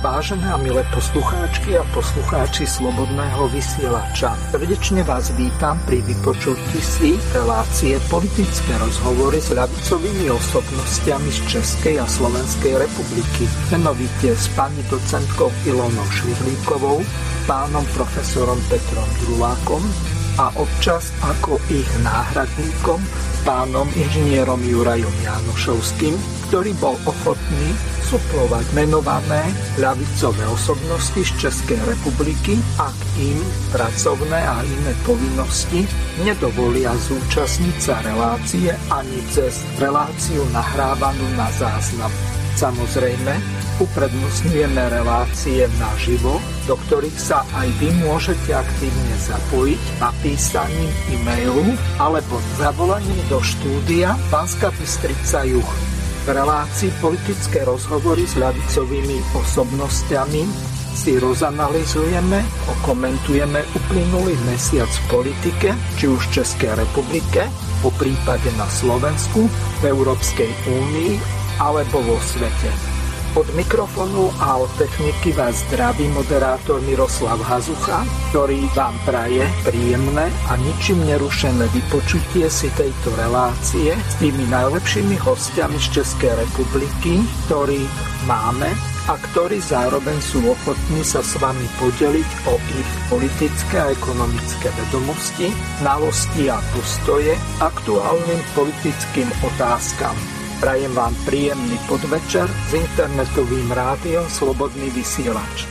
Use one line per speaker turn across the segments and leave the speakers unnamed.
Vážené a milé poslucháčky a poslucháči Slobodného vysielača, srdečne vás vítam pri vypočutí si relácie politické rozhovory s ľavicovými osobnostiami z Českej a Slovenskej republiky, menovite s pani docentkou Ilonou Švihlíkovou, pánom profesorom Petrom Drulákom a občas ako ich náhradníkom pánom inžinierom Jurajom Janošovským, ktorý bol ochotný suplovať menované ľavicové osobnosti z Českej republiky, ak im pracovné a iné povinnosti nedovolia zúčastniť sa relácie ani cez reláciu nahrávanú na záznam. Samozrejme, uprednostňujeme relácie naživo, do ktorých sa aj vy môžete aktívne zapojiť napísaním e-mailu alebo zavolaním do štúdia Banska Bystrica Juch v relácii politické rozhovory s ľavicovými osobnostiami si rozanalizujeme, okomentujeme uplynulý mesiac v politike, či už v Českej republike, po prípade na Slovensku, v Európskej únii alebo vo svete. Od mikrofónu a od techniky vás zdraví moderátor Miroslav Hazucha, ktorý vám praje príjemné a ničím nerušené vypočutie si tejto relácie s tými najlepšími hostiami z Českej republiky, ktorí máme a ktorí zároveň sú ochotní sa s vami podeliť o ich politické a ekonomické vedomosti, znalosti a postoje aktuálnym politickým otázkam. Prajem vám príjemný podvečer s internetovým rádiom Slobodný vysielač.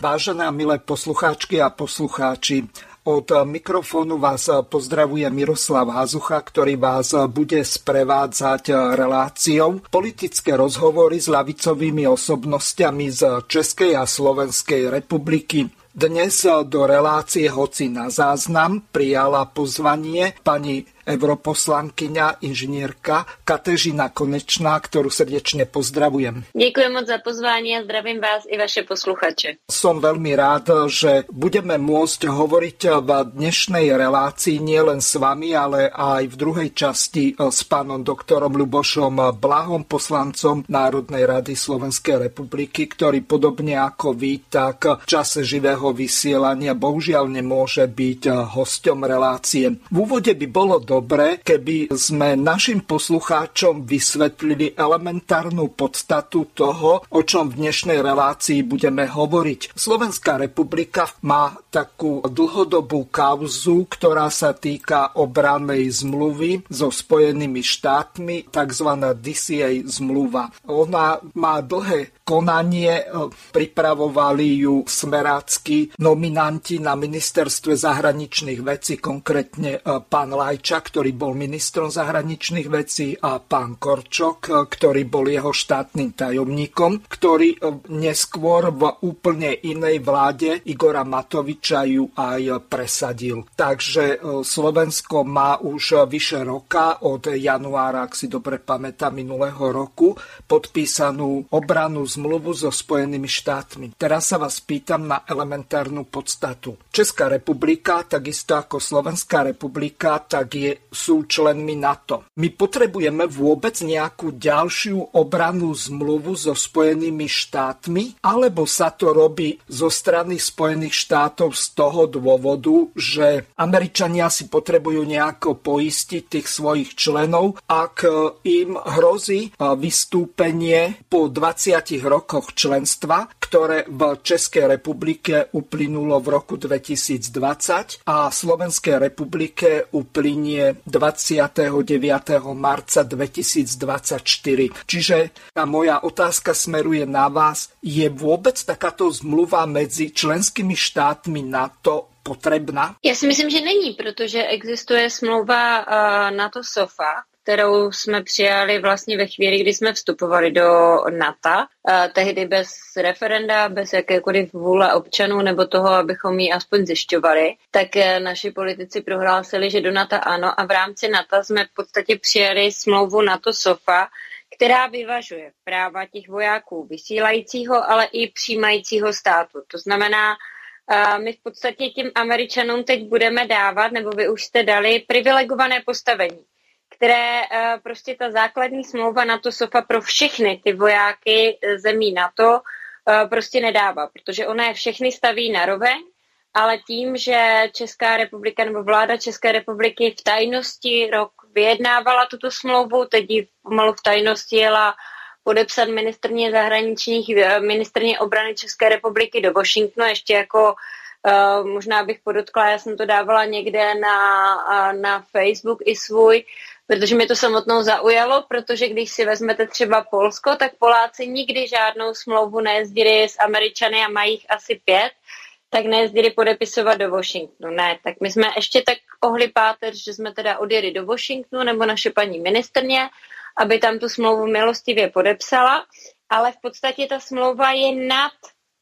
Vážené a milé poslucháčky a poslucháči, od mikrofónu vás pozdravuje Miroslav Hazucha, ktorý vás bude sprevádzať reláciou politické rozhovory s lavicovými osobnostiami z Českej a Slovenskej republiky. Dnes do relácie hoci na záznam prijala pozvanie pani europoslankyňa, inžinierka Katežina Konečná, ktorú srdečne pozdravujem.
Ďakujem moc za pozvanie a zdravím vás i vaše posluchače.
Som veľmi rád, že budeme môcť hovoriť v dnešnej relácii nielen s vami, ale aj v druhej časti s pánom doktorom Lubošom Blahom, poslancom Národnej rady Slovenskej republiky, ktorý podobne ako vy, tak v čase živého vysielania bohužiaľ nemôže byť hosťom relácie. V úvode by bolo dobré, keby sme našim poslucháčom vysvetlili elementárnu podstatu toho, o čom v dnešnej relácii budeme hovoriť. Slovenská republika má takú dlhodobú kauzu, ktorá sa týka obranej zmluvy so Spojenými štátmi, tzv. DCA zmluva. Ona má dlhé konanie, pripravovali ju smerácky nominanti na ministerstve zahraničných vecí, konkrétne e, pán Lajča, ktorý bol ministrom zahraničných vecí a pán Korčok, e, ktorý bol jeho štátnym tajomníkom, ktorý neskôr v úplne inej vláde Igora Matoviča ju aj presadil. Takže Slovensko má už vyše roka od januára, ak si dobre pamätám, minulého roku podpísanú obranu z zmluvu so Spojenými štátmi. Teraz sa vás pýtam na elementárnu podstatu. Česká republika, takisto ako Slovenská republika, tak je, sú členmi NATO. My potrebujeme vôbec nejakú ďalšiu obranú zmluvu so Spojenými štátmi, alebo sa to robí zo strany Spojených štátov z toho dôvodu, že Američania si potrebujú nejako poistiť tých svojich členov, ak im hrozí vystúpenie po 20 rokoch členstva, ktoré v Českej republike uplynulo v roku 2020 a Slovenskej republike uplynie 29. marca 2024. Čiže tá moja otázka smeruje na vás. Je vôbec takáto zmluva medzi členskými štátmi NATO potrebná?
Já si myslím, že není, protože existuje smlouva uh, NATO SOFA, kterou jsme přijali vlastně ve chvíli, kdy jsme vstupovali do NATO, tehdy bez referenda, bez jakékoliv vůle občanů nebo toho, abychom ji aspoň zjišťovali, tak eh, naši politici prohlásili, že do NATO ano a v rámci NATO jsme v podstatě přijali smlouvu NATO SOFA, která vyvažuje práva těch vojáků vysílajícího, ale i přijímajícího státu. To znamená, eh, my v podstatě těm Američanům teď budeme dávat, nebo vy už jste dali, privilegované postavení které uh, prostě ta základní smlouva na to SOFA pro všechny ty vojáky zemí NATO uh, prostě nedává, protože ona je všechny staví na roveň, ale tím, že Česká republika nebo vláda České republiky v tajnosti rok vyjednávala tuto smlouvu, teď ji pomalu v tajnosti jela podepsat ministrně zahraničních, ministrně obrany České republiky do Washingtonu, ještě jako Uh, možná bych podotkla, já jsem to dávala někde na, na Facebook i svůj, protože mě to samotnou zaujalo, protože když si vezmete třeba Polsko, tak Poláci nikdy žádnou smlouvu nejezdili s Američany a mají jich asi pět, tak nejezdili podepisovat do Washingtonu. Ne, tak my jsme ještě tak ohli páteř, že jsme teda odjeli do Washingtonu, nebo naše paní ministrně, aby tam tu smlouvu milostivě podepsala, ale v podstatě ta smlouva je nad,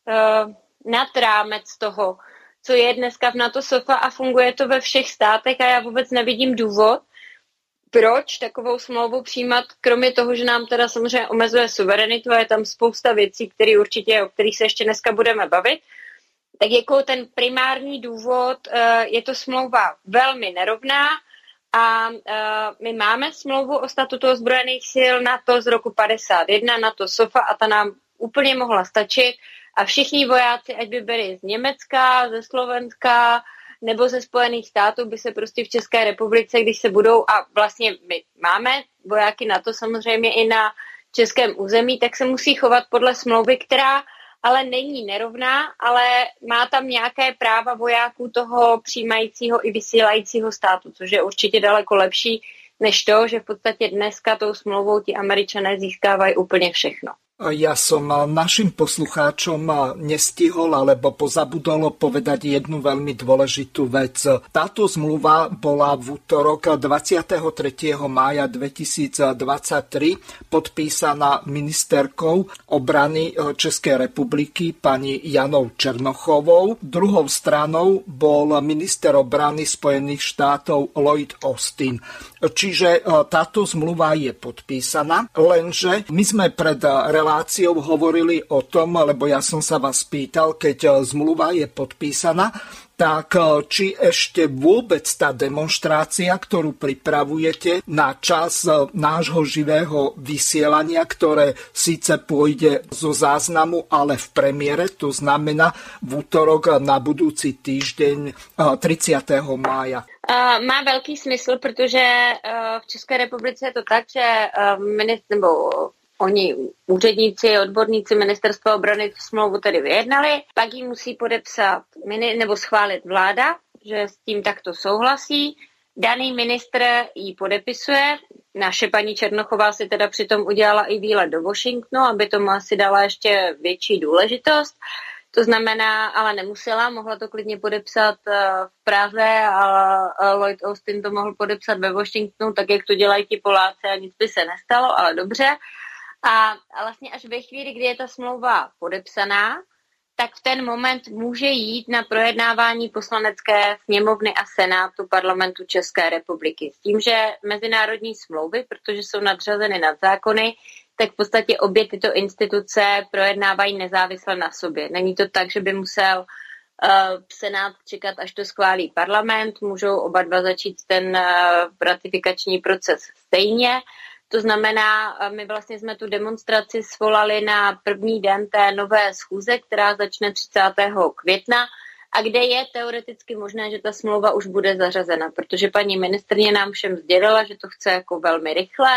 uh, nad rámec toho, co je dneska v NATO SOFA a funguje to ve všech státech a já vůbec nevidím důvod, proč takovou smlouvu přijímat, kromě toho, že nám teda samozřejmě omezuje suverenitu a je tam spousta věcí, které určitě, o kterých se ještě dneska budeme bavit, tak jako ten primární důvod uh, je to smlouva velmi nerovná a uh, my máme smlouvu o statutu ozbrojených sil na to z roku 51, na to SOFA a ta nám úplně mohla stačit a všichni vojáci, ať by byli z Německa, ze Slovenska nebo ze Spojených států, by se prostě v České republice, když se budou, a vlastně my máme vojáky na to samozřejmě i na českém území, tak se musí chovat podle smlouvy, která ale není nerovná, ale má tam nějaké práva vojáků toho přijímajícího i vysílajícího státu, což je určitě daleko lepší než to, že v podstatě dneska tou smlouvou ti američané získávají úplně všechno.
Ja som našim poslucháčom nestihol alebo pozabudol povedať jednu veľmi dôležitú vec. Táto zmluva bola v útorok 23. mája 2023 podpísaná ministerkou obrany Českej republiky pani Janou Černochovou. Druhou stranou bol minister obrany Spojených štátov Lloyd Austin. Čiže táto zmluva je podpísaná, lenže my sme pred reláciou hovorili o tom, lebo ja som sa vás pýtal, keď e, zmluva je podpísaná, tak e, či ešte vôbec tá demonstrácia, ktorú pripravujete na čas e, nášho živého vysielania, ktoré síce pôjde zo záznamu, ale v premiére, to znamená v útorok na budúci týždeň 30. mája.
Má velký smysl, protože uh, v České republice je to tak, že uh, ministr, nebo Oni úředníci, odborníci ministerstva obrany tu smlouvu tedy vyjednali, pak ji musí podepsat nebo schválit vláda, že s tím takto souhlasí. Daný ministr ji podepisuje. Naše paní Černochová si teda přitom udělala i výlet do Washingtonu, aby tomu asi dala ještě větší důležitost. To znamená, ale nemusela, mohla to klidně podepsat eh, v Praze a Lloyd Austin to mohl podepsat ve Washingtonu, tak jak to dělají ti Poláci a nic by se nestalo, ale dobře. A, a vlastně až ve chvíli, kdy je ta smlouva podepsaná, tak v ten moment může jít na projednávání poslanecké sněmovny a senátu parlamentu České republiky. S tím, že mezinárodní smlouvy, protože jsou nadřazeny nad zákony, tak v podstatě obě tyto instituce projednávají nezávisle na sobě. Není to tak, že by musel uh, Senát čekat, až to schválí parlament, můžou oba dva začít ten uh, ratifikační proces stejně. To znamená, my vlastně jsme tu demonstraci svolali na první den té nové schůze, která začne 30. května a kde je teoreticky možné, že ta smlouva už bude zařazena, protože paní ministrně nám všem sdělila, že to chce jako velmi rychle,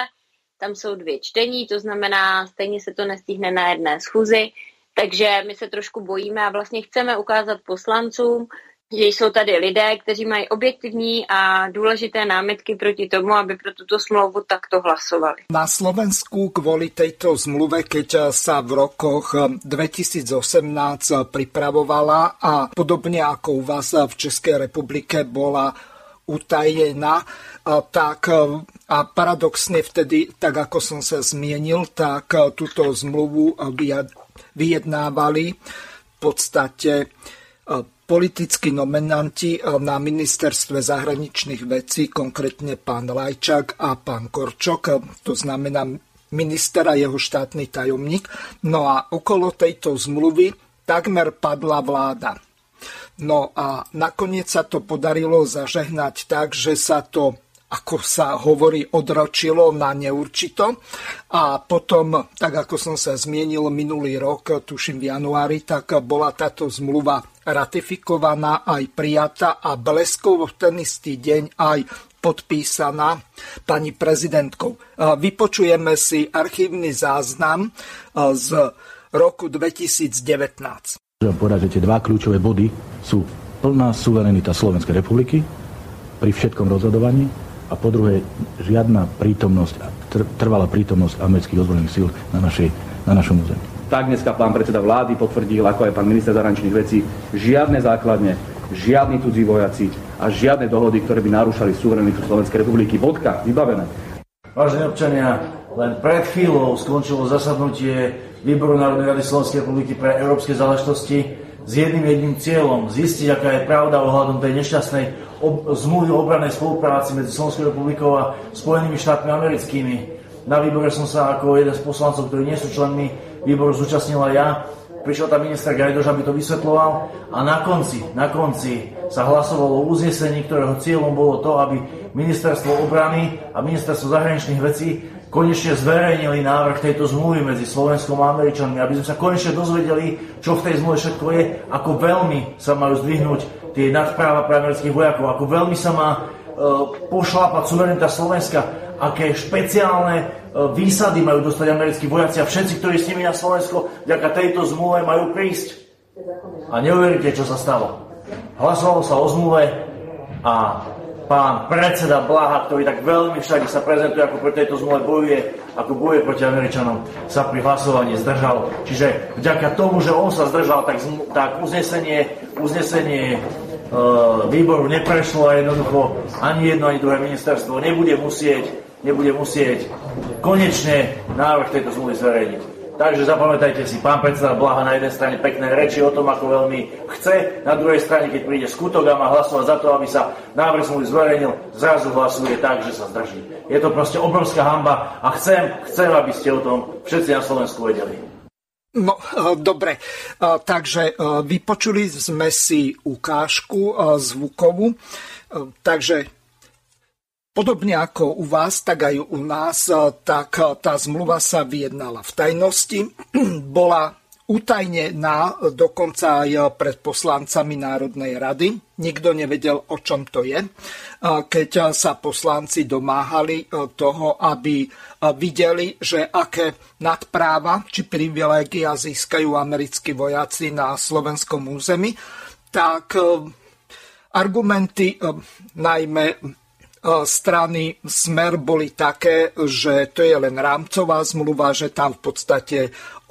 tam jsou dvě čtení, to znamená, stejně se to nestihne na jedné schůzi, takže my se trošku bojíme a vlastně chceme ukázat poslancům, že jsou tady lidé, kteří mají objektivní a důležité námitky proti tomu, aby pro tuto smlouvu takto hlasovali.
Na Slovensku kvôli tejto zmluve, keď sa v rokoch 2018 pripravovala a podobne ako u vás v Českej republike bola utajená, tak a paradoxne vtedy, tak ako som sa zmienil, tak túto zmluvu vyjednávali v podstate politickí nominanti na ministerstve zahraničných vecí, konkrétne pán Lajčák a pán Korčok, to znamená minister a jeho štátny tajomník. No a okolo tejto zmluvy takmer padla vláda. No a nakoniec sa to podarilo zažehnať tak, že sa to ako sa hovorí, odročilo na neurčito. A potom, tak ako som sa zmienil minulý rok, tuším v januári, tak bola táto zmluva ratifikovaná, aj prijatá a bleskovo v ten istý deň aj podpísaná pani prezidentkou. Vypočujeme si archívny záznam z roku 2019.
Chcem povedať, že tie dva kľúčové body sú plná suverenita Slovenskej republiky pri všetkom rozhodovaní a po druhé žiadna prítomnosť, trvalá prítomnosť amerických ozbrojených síl na, našej, na našom území.
Tak dneska pán predseda vlády potvrdil, ako aj pán minister zahraničných vecí, žiadne základne, žiadni cudzí vojaci a žiadne dohody, ktoré by narúšali suverenitu Slovenskej republiky. Bodka, vybavené.
Vážení občania, len pred chvíľou skončilo zasadnutie Výboru Národnej rady Slovenskej republiky pre európske záležitosti s jedným jedným cieľom zistiť, aká je pravda ohľadom tej nešťastnej ob- zmluvy o obranej spolupráci medzi Slovenskou republikou a Spojenými štátmi americkými. Na výbore som sa ako jeden z poslancov, ktorí nie sú členmi výboru, zúčastnila ja. Prišiel tam minister Gajdoš, aby to vysvetloval a na konci, na konci sa hlasovalo o uznesení, ktorého cieľom bolo to, aby ministerstvo obrany a ministerstvo zahraničných vecí konečne zverejnili návrh tejto zmluvy medzi Slovenskom a Američanmi, aby sme sa konečne dozvedeli, čo v tej zmluve všetko je, ako veľmi sa majú zdvihnúť tie nadpráva pre amerických vojakov, ako veľmi sa má e, pošlápať suverenita Slovenska, aké špeciálne e, výsady majú dostať americkí vojaci a všetci, ktorí s nimi na Slovensko vďaka tejto zmluve majú prísť. A neuveríte, čo sa stalo. Hlasovalo sa o zmluve a pán predseda Blaha, ktorý tak veľmi všade sa prezentuje, ako pri tejto zmluve bojuje, ako bojuje proti Američanom, sa pri hlasovaní zdržal. Čiže vďaka tomu, že on sa zdržal, tak, tak uznesenie, uznesenie e, výboru neprešlo a jednoducho ani jedno, ani druhé ministerstvo nebude musieť, nebude musieť konečne návrh tejto zmluvy zverejniť. Takže zapamätajte si, pán predseda Blaha na jednej strane pekné reči o tom, ako veľmi chce, na druhej strane, keď príde skutok a má hlasovať za to, aby sa návrh smluvy zverejnil, zrazu hlasuje tak, že sa zdrží. Je to proste obrovská hamba a chcem, chcem, aby ste o tom všetci na Slovensku vedeli.
No, e, dobre. E, takže e, vypočuli sme si ukážku zvukovú. Takže Podobne ako u vás, tak aj u nás, tak tá zmluva sa vyjednala v tajnosti. Bola utajnená dokonca aj pred poslancami Národnej rady. Nikto nevedel, o čom to je. Keď sa poslanci domáhali toho, aby videli, že aké nadpráva či privilégia získajú americkí vojaci na slovenskom území, tak argumenty najmä E, strany Smer boli také, že to je len rámcová zmluva, že tam v podstate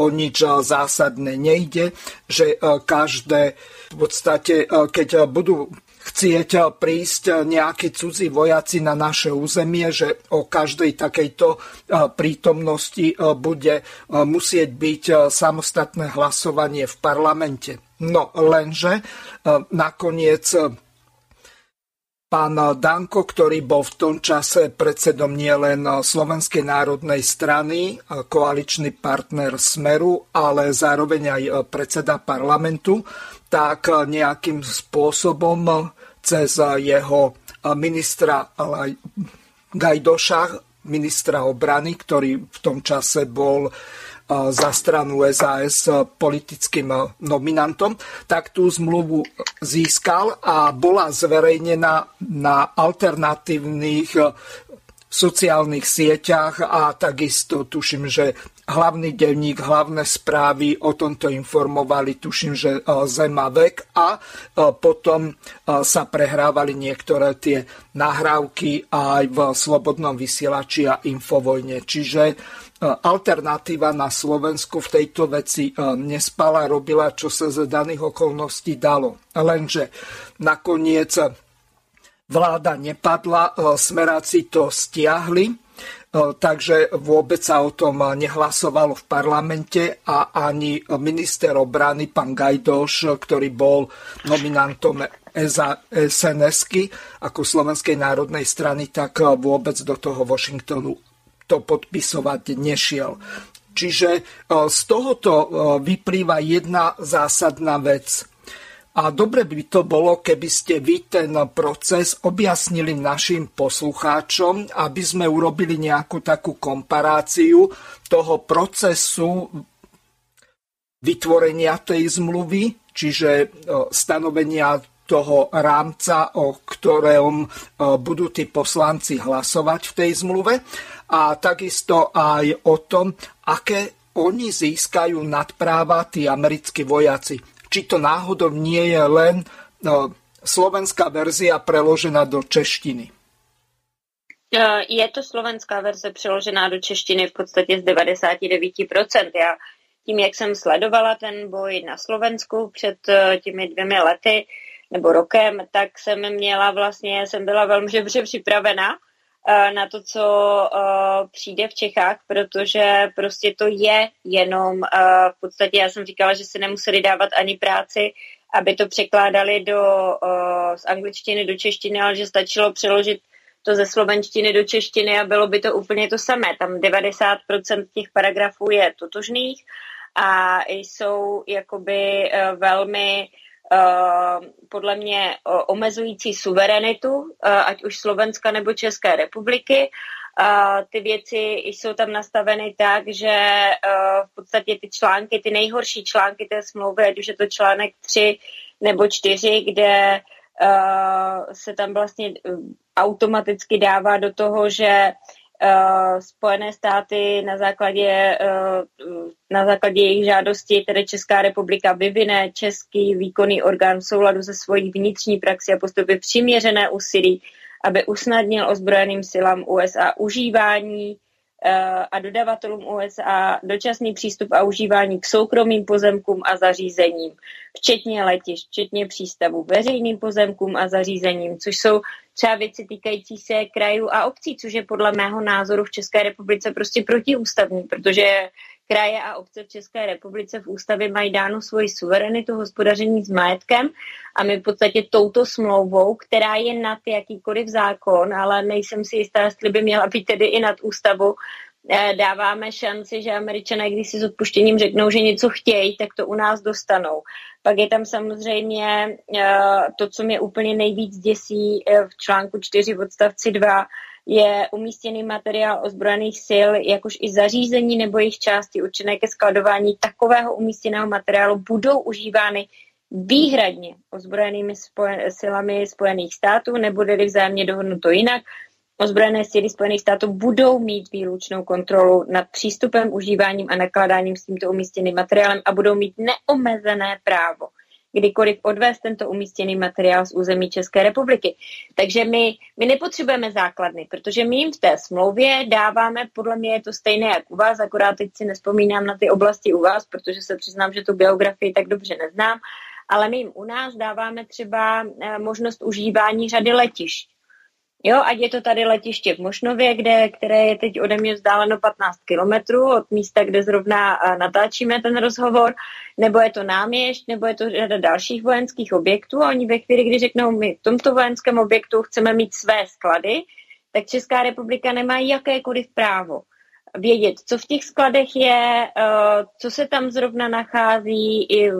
o nič zásadné nejde, že e, každé v podstate, e, keď budú chcieť prísť nejakí cudzí vojaci na naše územie, že o každej takejto prítomnosti bude musieť byť samostatné hlasovanie v parlamente. No lenže nakoniec Pán Danko, ktorý bol v tom čase predsedom nielen Slovenskej národnej strany, koaličný partner Smeru, ale zároveň aj predseda parlamentu, tak nejakým spôsobom cez jeho ministra Gajdoša, ministra obrany, ktorý v tom čase bol za stranu SAS politickým nominantom, tak tú zmluvu získal a bola zverejnená na alternatívnych sociálnych sieťach a takisto tuším, že hlavný denník, hlavné správy o tomto informovali, tuším, že Zemavek a potom sa prehrávali niektoré tie nahrávky aj v Slobodnom vysielači a Infovojne. Čiže alternatíva na Slovensku v tejto veci e, nespala, robila, čo sa z daných okolností dalo. Lenže nakoniec vláda nepadla, e, smeráci to stiahli, e, takže vôbec sa o tom nehlasovalo v parlamente a ani minister obrany, pán Gajdoš, ktorý bol nominantom sns ako Slovenskej národnej strany, tak vôbec do toho Washingtonu to podpisovať nešiel. Čiže e, z tohoto e, vyplýva jedna zásadná vec. A dobre by to bolo, keby ste vy ten proces objasnili našim poslucháčom, aby sme urobili nejakú takú komparáciu toho procesu vytvorenia tej zmluvy, čiže e, stanovenia toho rámca, o ktorom budú tí poslanci hlasovať v tej zmluve a takisto aj o tom, aké oni získajú nadpráva tí americkí vojaci či to náhodou nie je len no, slovenská verzia preložená do češtiny.
E, je to slovenská verze přeložená do češtiny v podstatě z 99%. Já tím, jak jsem sledovala ten boj na Slovensku před e, těmi dvěmi lety nebo rokem, tak jsem měla vlastně, jsem byla velmi dobře připravena Eh, na to, co uh, přijde v Čechách, protože prostě to je jenom, uh, v podstatě já jsem říkala, že si nemuseli dávat ani práci, aby to překládali do, uh, z angličtiny do češtiny, ale že stačilo přeložit to ze slovenštiny do češtiny a bylo by to úplně to samé. Tam 90% těch paragrafů je totožných a jsou jakoby uh, velmi Eh, podle mě omezující suverenitu, eh, ať už Slovenska nebo České republiky. Ty věci jsou tam nastaveny tak, že eh, v podstatě ty články, ty nejhorší články té smlouvy, ať už je to článek 3 nebo 4, kde se tam vlastně automaticky dává do toho, že Eh, Spojené státy na základě, eh, na základě jejich žádosti, tedy Česká republika vyvine český výkonný orgán v souladu se svojí vnitřní praxi a postupy přiměřené úsilí, aby usnadnil ozbrojeným silám USA užívání Eh, a dodavatelům USA dočasný přístup a užívání k soukromým pozemkům a zařízením, včetně letišť, včetně přístavu, veřejným pozemkům a zařízením, což jsou třeba věci týkající se krajů a obcí, což je podle mého názoru v České republice prostě protiústavní, protože kraje a obce v České republice v ústavě mají dánu svoji suverenitu hospodaření s majetkem a my v podstatě touto smlouvou, která je nad jakýkoliv zákon, ale nejsem si jistá, jestli by měla být tedy i nad ústavu, dáváme šanci, že američané, když si s odpuštěním řeknou, že něco chtějí, tak to u nás dostanou. Pak je tam samozřejmě eh, to, co mě úplně nejvíc děsí eh, v článku 4 v odstavci 2, je umístěný materiál ozbrojených sil, jakož i zařízení nebo jejich části určené ke skladování takového umístěného materiálu budou užívány výhradně ozbrojenými spojen, silami Spojených států, nebude-li vzájemně dohodnuto jinak. Ozbrojené síly Spojených států budou mít výlučnou kontrolu nad přístupem, užíváním a nakládáním s tímto umístěným materiálem a budou mít neomezené právo kdykoliv odvést tento umístěný materiál z území České republiky. Takže my, my nepotřebujeme základny, protože my jim v té smlouvě dáváme, podle mě je to stejné jak u vás, akorát teď si nespomínám na ty oblasti u vás, protože se přiznám, že tu geografii tak dobře neznám, ale my jim u nás dáváme třeba eh, možnost užívání řady letišť. Jo, ať je to tady letiště v Mošnově, kde, které je teď ode mě vzdáleno 15 kilometrů od místa, kde zrovna natáčíme ten rozhovor, nebo je to náměšť, nebo je to řada dalších vojenských objektů a oni ve chvíli, kdy řeknou, my v tomto vojenském objektu chceme mít své sklady, tak Česká republika nemá jakékoliv právo vědět, co v těch skladech je, co se tam zrovna nachází, i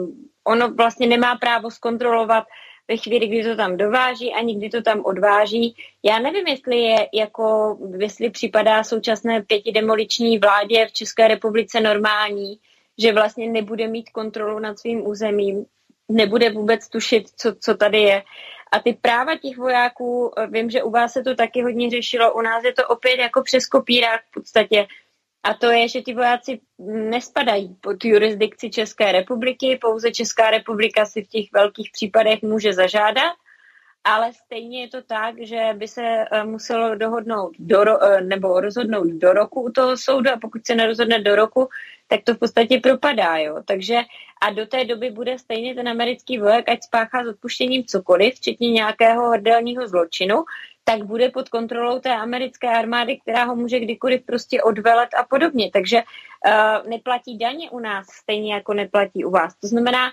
ono vlastně nemá právo zkontrolovat, ve chvíli, kdy to tam dováží a nikdy to tam odváží. Já nevím, jestli je jako, jestli připadá současné pětidemoliční vládě v České republice normální, že vlastně nebude mít kontrolu nad svým územím, nebude vůbec tušit, co, co tady je. A ty práva těch vojáků, vím, že u vás se to taky hodně řešilo, u nás je to opět jako přes kopírák v podstatě. A to je, že ti vojáci nespadají pod jurisdikci České republiky, pouze Česká republika si v těch velkých případech může zažádat, ale stejně je to tak, že by se eh, muselo dohodnout do, eh, nebo rozhodnout do roku u toho soudu a pokud se nerozhodne do roku, tak to v podstatě propadá. Jo. Takže a do té doby bude stejně ten americký voják, ať spáchá s odpuštěním cokoliv, včetně nějakého hrdelního zločinu, tak bude pod kontrolou té americké armády, která ho může kdykoliv prostě odvelet a podobně. Takže uh, neplatí daně u nás stejně jako neplatí u vás. To znamená,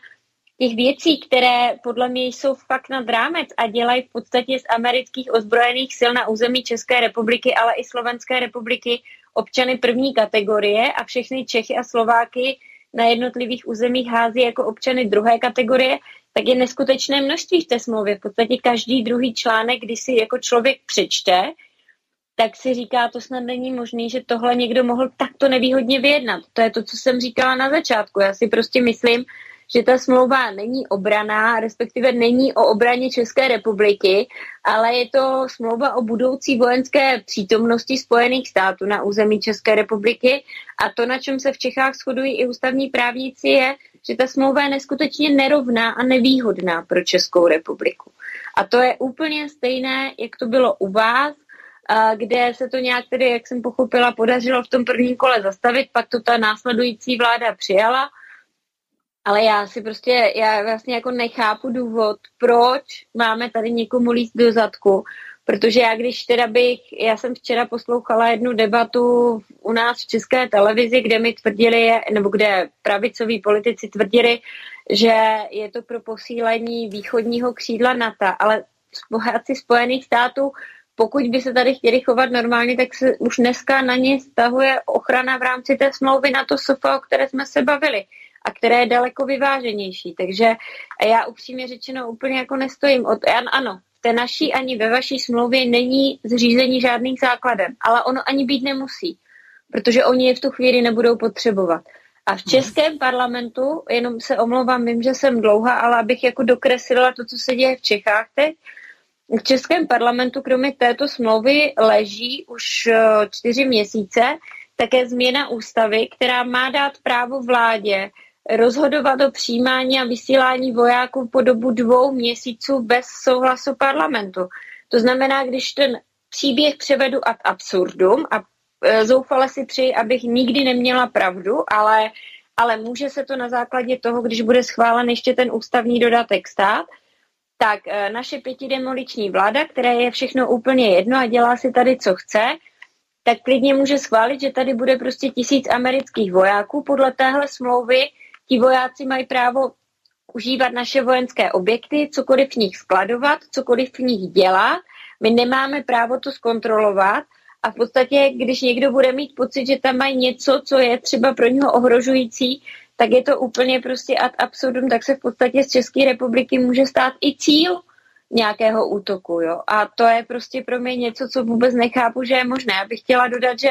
těch věcí, které podle mě jsou fakt nad rámec a dělají v podstatě z amerických ozbrojených sil na území České republiky, ale i Slovenské republiky občany první kategorie a všechny Čechy a Slováky na jednotlivých územích hází jako občany druhé kategorie, tak je neskutečné množství v té smlouvě. V podstatě každý druhý článek, když si jako člověk přečte, tak si říká, to snad není možný, že tohle někdo mohl takto nevýhodně vyjednat. To je to, co jsem říkala na začátku. Já si prostě myslím, že ta smlouva není obraná, respektive není o obraně České republiky, ale je to smlouva o budoucí vojenské přítomnosti Spojených států na území České republiky a to, na čem se v Čechách shodují i ústavní právníci, je, že ta smlouva je neskutečně nerovná a nevýhodná pro Českou republiku. A to je úplně stejné, jak to bylo u vás, kde se to nějak tedy, jak jsem pochopila, podařilo v tom prvním kole zastavit, pak to ta následující vláda přijala ale já si prostě, já vlastně jako nechápu důvod, proč máme tady někomu líst do zadku, protože já když teda bych, já jsem včera poslouchala jednu debatu u nás v české televizi, kde mi tvrdili, nebo kde pravicoví politici tvrdili, že je to pro posílení východního křídla NATO, ale vojáci Spojených států pokud by se tady chtěli chovat normálně, tak se už dneska na ně stahuje ochrana v rámci té smlouvy na to SOFA, o které jsme se bavili a které je daleko vyváženější. Takže já upřímně řečeno úplně jako nestojím. Od, ano, v té naší ani ve vaší smlouvě není zřízení žádných základem, ale ono ani být nemusí, protože oni je v tu chvíli nebudou potřebovat. A v českém parlamentu, jenom se omlouvám, vím, že jsem dlouhá, ale abych jako dokreslila to, co se děje v Čechách teď, v českém parlamentu kromě této smlouvy leží už eh, čtyři měsíce také změna ústavy, která má dát právo vládě rozhodovat o přijímání a vysílání vojáků po dobu dvou měsíců bez souhlasu parlamentu. To znamená, když ten příběh převedu ad absurdum a e, zoufale si přeji, abych nikdy neměla pravdu, ale, ale může se to na základě toho, když bude schválen ještě ten ústavní dodatek stát, tak e, naše pětidemoliční vláda, které je všechno úplně jedno a dělá si tady, co chce, tak klidně může schválit, že tady bude prostě tisíc amerických vojáků podle téhle smlouvy, Ti vojáci mají právo užívat naše vojenské objekty, cokoliv v nich skladovat, cokoliv v nich dělat. My nemáme právo to zkontrolovat a v podstatě, když někdo bude mít pocit, že tam mají něco, co je třeba pro něho ohrožující, tak je to úplně prostě ad absurdum, tak se v podstatě z České republiky může stát i cíl nějakého útoku. Jo? A to je prostě pro mě něco, co vůbec nechápu, že je možné. Já bych chtěla dodat, že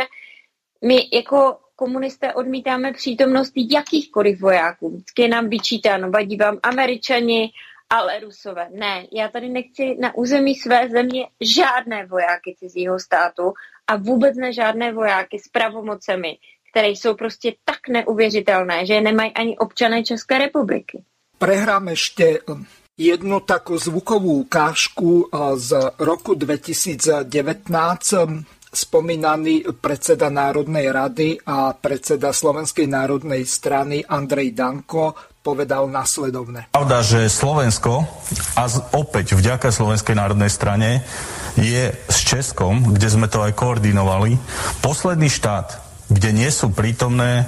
my jako komunisté odmítáme přítomnost jakýchkoliv vojáků. Vždycky je nám vyčítáno, vadí vám američani, ale rusové. Ne, já tady nechci na území své země žádné vojáky cizího státu a vůbec ne žádné vojáky s pravomocemi, které jsou prostě tak neuvěřitelné, že je nemají ani občané České republiky.
Prehrám ještě um, jednu takú zvukovú ukážku uh, z roku 2019 spomínaný predseda Národnej rady a predseda Slovenskej národnej strany Andrej Danko povedal nasledovne.
Pravda, že Slovensko, a opäť vďaka Slovenskej národnej strane, je s Českom, kde sme to aj koordinovali, posledný štát, kde nie sú prítomné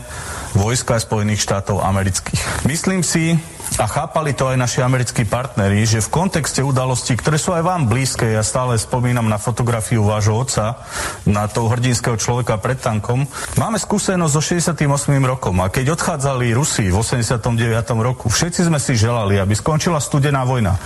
vojska Spojených štátov amerických. Myslím si, a chápali to aj naši americkí partneri, že v kontexte udalostí, ktoré sú aj vám blízke, ja stále spomínam na fotografiu vášho otca, na toho hrdinského človeka pred tankom, máme skúsenosť so 68. rokom a keď odchádzali Rusi v 89. roku, všetci sme si želali, aby skončila studená vojna,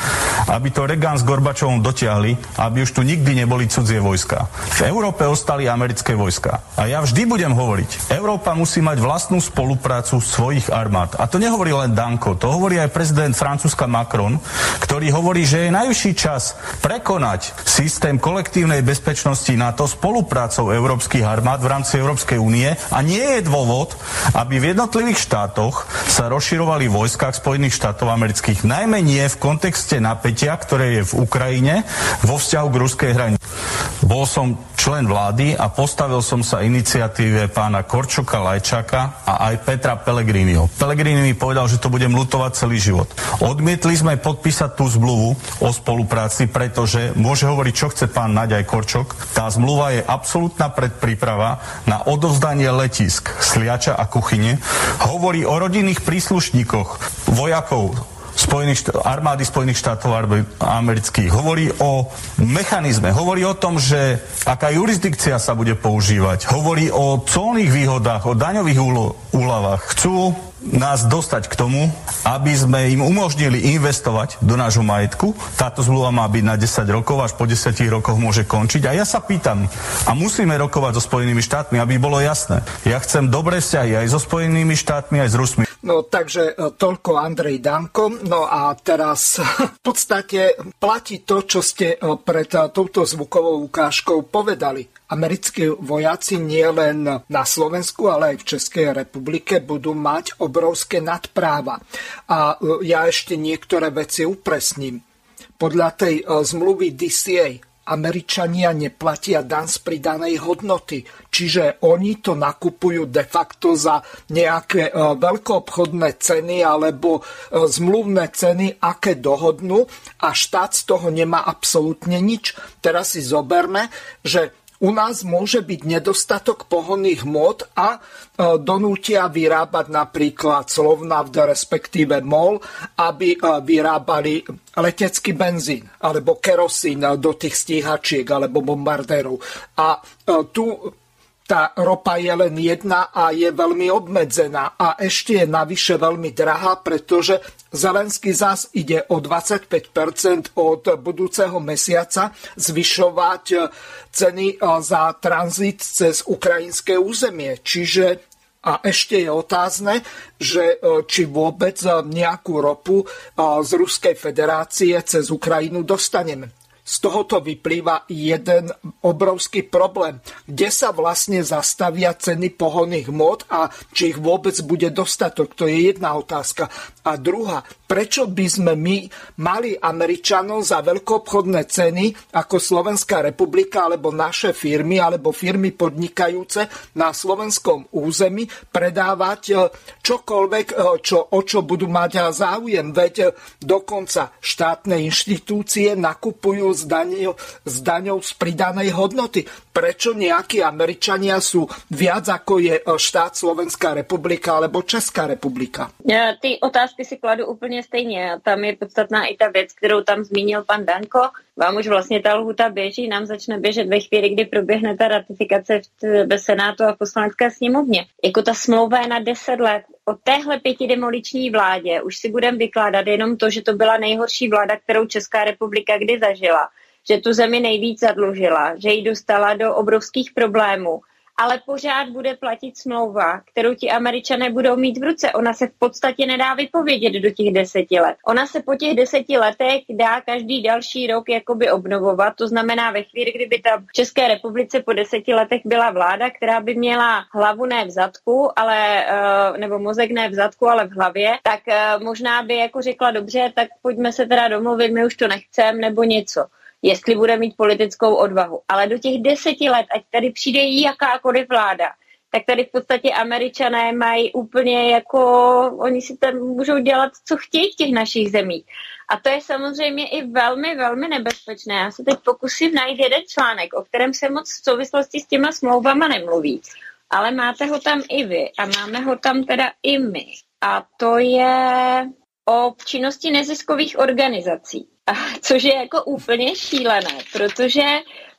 aby to Reagan s Gorbačovom dotiahli, aby už tu nikdy neboli cudzie vojska. V Európe ostali americké vojska. A ja vždy budem hovoriť, Európa musí mať vlastnú spoluprácu svojich armád. A to nehovorí len Danko, to hovorí aj prezident Francúzska Macron, ktorý hovorí, že je najvyšší čas prekonať systém kolektívnej bezpečnosti NATO spoluprácou európskych armád v rámci Európskej únie a nie je dôvod, aby v jednotlivých štátoch sa rozširovali vojska Spojených štátov amerických, najmä nie v kontexte napätia, ktoré je v Ukrajine vo vzťahu k ruskej hranici. Bol som člen vlády a postavil som sa iniciatíve pána Korčoka Lajčaka a aj Petra Pellegriniho. Pellegrini mi povedal, že to budem lutovať celý život. Odmietli sme podpísať tú zmluvu o spolupráci, pretože môže hovoriť, čo chce pán Naďaj Korčok. Tá zmluva je absolútna predpríprava na odovzdanie letisk Sliača a Kuchyne. Hovorí o rodinných príslušníkoch vojakov Spojených štát, armády Spojených štátov amerických. Hovorí o mechanizme, hovorí o tom, že aká jurisdikcia sa bude používať, hovorí o colných výhodách, o daňových úľavách. Chcú nás dostať k tomu, aby sme im umožnili investovať do nášho majetku. Táto zmluva má byť na 10 rokov, až po 10 rokoch môže končiť. A ja sa pýtam, a musíme rokovať so Spojenými štátmi, aby bolo jasné. Ja chcem dobré vzťahy aj so Spojenými štátmi, aj s Rusmi.
No takže e, toľko Andrej Danko. No a teraz v podstate platí to, čo ste e, pred e, touto zvukovou ukážkou povedali. Americkí vojaci nie len na Slovensku, ale aj v Českej republike budú mať obrovské nadpráva. A ja ešte niektoré veci upresním. Podľa tej zmluvy DCA Američania neplatia dan z pridanej hodnoty. Čiže oni to nakupujú de facto za nejaké e, veľkoobchodné ceny alebo e, zmluvné ceny, aké dohodnú a štát z toho nemá absolútne nič. Teraz si zoberme, že u nás môže byť nedostatok pohonných mód a e, donútia vyrábať napríklad Slovnaft, respektíve MOL, aby e, vyrábali letecký benzín alebo kerosín do tých stíhačiek alebo bombardérov. A e, tu tá ropa je len jedna a je veľmi obmedzená a ešte je navyše veľmi drahá, pretože Zelenský zás ide o 25% od budúceho mesiaca zvyšovať ceny za tranzit cez ukrajinské územie. Čiže a ešte je otázne, že či vôbec nejakú ropu z Ruskej federácie cez Ukrajinu dostaneme. Z tohoto vyplýva jeden obrovský problém. Kde sa vlastne zastavia ceny pohonných mod a či ich vôbec bude dostatok? To je jedna otázka. A druhá, prečo by sme my mali Američanov za veľkoobchodné ceny ako Slovenská republika alebo naše firmy alebo firmy podnikajúce na slovenskom území predávať e, čokoľvek, e, čo, o čo budú mať záujem. Veď e, dokonca štátne inštitúcie nakupujú s daňou, s daňou z pridanej hodnoty. Prečo nejakí Američania sú viac ako je štát Slovenská republika alebo Česká republika?
Ja, ty otázky si kladu úplně stejně. Tam je podstatná i ta věc, kterou tam zmínil pan Danko. Vám už vlastně ta lhuta běží, nám začne běžet ve chvíli, kdy proběhne ta ratifikace ve Senátu a v poslanecké sněmovně. Jako ta smlouva je na 10 let. O téhle pětidemoliční vládě už si budeme vykládat jenom to, že to byla nejhorší vláda, kterou Česká republika kdy zažila že tu zemi nejvíc zadlužila, že ji dostala do obrovských problémů, ale pořád bude platit smlouva, kterou ti američané budou mít v ruce. Ona se v podstatě nedá vypovědět do těch deseti let. Ona se po těch deseti letech dá každý další rok jakoby obnovovat. To znamená ve chvíli, kdyby ta v České republice po deseti letech byla vláda, která by měla hlavu ne v zadku, ale, eh, nebo mozek ne v zadku, ale v hlavě, tak eh, možná by jako řekla dobře, tak pojďme se teda domluvit, my už to nechcem, nebo něco jestli bude mít politickou odvahu. Ale do těch deseti let, ať tady přijde jakákoliv vláda, tak tady v podstatě američané mají úplně jako, oni si tam můžou dělat, co chtějí v těch našich zemích. A to je samozřejmě i velmi, velmi nebezpečné. Já se teď pokusím najít jeden článek, o kterém se moc v souvislosti s těma smlouvama nemluví. Ale máte ho tam i vy a máme ho tam teda i my. A to je o činnosti neziskových organizací. Což je jako úplně šílené, protože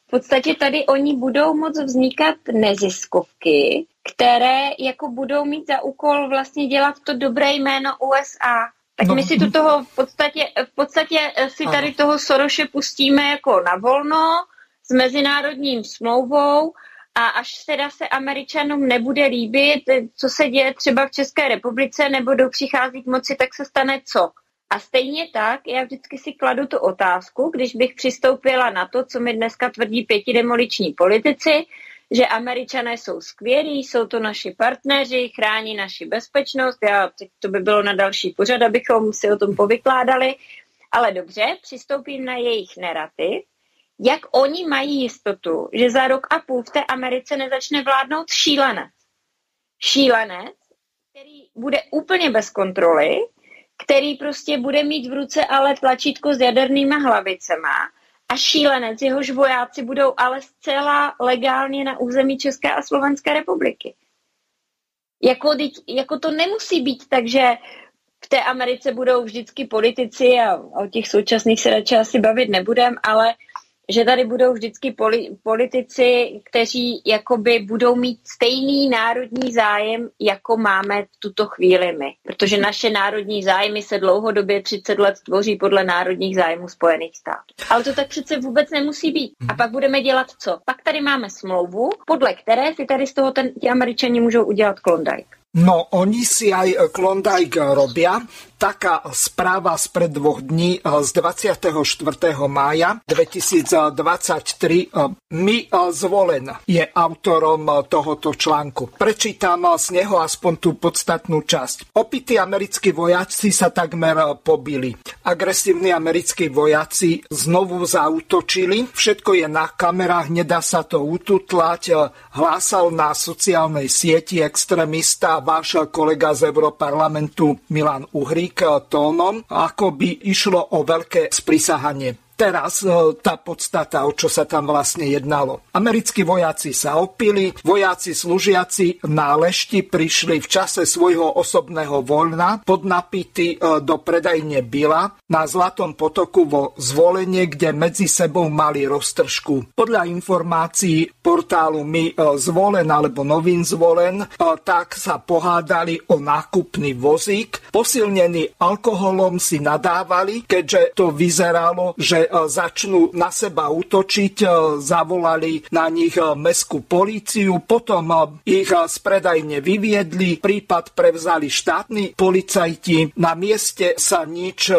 v podstatě tady oni budou moc vznikat neziskovky, které jako budou mít za úkol vlastně dělat to dobré jméno USA. Tak no. my si tu toho v podstatě, v podstatě si tady toho Soroše pustíme jako na volno s mezinárodním smlouvou a až teda se Američanům nebude líbit, co se děje třeba v České republice, nebudou přicházet k moci, tak se stane co? A stejně tak, já vždycky si kladu tu otázku, když bych přistoupila na to, co mi dneska tvrdí pětidemoliční politici, že američané jsou skvělí, jsou to naši partneři, chrání naši bezpečnost, já, to by bylo na další pořad, abychom si o tom povykládali, ale dobře, přistoupím na jejich narrativ, jak oni mají jistotu, že za rok a půl v té Americe nezačne vládnout šílenec. Šílenec, který bude úplně bez kontroly, který prostě bude mít v ruce ale tlačítko s jadernýma hlavicema a šílenec, jehož vojáci budou ale zcela legálně na území České a Slovenské republiky. Jako, jako to nemusí být tak, že v té Americe budou vždycky politici a o těch současných se radši asi bavit nebudem, ale že tady budou vždycky poli, politici, kteří jakoby budou mít stejný národní zájem, jako máme v tuto chvíli my. Protože naše národní zájmy se dlouhodobě 30 let tvoří podle národních zájmů Spojených států. Ale to tak přece vůbec nemusí být. A pak budeme dělat co? Pak tady máme smlouvu, podle které si tady z toho ten, ti američani můžou udělat Klondike.
No, oni si aj Klondike robia taká správa spred dvoch dní eh, z 24. mája 2023. Eh, eh, zvolen je autorom tohoto článku. Prečítam z neho aspoň tú podstatnú časť. Opití americkí vojaci sa takmer pobili. Agresívni americkí vojaci znovu zautočili. Všetko je na kamerách, nedá sa to ututlať. Hlásal na sociálnej sieti extrémista váš kolega z Europarlamentu Milan Uhrík tónom, ako by išlo o veľké sprisahanie. Teraz e, tá podstata, o čo sa tam vlastne jednalo. Americkí vojaci sa opili, vojaci slúžiaci na lešti prišli v čase svojho osobného voľna podnapity e, do predajne Bila na Zlatom potoku vo zvolenie, kde medzi sebou mali roztržku. Podľa informácií portálu Mi e, zvolen alebo novín zvolen, tak sa pohádali o nákupný vozík. Posilnený alkoholom si nadávali, keďže to vyzeralo, že E, začnú na seba útočiť, e, zavolali na nich e, meskú políciu, potom ich z predajne vyviedli, prípad prevzali štátni policajti. Na mieste sa nič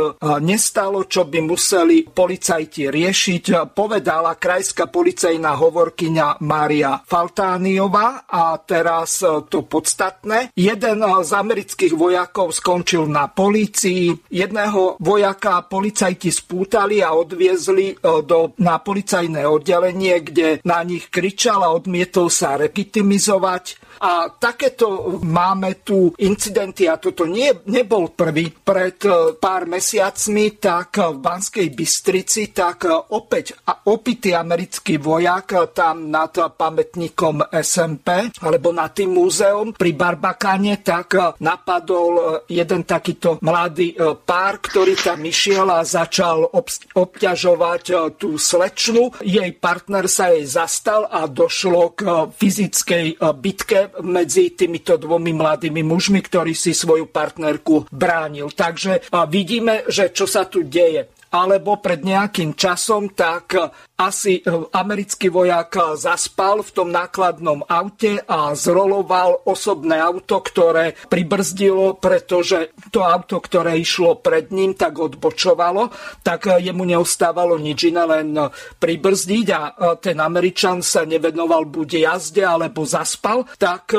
nestalo, čo by museli policajti riešiť, povedala krajská policajná hovorkyňa Mária Faltániová a teraz to podstatné. Jeden z amerických vojakov skončil na polícii, jedného vojaka policajti spútali a od odviezli e, do, na policajné oddelenie, kde na nich kričal a odmietol sa legitimizovať. A takéto máme tu incidenty, a toto nie, nebol prvý. Pred e, pár mesiacmi, tak v Banskej Bystrici, tak opäť opitý americký vojak tam nad pamätníkom SMP, alebo nad tým múzeom pri Barbakáne, tak napadol jeden takýto mladý e, pár, ktorý tam išiel a začal obťažovať e, tú slečnu. Jej partner sa jej zastal a došlo k fyzickej bitke medzi týmito dvomi mladými mužmi, ktorí si svoju partnerku bránil. Takže vidíme, že čo sa tu deje alebo pred nejakým časom, tak asi americký vojak zaspal v tom nákladnom aute a zroloval osobné auto, ktoré pribrzdilo, pretože to auto, ktoré išlo pred ním, tak odbočovalo, tak jemu neostávalo nič iné, len pribrzdiť a ten Američan sa nevenoval buď jazde, alebo zaspal, tak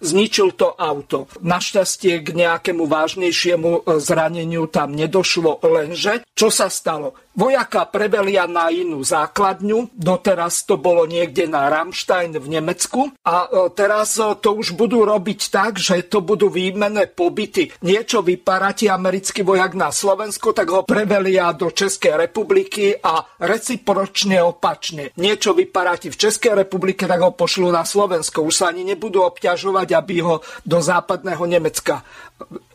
zničil to auto. Našťastie k nejakému vážnejšiemu e, zraneniu tam nedošlo, lenže čo sa stalo? Vojaka prevelia na inú základňu, doteraz to bolo niekde na Ramstein v Nemecku a e, teraz e, to už budú robiť tak, že to budú výmenné pobyty. Niečo vyparatí americký vojak na Slovensku, tak ho prevelia do Českej republiky a recipročne opačne. Niečo vyparatí v Českej republike, tak ho pošlú na Slovensko. Už sa ani nebudú obťažovať, aby ho do západného Nemecka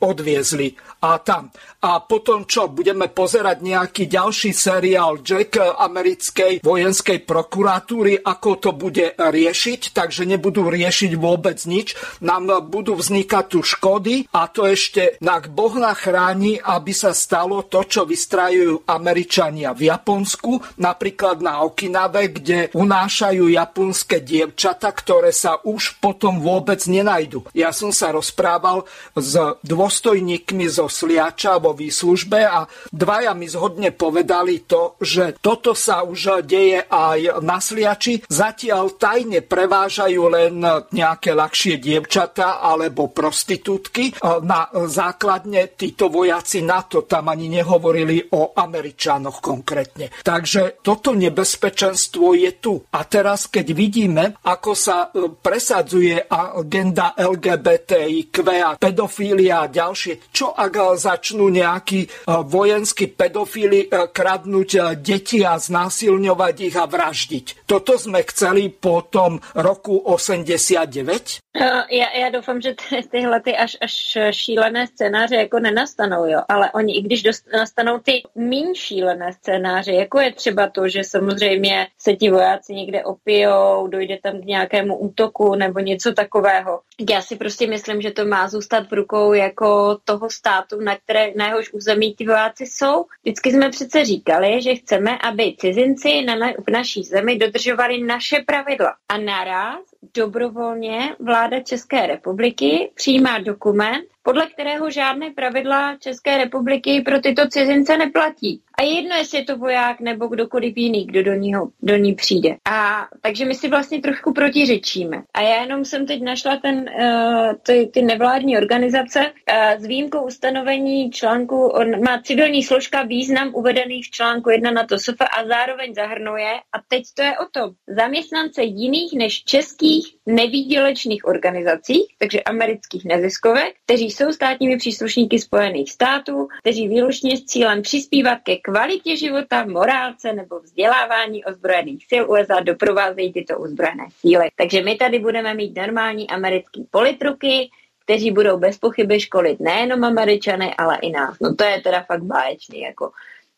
odviezli a tam. A potom čo? Budeme pozerať nejaký ďalší seriál Jack americkej vojenskej prokuratúry, ako to bude riešiť, takže nebudú riešiť vôbec nič. Nám budú vznikať tu škody a to ešte nak Boh chráni, aby sa stalo to, čo vystrajujú Američania v Japonsku, napríklad na Okinave, kde unášajú japonské dievčata, ktoré sa už potom vôbec nenajdu. Ja som sa rozprával s dôstojníkmi zo Sliača vo výslužbe a dvaja mi zhodne povedali to, že toto sa už deje aj na Sliači. Zatiaľ tajne prevážajú len nejaké ľahšie dievčatá alebo prostitútky. Na základne títo vojaci NATO tam ani nehovorili o Američanoch konkrétne. Takže toto nebezpečenstvo je tu. A teraz, keď vidíme, ako sa presadzuje agenda LGBTIQ a pedofília a ďalšie. Čo ak začnú nejakí e, vojenskí pedofíli e, kradnúť e, deti a znásilňovať ich a vraždiť? Toto sme chceli po tom roku 89?
Já, já doufám, že ty, tyhle ty až, až šílené scénáře jako nenastanou, jo. Ale oni, i když dost, nastanou ty méně šílené scénáře, jako je třeba to, že samozřejmě se ti vojáci někde opijou, dojde tam k nějakému útoku nebo něco takového. Já si prostě myslím, že to má zůstat v rukou jako toho státu, na, které, na jehož území ti vojáci jsou. Vždycky jsme přece říkali, že chceme, aby cizinci na, na, v naší zemi dodržovali naše pravidla. A naraz dobrovolně vláda České republiky přijímá dokument, podle kterého žádné pravidla České republiky pro tyto cizince neplatí. A je jedno, jestli je to voják nebo kdokoliv jiný, kdo do, ního, do ní přijde. A takže my si vlastně trošku protiřečíme. A já jenom jsem teď našla ten, uh, ty, ty nevládní organizace uh, s výjimkou ustanovení článku, on má civilní složka význam uvedený v článku 1 na to SOFA a zároveň zahrnuje, a teď to je o tom, zaměstnance jiných než českých nevýdělečných organizacích, takže amerických neziskovek, kteří jsou státními příslušníky Spojených států, kteří výlučně s cílem přispívat ke kvalitě života, morálce nebo vzdělávání ozbrojených sil USA doprovázejí tyto ozbrojené síly. Takže my tady budeme mít normální americký politruky, kteří budou bez pochyby školit nejenom Američany, ale i nás. No to je teda fakt báječný. Jako.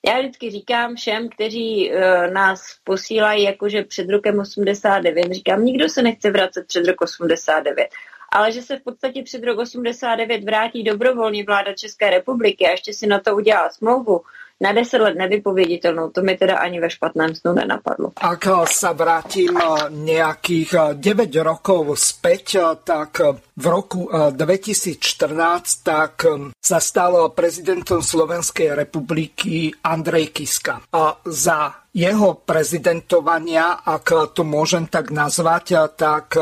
Já vždycky říkám všem, kteří uh, nás posílají jakože před rokem 89, říkám, nikdo se nechce vracet před rok 89 ale že se v podstatě před rok 89 vrátí dobrovolně vláda České republiky a ještě si na to udělá smlouvu, na 10 let nevypověditelnou, to mi teda ani ve špatném snu nenapadlo.
Ak sa vrátim nejakých 9 eh, rokov späť, tak v roku 2014 tak sa stal prezidentom Slovenskej republiky Andrej Kiska. A za jeho prezidentovania, ak to môžem tak nazvať, tak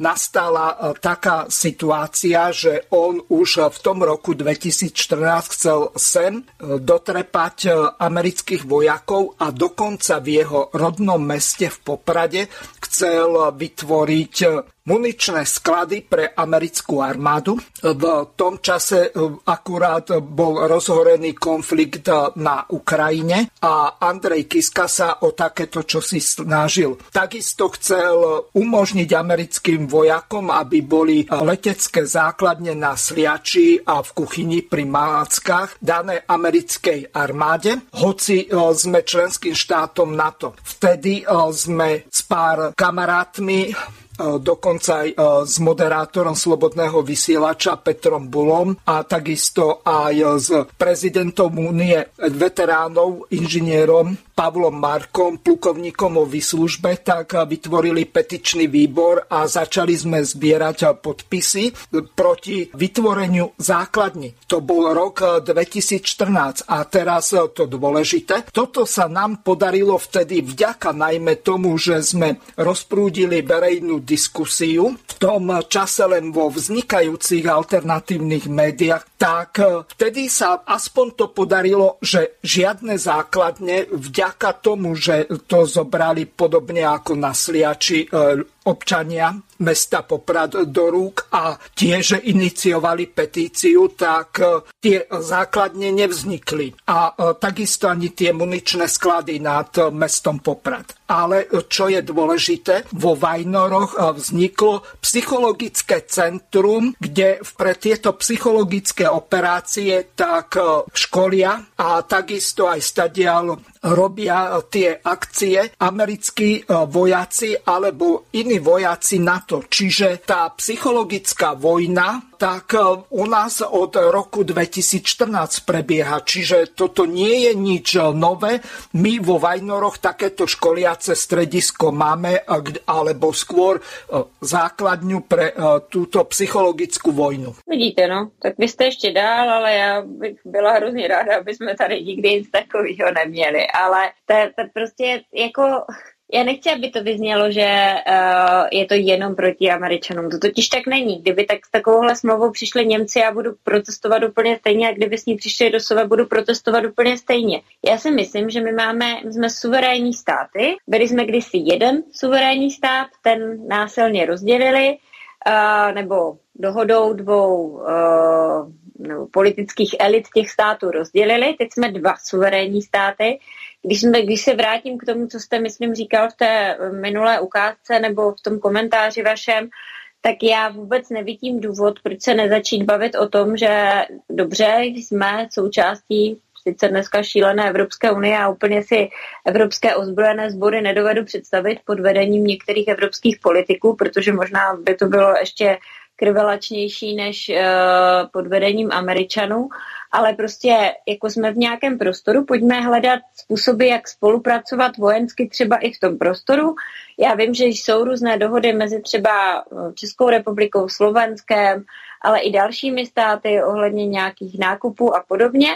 nastala taká situácia, že on už v tom roku 2014 chcel sem dotrepať amerických vojakov a dokonca v jeho rodnom meste v Poprade chcel vytvoriť muničné sklady pre americkú armádu. V tom čase e, akurát bol rozhorený konflikt na Ukrajine a Andrej Kiska sa o takéto čosi snažil. Takisto chcel umožniť americkým vojakom, aby boli letecké základne na Sliači a v kuchyni pri Maláckach dané americkej armáde, hoci e, sme členským štátom NATO. Vtedy e, sme s pár kamarátmi E, dokonca aj e, s moderátorom Slobodného vysielača Petrom Bulom a takisto aj s prezidentom Únie veteránov, inžinierom Pavlom Markom, plukovníkom o vyslužbe, tak vytvorili petičný výbor a začali sme zbierať podpisy proti vytvoreniu základni. To bol rok 2014 a teraz to dôležité. Toto sa nám podarilo vtedy vďaka najmä tomu, že sme rozprúdili verejnú diskusiu v tom čase len vo vznikajúcich alternatívnych médiách, tak vtedy sa aspoň to podarilo, že žiadne základne vďaka tomu, že to zobrali podobne ako na Sliači e, občania mesta Poprad do rúk a tiež iniciovali petíciu, tak e, tie základne nevznikli. A e, takisto ani tie muničné sklady nad mestom Poprad. Ale čo je dôležité, vo Vajnoroch vzniklo psychologické centrum, kde pre tieto psychologické operácie tak školia a takisto aj stadial robia tie akcie americkí vojaci alebo iní iní vojaci NATO. Čiže tá psychologická vojna tak e, u nás od roku 2014 prebieha. Čiže toto nie je nič nové. My vo Vajnoroch takéto školiace stredisko máme, e, alebo skôr e, základňu pre túto psychologickú vojnu.
Vidíte, no, tak vy jste ještě dál, ale já bych byla hrozně ráda, aby jsme tady nikdy nic takového neměli. Ale to, to prostě jako já nechci, aby to vyznělo, že uh, je to jenom proti Američanům. To totiž tak není. Kdyby tak s takovouhle smlouvou přišli Němci, já budu protestovat úplně stejně a kdyby s ní přišli do Sova, budu protestovat úplně stejně. Já si myslím, že my máme, my jsme suverénní státy, byli jsme kdysi jeden suverénní stát, ten násilně rozdělili, uh, nebo dohodou dvou uh, nebo politických elit těch států rozdělili. Teď jsme dva suverénní státy. Když, jsme, když se vrátím k tomu, co jste, myslím, říkal v té minulé ukázce nebo v tom komentáři vašem, tak já vůbec nevidím důvod, proč se nezačít bavit o tom, že dobře jsme součástí sice dneska šílené Evropské unie a úplně si evropské ozbrojené sbory nedovedu představit pod vedením některých evropských politiků, protože možná by to bylo ještě krvelačnější než uh, pod vedením Američanů, ale prostě jako jsme v nějakém prostoru, pojďme hledat způsoby, jak spolupracovat vojensky třeba i v tom prostoru. Já vím, že jsou různé dohody mezi třeba eh, Českou republikou, Slovenskem, ale i dalšími státy ohledně nějakých nákupů a podobně,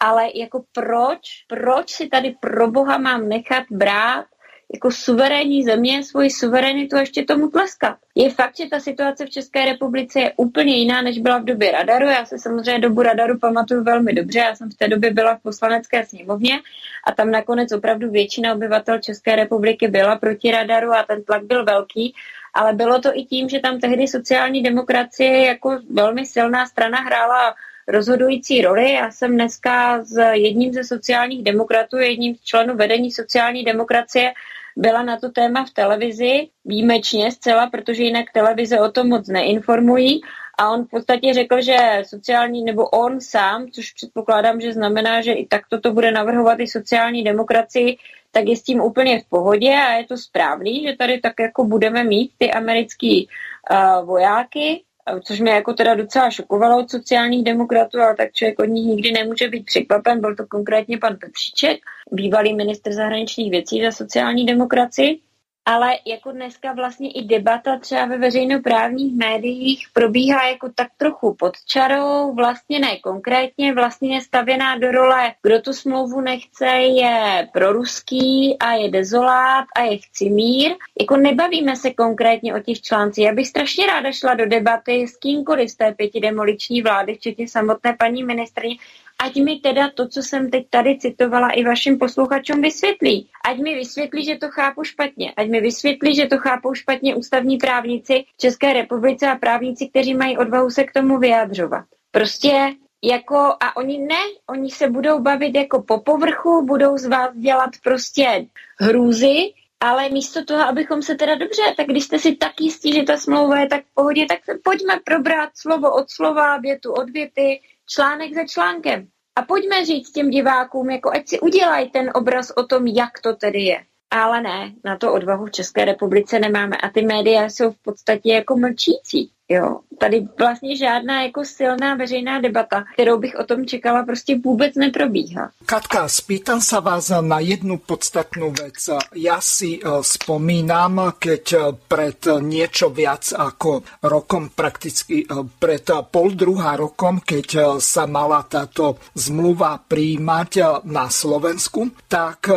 ale jako proč, proč si tady pro boha mám nechat brát jako suverénní země svoji suverenitu ještě tomu tleskat. Je fakt, že ta situace v České republice je úplně jiná, než byla v době radaru. Já se samozřejmě dobu radaru pamatuju velmi dobře. Já jsem v té době byla v poslanecké sněmovně a tam nakonec opravdu většina obyvatel České republiky byla proti radaru a ten tlak byl velký. Ale bylo to i tím, že tam tehdy sociální demokracie jako velmi silná strana hrála rozhodující roli. Já jsem dneska s jedním ze sociálních demokratů, jedním z členů vedení sociální demokracie byla na to téma v televizi, výjimečně zcela, protože jinak televize o tom moc neinformují. A on v podstatě řekl, že sociální, nebo on sám, což předpokládám, že znamená, že i takto to bude navrhovat i sociální demokracii, tak je s tím úplně v pohodě a je to správný, že tady tak jako budeme mít ty americký uh, vojáky, což mě jako teda docela šokovalo od sociálních demokratů, ale tak člověk od nich nikdy nemůže být překvapen. Byl to konkrétně pan Petříček, bývalý ministr zahraničních věcí za sociální demokracii ale jako dneska vlastně i debata třeba ve veřejnoprávních médiích probíhá jako tak trochu pod čarou, vlastně ne konkrétně, vlastně je stavěná do role, kdo tu smlouvu nechce, je proruský a je dezolát a je chci mír. Jako nebavíme se konkrétně o těch článcích. Já bych strašně ráda šla do debaty s kýmkoliv z té pěti demoliční vlády, včetně samotné paní ministrně, ať mi teda to, co jsem teď tady citovala, i vašim posluchačům vysvětlí. Ať mi vysvětlí, že to chápu špatně. Ať mi vysvětlí, že to chápou špatně ústavní právníci v České republice a právníci, kteří mají odvahu se k tomu vyjadřovat. Prostě jako, a oni ne, oni se budou bavit jako po povrchu, budou z vás dělat prostě hrůzy, ale místo toho, abychom se teda dobře, tak když jste si tak jistí, že ta smlouva je tak v pohodě, tak pojďme probrat slovo od slova, větu od věty, článek za článkem. A pojďme říct těm divákům, jako ať si udělají ten obraz o tom, jak to tedy je. Ale ne, na to odvahu v České republice nemáme a ty média jsou v podstatě jako mlčící. Jo, tady vlastně žádná jako silná veřejná debata, kterou bych o tom čekala, prostě vůbec neprobíhá.
Katka, spýtam sa vás na jednu podstatnú vec. Ja si e, spomínam, keď e, pred niečo viac ako rokom, prakticky e, pred pol druhá rokom, keď sa mala táto zmluva príjmať na Slovensku, tak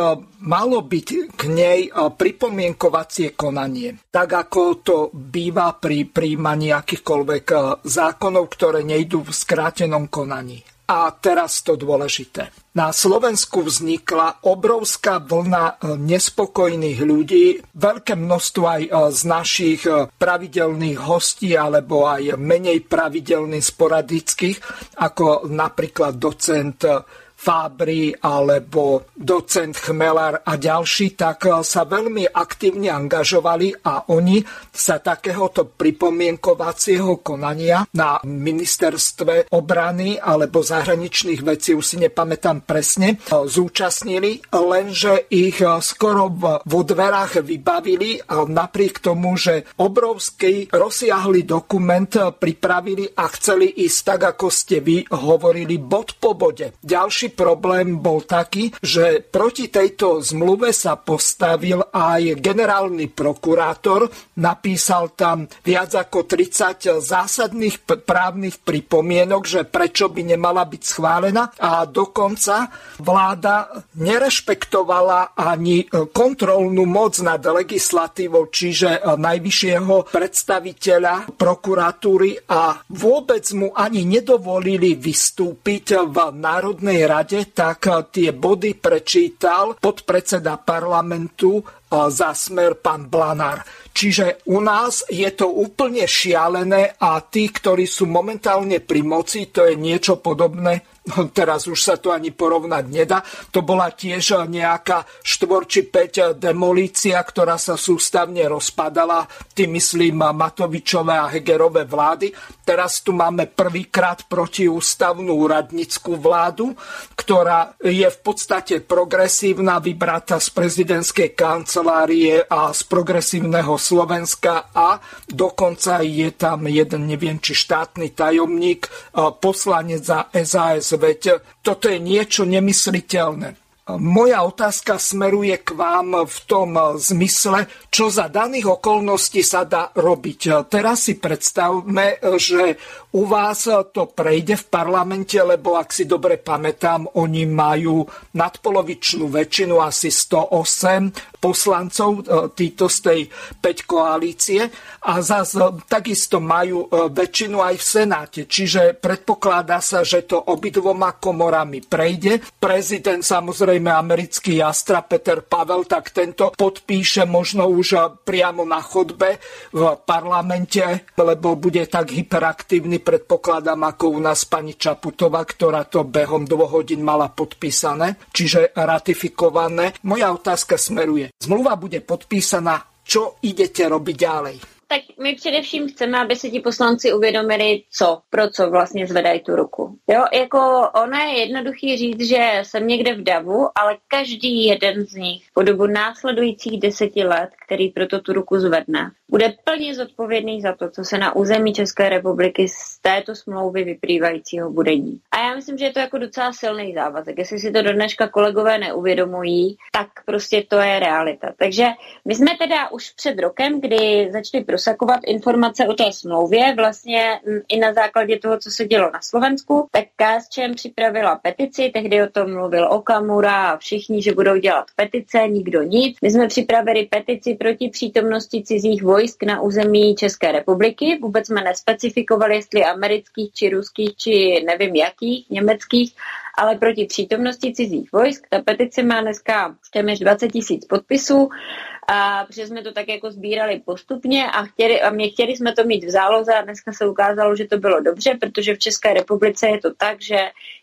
malo byť k nej pripomienkovacie konanie. Tak ako to býva pri príjmaní akýchkoľvek zákonov, ktoré nejdú v skrátenom konaní. A teraz to dôležité. Na Slovensku vznikla obrovská vlna nespokojných ľudí, veľké množstvo aj z našich pravidelných hostí alebo aj menej pravidelných sporadických, ako napríklad docent Fábry alebo docent Chmelar a ďalší, tak eh, sa veľmi aktívne angažovali a oni sa takéhoto pripomienkovacieho konania na ministerstve obrany alebo zahraničných vecí, už si nepamätám presne, eh, zúčastnili, lenže ich eh, skoro vo dverách vybavili a napriek tomu, že obrovský rozsiahly dokument pripravili a chceli ísť tak, ako ste vy hovorili, bod po bode. Ďalší problém bol taký, že proti tejto zmluve sa postavil aj generálny prokurátor, napísal tam viac ako 30 zásadných právnych pripomienok, že prečo by nemala byť schválená. A dokonca vláda nerešpektovala ani kontrolnú moc nad legislatívou, čiže najvyššieho predstaviteľa prokuratúry a vôbec mu ani nedovolili vystúpiť v Národnej rade rade, tak eh, tie body prečítal podpredseda parlamentu za smer pán Blanár. Čiže u nás je to úplne šialené a tí, ktorí sú momentálne pri moci, to je niečo podobné teraz už sa to ani porovnať nedá. To bola tiež nejaká štvor či 5 demolícia, ktorá sa sústavne rozpadala, tým myslím Matovičové a Hegerové vlády. Teraz tu máme prvýkrát protiústavnú úradnickú vládu, ktorá je v podstate progresívna, vybratá z prezidentskej kancelárie a z progresívneho Slovenska a dokonca je tam jeden, neviem, či štátny tajomník, poslanec za SAS veď toto je niečo nemysliteľné. Moja otázka smeruje k vám v tom zmysle, čo za daných okolností sa dá robiť. Teraz si predstavme, že u vás to prejde v parlamente, lebo ak si dobre pamätám, oni majú nadpolovičnú väčšinu, asi 108 poslancov, e, títo z tej 5 koalície a zase takisto majú e, väčšinu aj v Senáte. Čiže predpokladá sa, že to obidvoma komorami prejde. Prezident samozrejme americký jastra Peter Pavel, tak tento podpíše možno už priamo na chodbe v parlamente, lebo bude tak hyperaktívny predpokladám, ako u nás pani Čaputová, ktorá to behom dvoch hodín mala podpísané, čiže ratifikované. Moja otázka smeruje. Zmluva bude podpísaná, čo idete robiť ďalej?
Tak my především chceme, aby se ti poslanci uvědomili, co, pro co vlastně zvedají tu ruku. Jo, jako ono je jednoduchý říct, že jsem někde v davu, ale každý jeden z nich po dobu následujících deseti let, který proto tu ruku zvedne, bude plně zodpovědný za to, co se na území České republiky z této smlouvy vyplývajícího bude dít. A já myslím, že je to jako docela silný závazek. Jestli si to do dneška kolegové neuvědomují, tak prostě to je realita. Takže my jsme teda už před rokem, kdy začali prosakovat informace o té smlouvě, vlastně mm, i na základě toho, co se dělo na Slovensku, tak KSČM připravila petici, tehdy o tom mluvil Okamura a všichni, že budou dělat petice, nikdo nic. My jsme připravili petici proti přítomnosti cizích vojsk na území České republiky. Vůbec jsme nespecifikovali, jestli amerických, či ruských, či nevím jakých, německých, ale proti přítomnosti cizích vojsk. Ta petice má dneska téměř 20 tisíc podpisů a protože jsme to tak jako sbírali postupně a, chtěli, a mě chtěli jsme to mít v záloze a dneska se ukázalo, že to bylo dobře, protože v České republice je to tak, že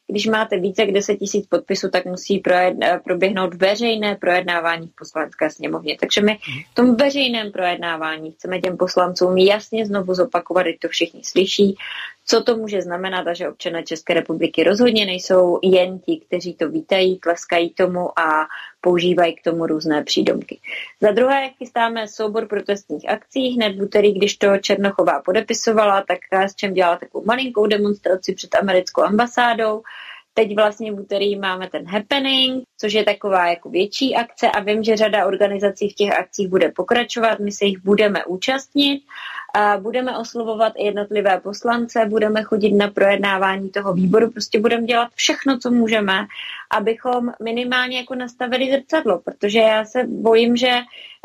když máte více jak 10 tisíc podpisů, tak musí projedna, proběhnout veřejné projednávání v poslanecké sněmovně. Takže my v tom veřejném projednávání chceme těm poslancům jasně znovu zopakovat, že to všichni slyší, co to může znamenat a že občané České republiky rozhodně nejsou jen ti, kteří to vítají, tleskají tomu a používají k tomu různé přídomky. Za druhé chystáme soubor protestních akcí. Hned v úterý, když to Černochová podepisovala, tak s čem dělala takovou malinkou demonstraci před americkou ambasádou. Teď vlastně v úterý máme ten happening, což je taková jako větší akce a vím, že řada organizací v těch akcích bude pokračovat, my se jich budeme účastnit budeme oslovovat i jednotlivé poslance, budeme chodit na projednávání toho výboru, prostě budeme dělat všechno, co můžeme, abychom minimálně jako nastavili zrcadlo, protože já se bojím, že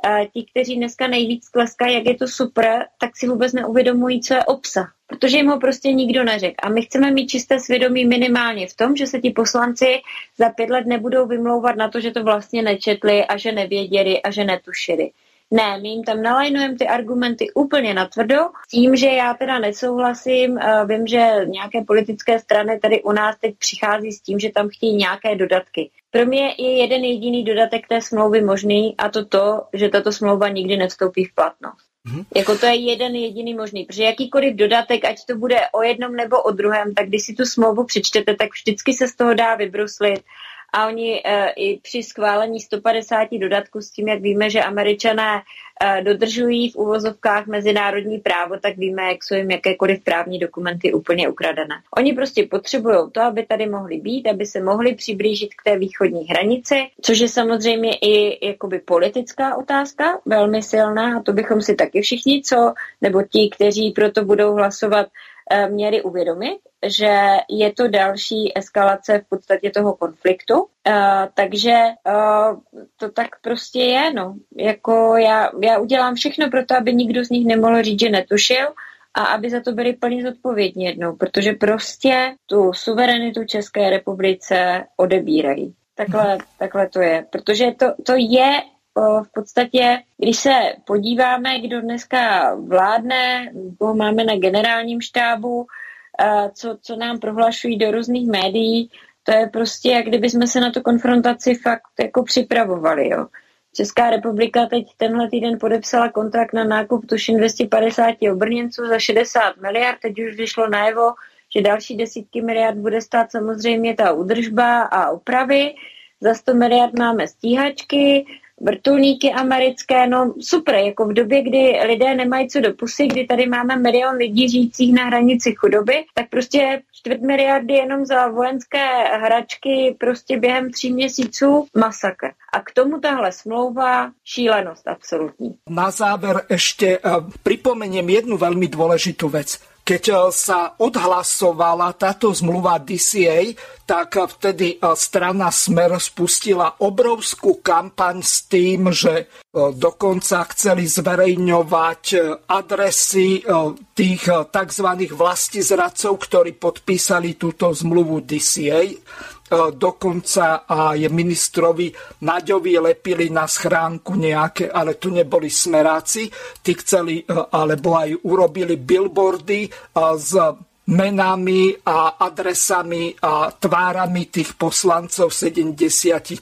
eh, ti, kteří dneska nejvíc tleskají, jak je to super, tak si vůbec neuvědomují, co je obsah protože jim ho prostě nikdo neřekl. A my chceme mít čisté svědomí minimálně v tom, že se ti poslanci za pět let nebudou vymlouvat na to, že to vlastně nečetli a že nevěděli a že netušili. Ne, my jim tam nalajnujeme ty argumenty úplně natvrdo, s tím, že já teda nesouhlasím, vím, že nějaké politické strany tady u nás teď přichází s tím, že tam chtějí nějaké dodatky. Pro mě je jeden jediný dodatek té smlouvy možný a to to, že tato smlouva nikdy nevstoupí v platnost. Mm-hmm. Jako to je jeden jediný možný, protože jakýkoliv dodatek, ať to bude o jednom nebo o druhém, tak když si tu smlouvu přečtete, tak vždycky se z toho dá vybruslit a oni e, i při schválení 150 dodatků s tím, jak víme, že američané e, dodržují v uvozovkách mezinárodní právo, tak víme, jak jsou jim jakékoliv právní dokumenty úplně ukradené. Oni prostě potřebují to, aby tady mohli být, aby se mohli přiblížit k té východní hranici, což je samozřejmě i jakoby politická otázka, velmi silná a to bychom si taky všichni, co, nebo ti, kteří proto budou hlasovat, měli uvědomit, že je to další eskalace v podstatě toho konfliktu. Uh, takže uh, to tak prostě je, no. Jako já, já udělám všechno pro to, aby nikdo z nich nemohl říct, že netušil a aby za to byli plně zodpovědní jednou, protože prostě tu suverenitu České republice odebírají. Takhle, takhle to je, protože to, to je v podstatě, když se podíváme, kdo dneska vládne, koho máme na generálním štábu, co, co nám prohlašují do různých médií, to je prostě, jak kdyby jsme se na tu konfrontaci fakt jako připravovali, jo. Česká republika teď tenhle týden podepsala kontrakt na nákup tuším 250 obrněnců za 60 miliard, teď už vyšlo najevo, že další desítky miliard bude stát samozřejmě ta údržba a opravy. Za 100 miliard máme stíhačky, vrtulníky americké, no super, jako v době, kdy lidé nemají co do pusy, kdy tady máme milion lidí žijících na hranici chudoby, tak prostě čtvrt miliardy jenom za vojenské hračky prostě během tří měsíců masakr. A k tomu tahle smlouva šílenost absolutní.
Na záver ešte uh, pripomeniem jednu veľmi dôležitú vec. Keď e, sa odhlasovala táto zmluva DCA, tak vtedy e, strana Smer spustila obrovskú kampaň s tým, že e, dokonca chceli zverejňovať adresy tých tzv. vlastizradcov, ktorí podpísali túto zmluvu DCA E, dokonca aj ministrovi Naďovi lepili na schránku nejaké, ale tu neboli smeráci, tí chceli, e, alebo aj urobili billboardy e, s menami a adresami a tvárami tých poslancov 70,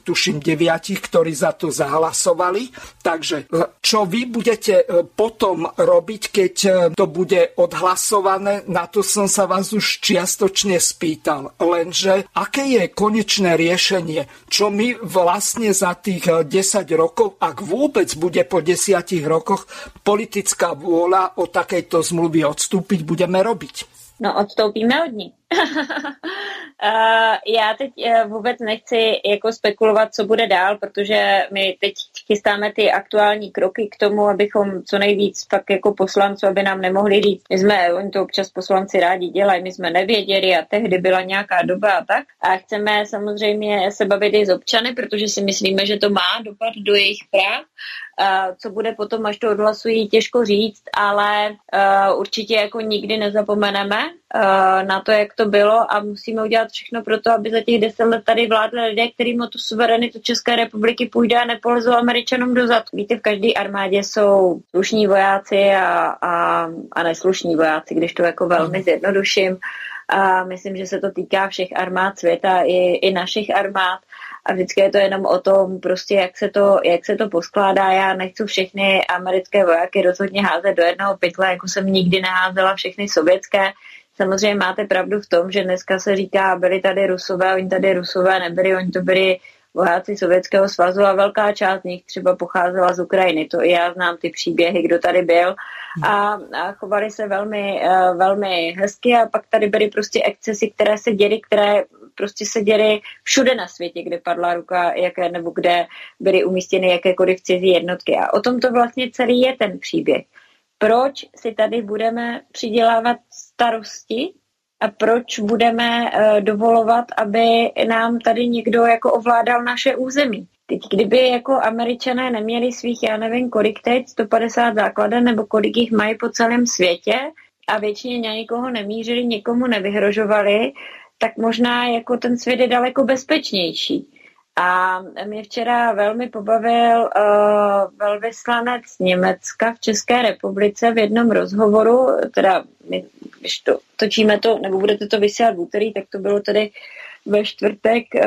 tuším 9, ktorí za to zahlasovali. Takže e, čo vy budete e, potom robiť, keď e, to bude odhlasované, na to som sa vás už čiastočne spýtal. Lenže aké je konečné riešenie? Čo my vlastne za tých 10 rokov, ak vôbec bude po 10 rokoch politická vôľa o takejto zmluvy odstúpiť, budeme robiť?
No, odstoupíme od ní. Já teď eh, vůbec nechci jako spekulovat, co bude dál, protože my teď chystáme ty aktuální kroky k tomu, abychom co nejvíc pak jako poslanců, aby nám nemohli říct, my jsme, oni to občas poslanci rádi dělají, my jsme nevěděli a tehdy byla nějaká doba a tak. A chceme samozřejmě se bavit i s občany, protože si myslíme, že to má dopad do jejich práv. Uh, co bude potom, až to odhlasují, těžko říct, ale uh, určitě jako nikdy nezapomeneme uh, na to, jak to bylo a musíme udělat všechno pro to, aby za těch deset let tady vládli lidé, kterým o tu suverenitu České republiky půjde a nepolezou američanům dozad. Víte, v každé armádě jsou slušní vojáci a, a, a neslušní vojáci, když to jako velmi zjednoduším. A myslím, že se to týká všech armád světa i, i našich armád a vždycky je to jenom o tom, prostě jak se to, jak se to poskládá. Já nechci všechny americké vojáky rozhodně házet do jednoho pytle, jako jsem nikdy neházela všechny sovětské. Samozřejmě máte pravdu v tom, že dneska se říká, byli tady Rusové, oni tady Rusové nebyli, oni to byli vojáci Sovětského svazu a velká část z nich třeba pocházela z Ukrajiny. To i já znám ty příběhy, kdo tady byl. A, a chovali se velmi, uh, velmi hezky a pak tady byly prostě excesy, které se děly, které prostě se děly všude na světě, kde padla ruka, jaké, nebo kde byly umístěny jakékoliv cizí jednotky. A o tom to vlastně celý je ten příběh. Proč si tady budeme přidělávat starosti a proč budeme uh, dovolovat, aby nám tady někdo jako ovládal naše území. Teď, kdyby jako američané neměli svých, já nevím kolik teď, 150 základen, nebo kolik jich mají po celém světě a většině na nikoho nemířili, nikomu nevyhrožovali, tak možná jako ten svět je daleko bezpečnější. A mě včera velmi pobavil uh, velvyslanec Německa v České republice v jednom rozhovoru, teda my, když to točíme to, nebo budete to vysílat v úterý, tak to bylo tedy ve čtvrtek uh,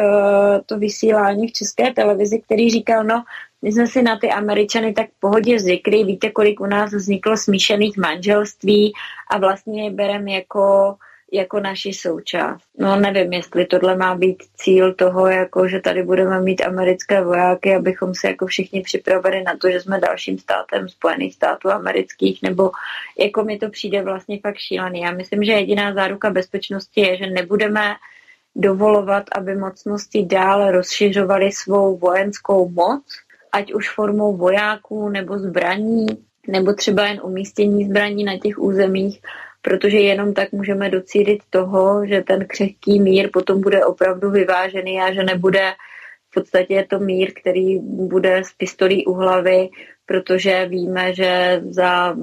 to vysílání v České televizi, který říkal, no, my jsme si na ty Američany tak pohodě zvykli, víte, kolik u nás vzniklo smíšených manželství a vlastně je berem jako jako naši součást. No nevím, jestli tohle má být cíl toho, jako že tady budeme mít americké vojáky, abychom se jako všichni připravili na to, že jsme dalším státem Spojených států amerických, nebo jako mi to přijde vlastně fakt šílený. Já myslím, že jediná záruka bezpečnosti je, že nebudeme dovolovat, aby mocnosti dále rozšiřovaly svou vojenskou moc, ať už formou vojáků nebo zbraní, nebo třeba jen umístění zbraní na těch územích, protože jenom tak můžeme docílit toho, že ten křehký mír potom bude opravdu vyvážený a že nebude v podstatě to mír, který bude s pistolí u hlavy, protože víme, že za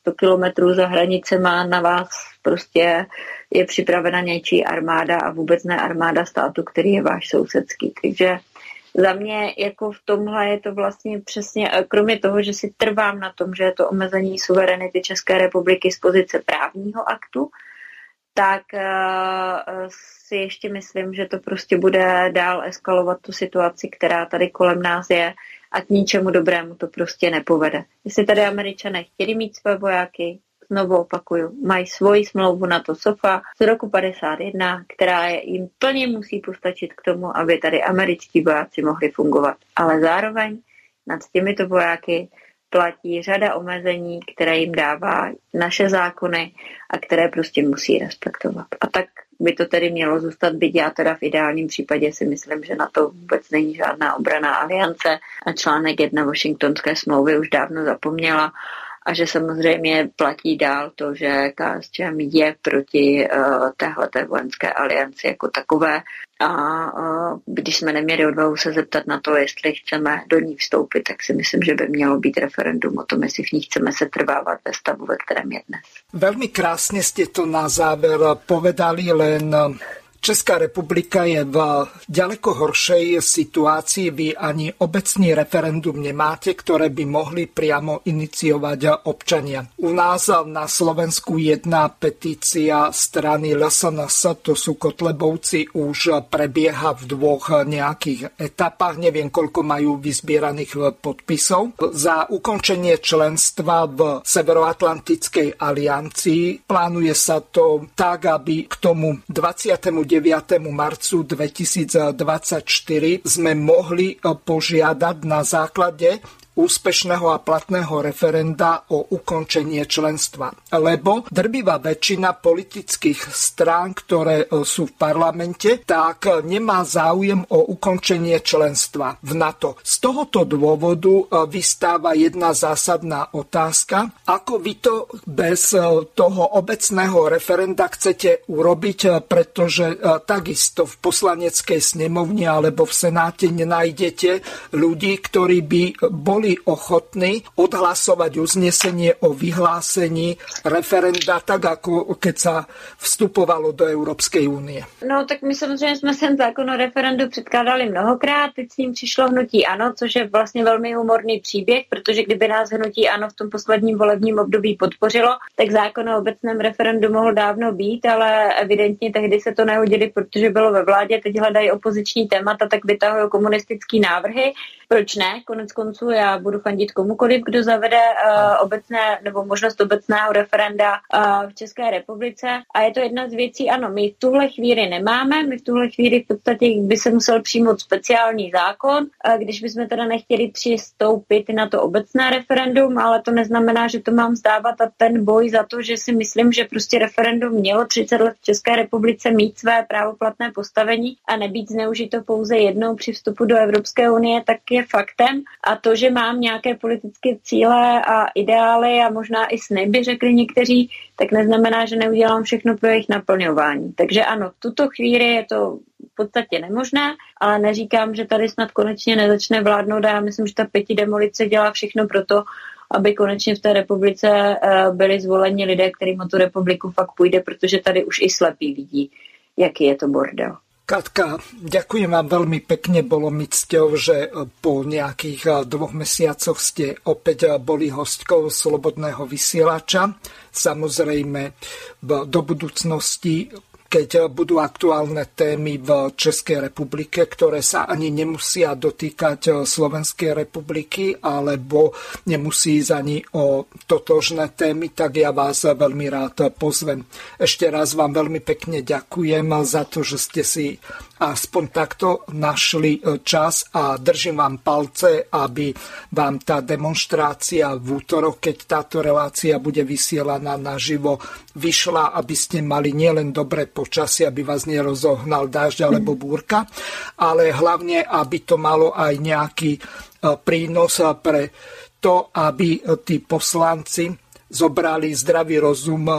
100 kilometrů za hranicema na vás prostě je připravena něčí armáda a vůbec ne armáda státu, který je váš sousedský. Takže za mě jako v tomhle je to vlastně přesně, eh, kromě toho, že si trvám na tom, že je to omezení suverenity České republiky z pozice právního aktu, tak uh, si ještě myslím, že to prostě bude dál eskalovat tu situaci, která tady kolem nás je a k ničemu dobrému to prostě nepovede. Jestli tady američané chtěli mít své vojáky, znovu opakuju, mají svoji smlouvu na to SOFA z roku 51, která jim plně musí postačit k tomu, aby tady američtí vojáci mohli fungovat. Ale zároveň nad těmito vojáky platí řada omezení, které jim dává naše zákony a které prostě musí respektovat. A tak by to tedy mělo zůstat, byť já teda v ideálním případě si myslím, že na to vůbec není žádná obraná aliance a článek jedna Washingtonské smlouvy už dávno zapomněla a že samozřejmě platí dál to, že KSČM je proti uh, téhleté vojenské alianci jako takové a uh, když jsme neměli odvahu se zeptat na to, jestli chceme do ní vstoupit, tak si myslím, že by mělo být referendum o tom, jestli v ní chceme se trvávat ve stavu, ve kterém je dnes.
Velmi krásně jste to na záver povedali, len Česká republika je v ďaleko horšej situácii. Vy ani obecný referendum nemáte, ktoré by mohli priamo iniciovať občania. U nás na Slovensku jedna petícia strany LSNS, to sú Kotlebovci, už prebieha v dvoch nejakých etapách. Neviem, koľko majú vyzbieraných podpisov. Za ukončenie členstva v Severoatlantickej aliancii plánuje sa to tak, aby k tomu 29 9. marcu 2024 sme mohli požiadať na základe úspešného a platného referenda o ukončenie členstva. Lebo drvivá väčšina politických strán, ktoré e, sú v parlamente, tak nemá záujem o ukončenie členstva v NATO. Z tohoto dôvodu e, vystáva jedna zásadná otázka, ako vy to bez e, toho obecného referenda chcete urobiť, pretože takisto v poslaneckej snemovni alebo v Senáte nenájdete ľudí, ktorí by boli boli ochotní odhlasovať uznesenie o vyhlásení referenda tak, ako keď sa vstupovalo do Európskej únie.
No tak my samozřejmě jsme ten zákon o referendu předkládali mnohokrát, teď s ním přišlo hnutí ANO, což je vlastně velmi humorný příběh, protože kdyby nás hnutí ANO v tom posledním volebním období podpořilo, tak zákon o obecném referendu mohl dávno být, ale evidentně tehdy se to nehodili, protože bylo ve vládě, teď hledají opoziční témata, tak vytahují komunistický návrhy. Proč ne? Konec konců já budu fandit komukoliv, kdo zavede uh, obecné nebo možnost obecného referenda uh, v České republice. A je to jedna z věcí, ano, my v tuhle chvíli nemáme, my v tuhle chvíli v podstatě by se musel přijmout speciální zákon, uh, když bychom teda nechtěli přistoupit na to obecné referendum, ale to neznamená, že to mám zdávat a ten boj za to, že si myslím, že prostě referendum mělo 30 let v České republice mít své právoplatné postavení a nebýt zneužito pouze jednou při vstupu do Evropské unie, tak je faktem. A to, že má mám nějaké politické cíle a ideály a možná i sny, by řekli někteří, tak neznamená, že neudělám všechno pro jejich naplňování. Takže ano, v tuto chvíli je to v podstatě nemožné, ale neříkám, že tady snad konečně nezačne vládnout a já myslím, že ta pěti demolice dělá všechno pro to, aby konečně v té republice eh, byli zvoleni lidé, kterým o tu republiku fakt půjde, protože tady už i slepí vidí, jaký je to bordel.
Katka, ďakujem vám veľmi pekne. Bolo mi cťou, že po nejakých eh, dvoch mesiacoch ste opäť eh, boli hostkou Slobodného vysielača. Samozrejme, do budúcnosti keď budú aktuálne témy v Českej republike, ktoré sa ani nemusia dotýkať eh, Slovenskej republiky, alebo nemusí ísť ani o totožné témy, tak ja vás veľmi rád pozvem. Ešte raz vám veľmi pekne ďakujem za to, že ste si aspoň takto našli e, čas a držím vám palce, aby vám tá demonstrácia v útorok, keď táto relácia bude vysielaná naživo, vyšla, aby ste mali nielen dobré počasie, aby vás nerozohnal dážď alebo búrka, ale hlavne, aby to malo aj nejaký e, prínos pre to, aby tí poslanci zobrali zdravý rozum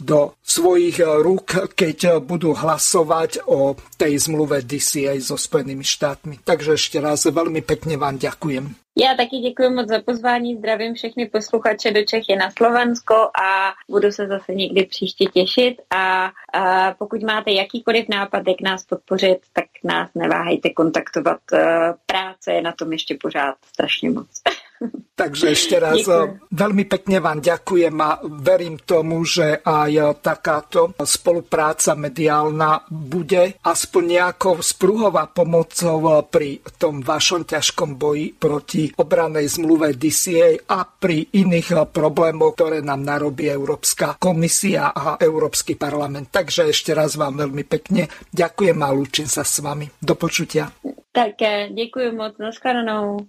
do svojich eh, rúk, keď eh, budú hlasovať o tej zmluve DCA so Spojenými štátmi. Takže ešte raz veľmi pekne vám ďakujem.
Já taky děkuji moc za pozvání, zdravím všechny posluchače do Čechy na Slovensko a budu se zase někdy příště těšit a, a pokud máte jakýkoliv nápad, jak nás podpořit, tak nás neváhejte kontaktovat. Eh, práce je na tom ještě pořád strašně moc.
Takže ešte raz Ďakujem. veľmi pekne vám ďakujem a verím tomu, že aj takáto spolupráca mediálna bude aspoň nejakou sprúhová pomocou pri tom vašom ťažkom boji proti obranej zmluve DCA a pri iných problémoch, ktoré nám narobí Európska komisia a Európsky parlament. Takže ešte raz vám veľmi pekne ďakujem a lúčim sa s vami. Do počutia.
Tak ďakujem moc. Naschledanou.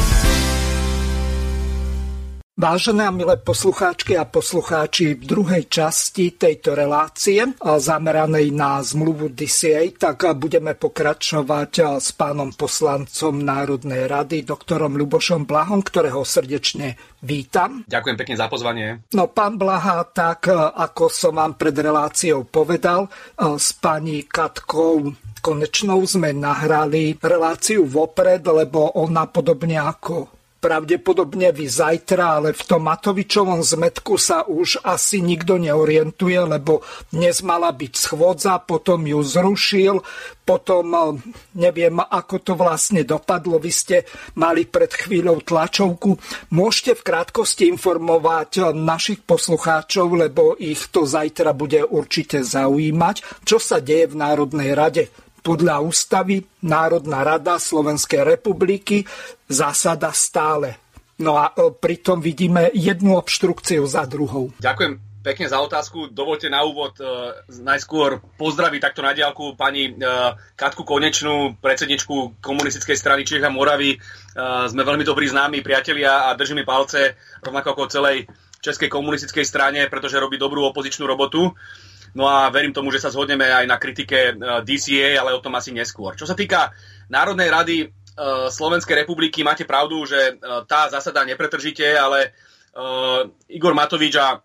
Vážené a milé poslucháčky a poslucháči, v druhej časti tejto relácie zameranej na zmluvu DCA, tak budeme pokračovať s pánom poslancom Národnej rady, doktorom Ľubošom Blahom, ktorého srdečne vítam.
Ďakujem pekne za pozvanie.
No pán Blaha, tak ako som vám pred reláciou povedal, s pani Katkou konečnou sme nahrali reláciu vopred, lebo ona podobne ako pravdepodobne vy zajtra, ale v tom Matovičovom zmetku sa už asi nikto neorientuje, lebo dnes mala byť schôdza, potom ju zrušil, potom eh, neviem, ako to vlastne dopadlo. Vy ste mali pred chvíľou tlačovku. Môžete v krátkosti informovať eh, našich poslucháčov, lebo ich to zajtra bude určite zaujímať, čo sa deje v Národnej rade podľa ústavy Národná rada Slovenskej republiky zasada stále. No a e, pritom vidíme jednu obštrukciu za druhou.
Ďakujem pekne za otázku. Dovolte na úvod e, najskôr pozdraviť takto na diálku pani e, Katku Konečnú, predsedničku komunistickej strany Čech a Moravy. E, sme veľmi dobrí známi priatelia a držíme palce rovnako ako celej Českej komunistickej strane, pretože robí dobrú opozičnú robotu. No a verím tomu, že sa zhodneme aj na kritike e, DCA, ale o tom asi neskôr. Čo sa týka Národnej rady e, Slovenskej republiky, máte pravdu, že e, tá zasada nepretržite, ale Igor Matovič a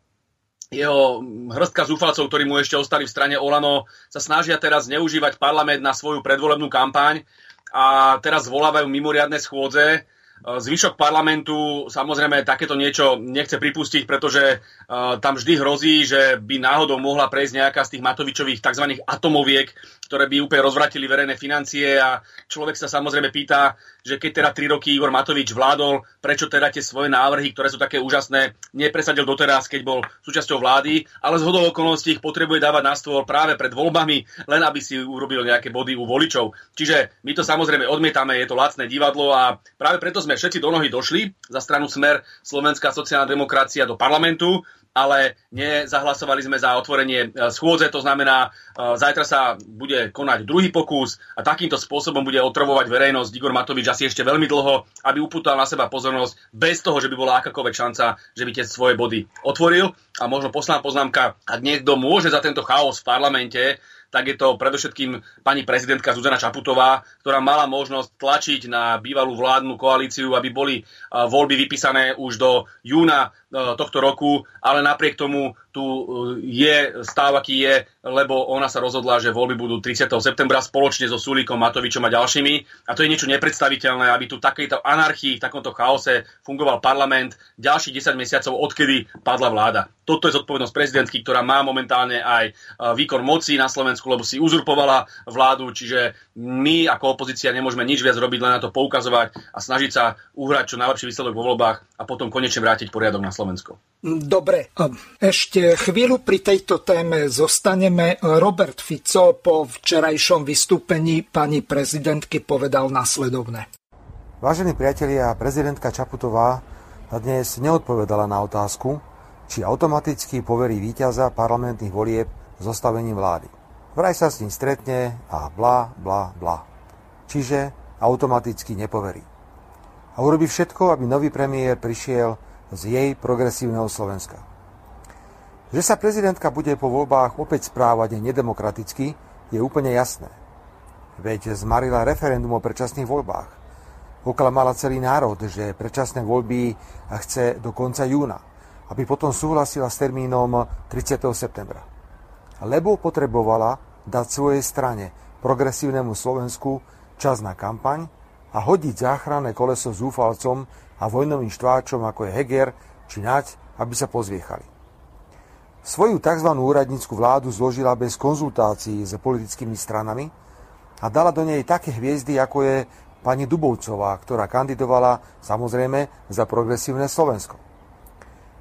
jeho hrstka zúfalcov, ktorí mu ešte ostali v strane Olano, sa snažia teraz zneužívať parlament na svoju predvolebnú kampaň a teraz zvolávajú mimoriadne schôdze, Zvyšok parlamentu samozrejme takéto niečo nechce pripustiť, pretože uh, tam vždy hrozí, že by náhodou mohla prejsť nejaká z tých Matovičových tzv. atomoviek, ktoré by úplne rozvratili verejné financie a človek sa samozrejme pýta, že keď teda 3 roky Igor Matovič vládol, prečo teda tie svoje návrhy, ktoré sú také úžasné, nepresadil doteraz, keď bol súčasťou vlády, ale z okolností ich potrebuje dávať na stôl práve pred voľbami, len aby si urobil nejaké body u voličov. Čiže my to samozrejme odmietame, je to lacné divadlo a práve preto sme všetci do nohy došli za stranu Smer Slovenská sociálna demokracia do parlamentu ale nezahlasovali sme za otvorenie e, schôdze, to znamená, e, zajtra sa bude konať druhý pokus a takýmto spôsobom bude otravovať verejnosť Igor Matovič asi ešte veľmi dlho, aby uputal na seba pozornosť bez toho, že by bola akákoľvek šanca, že by tie svoje body otvoril. A možno posledná poznámka, ak niekto môže za tento chaos v parlamente, tak je to predovšetkým pani prezidentka Zuzana Čaputová, ktorá mala možnosť tlačiť na bývalú vládnu koalíciu, aby boli voľby vypísané už do júna tohto roku, ale napriek tomu tu e, je stav, aký je, lebo ona sa rozhodla, že voľby budú 30. septembra spoločne so Sulíkom, Matovičom a ďalšími. A to je niečo nepredstaviteľné, aby tu takejto anarchii, v takomto chaose fungoval parlament ďalších 10 mesiacov, odkedy padla vláda. Toto je zodpovednosť prezidentky, ktorá má momentálne aj e, výkon moci na Slovensku, lebo si uzurpovala vládu, čiže my ako opozícia nemôžeme nič viac robiť, len na to poukazovať a snažiť sa uhrať čo najlepší výsledok vo voľbách a potom konečne vrátiť poriadok na Slovensko.
Dobre, ešte chvíľu pri tejto téme zostaneme. Robert Fico po včerajšom vystúpení pani prezidentky povedal následovné.
Vážení priatelia, prezidentka Čaputová dnes neodpovedala na otázku, či automaticky poverí víťaza parlamentných volieb zostavením vlády. Vraj sa s ním stretne a bla, bla, bla. Čiže automaticky nepoverí. A urobí všetko, aby nový premiér prišiel z jej progresívneho Slovenska. Že sa prezidentka bude po voľbách opäť správať nedemokraticky, je úplne jasné. Veď zmarila referendum o predčasných voľbách. Oklamala celý národ, že predčasné voľby chce do konca júna, aby potom súhlasila s termínom 30. septembra. Lebo potrebovala dať svojej strane, progresívnemu Slovensku, čas na kampaň a hodiť záchranné koleso zúfalcom, a vojnovým štváčom ako je Heger či Nať, aby sa pozviechali. Svoju tzv. úradnícku vládu zložila bez konzultácií s politickými stranami a dala do nej také hviezdy, ako je pani Dubovcová, ktorá kandidovala samozrejme za progresívne Slovensko.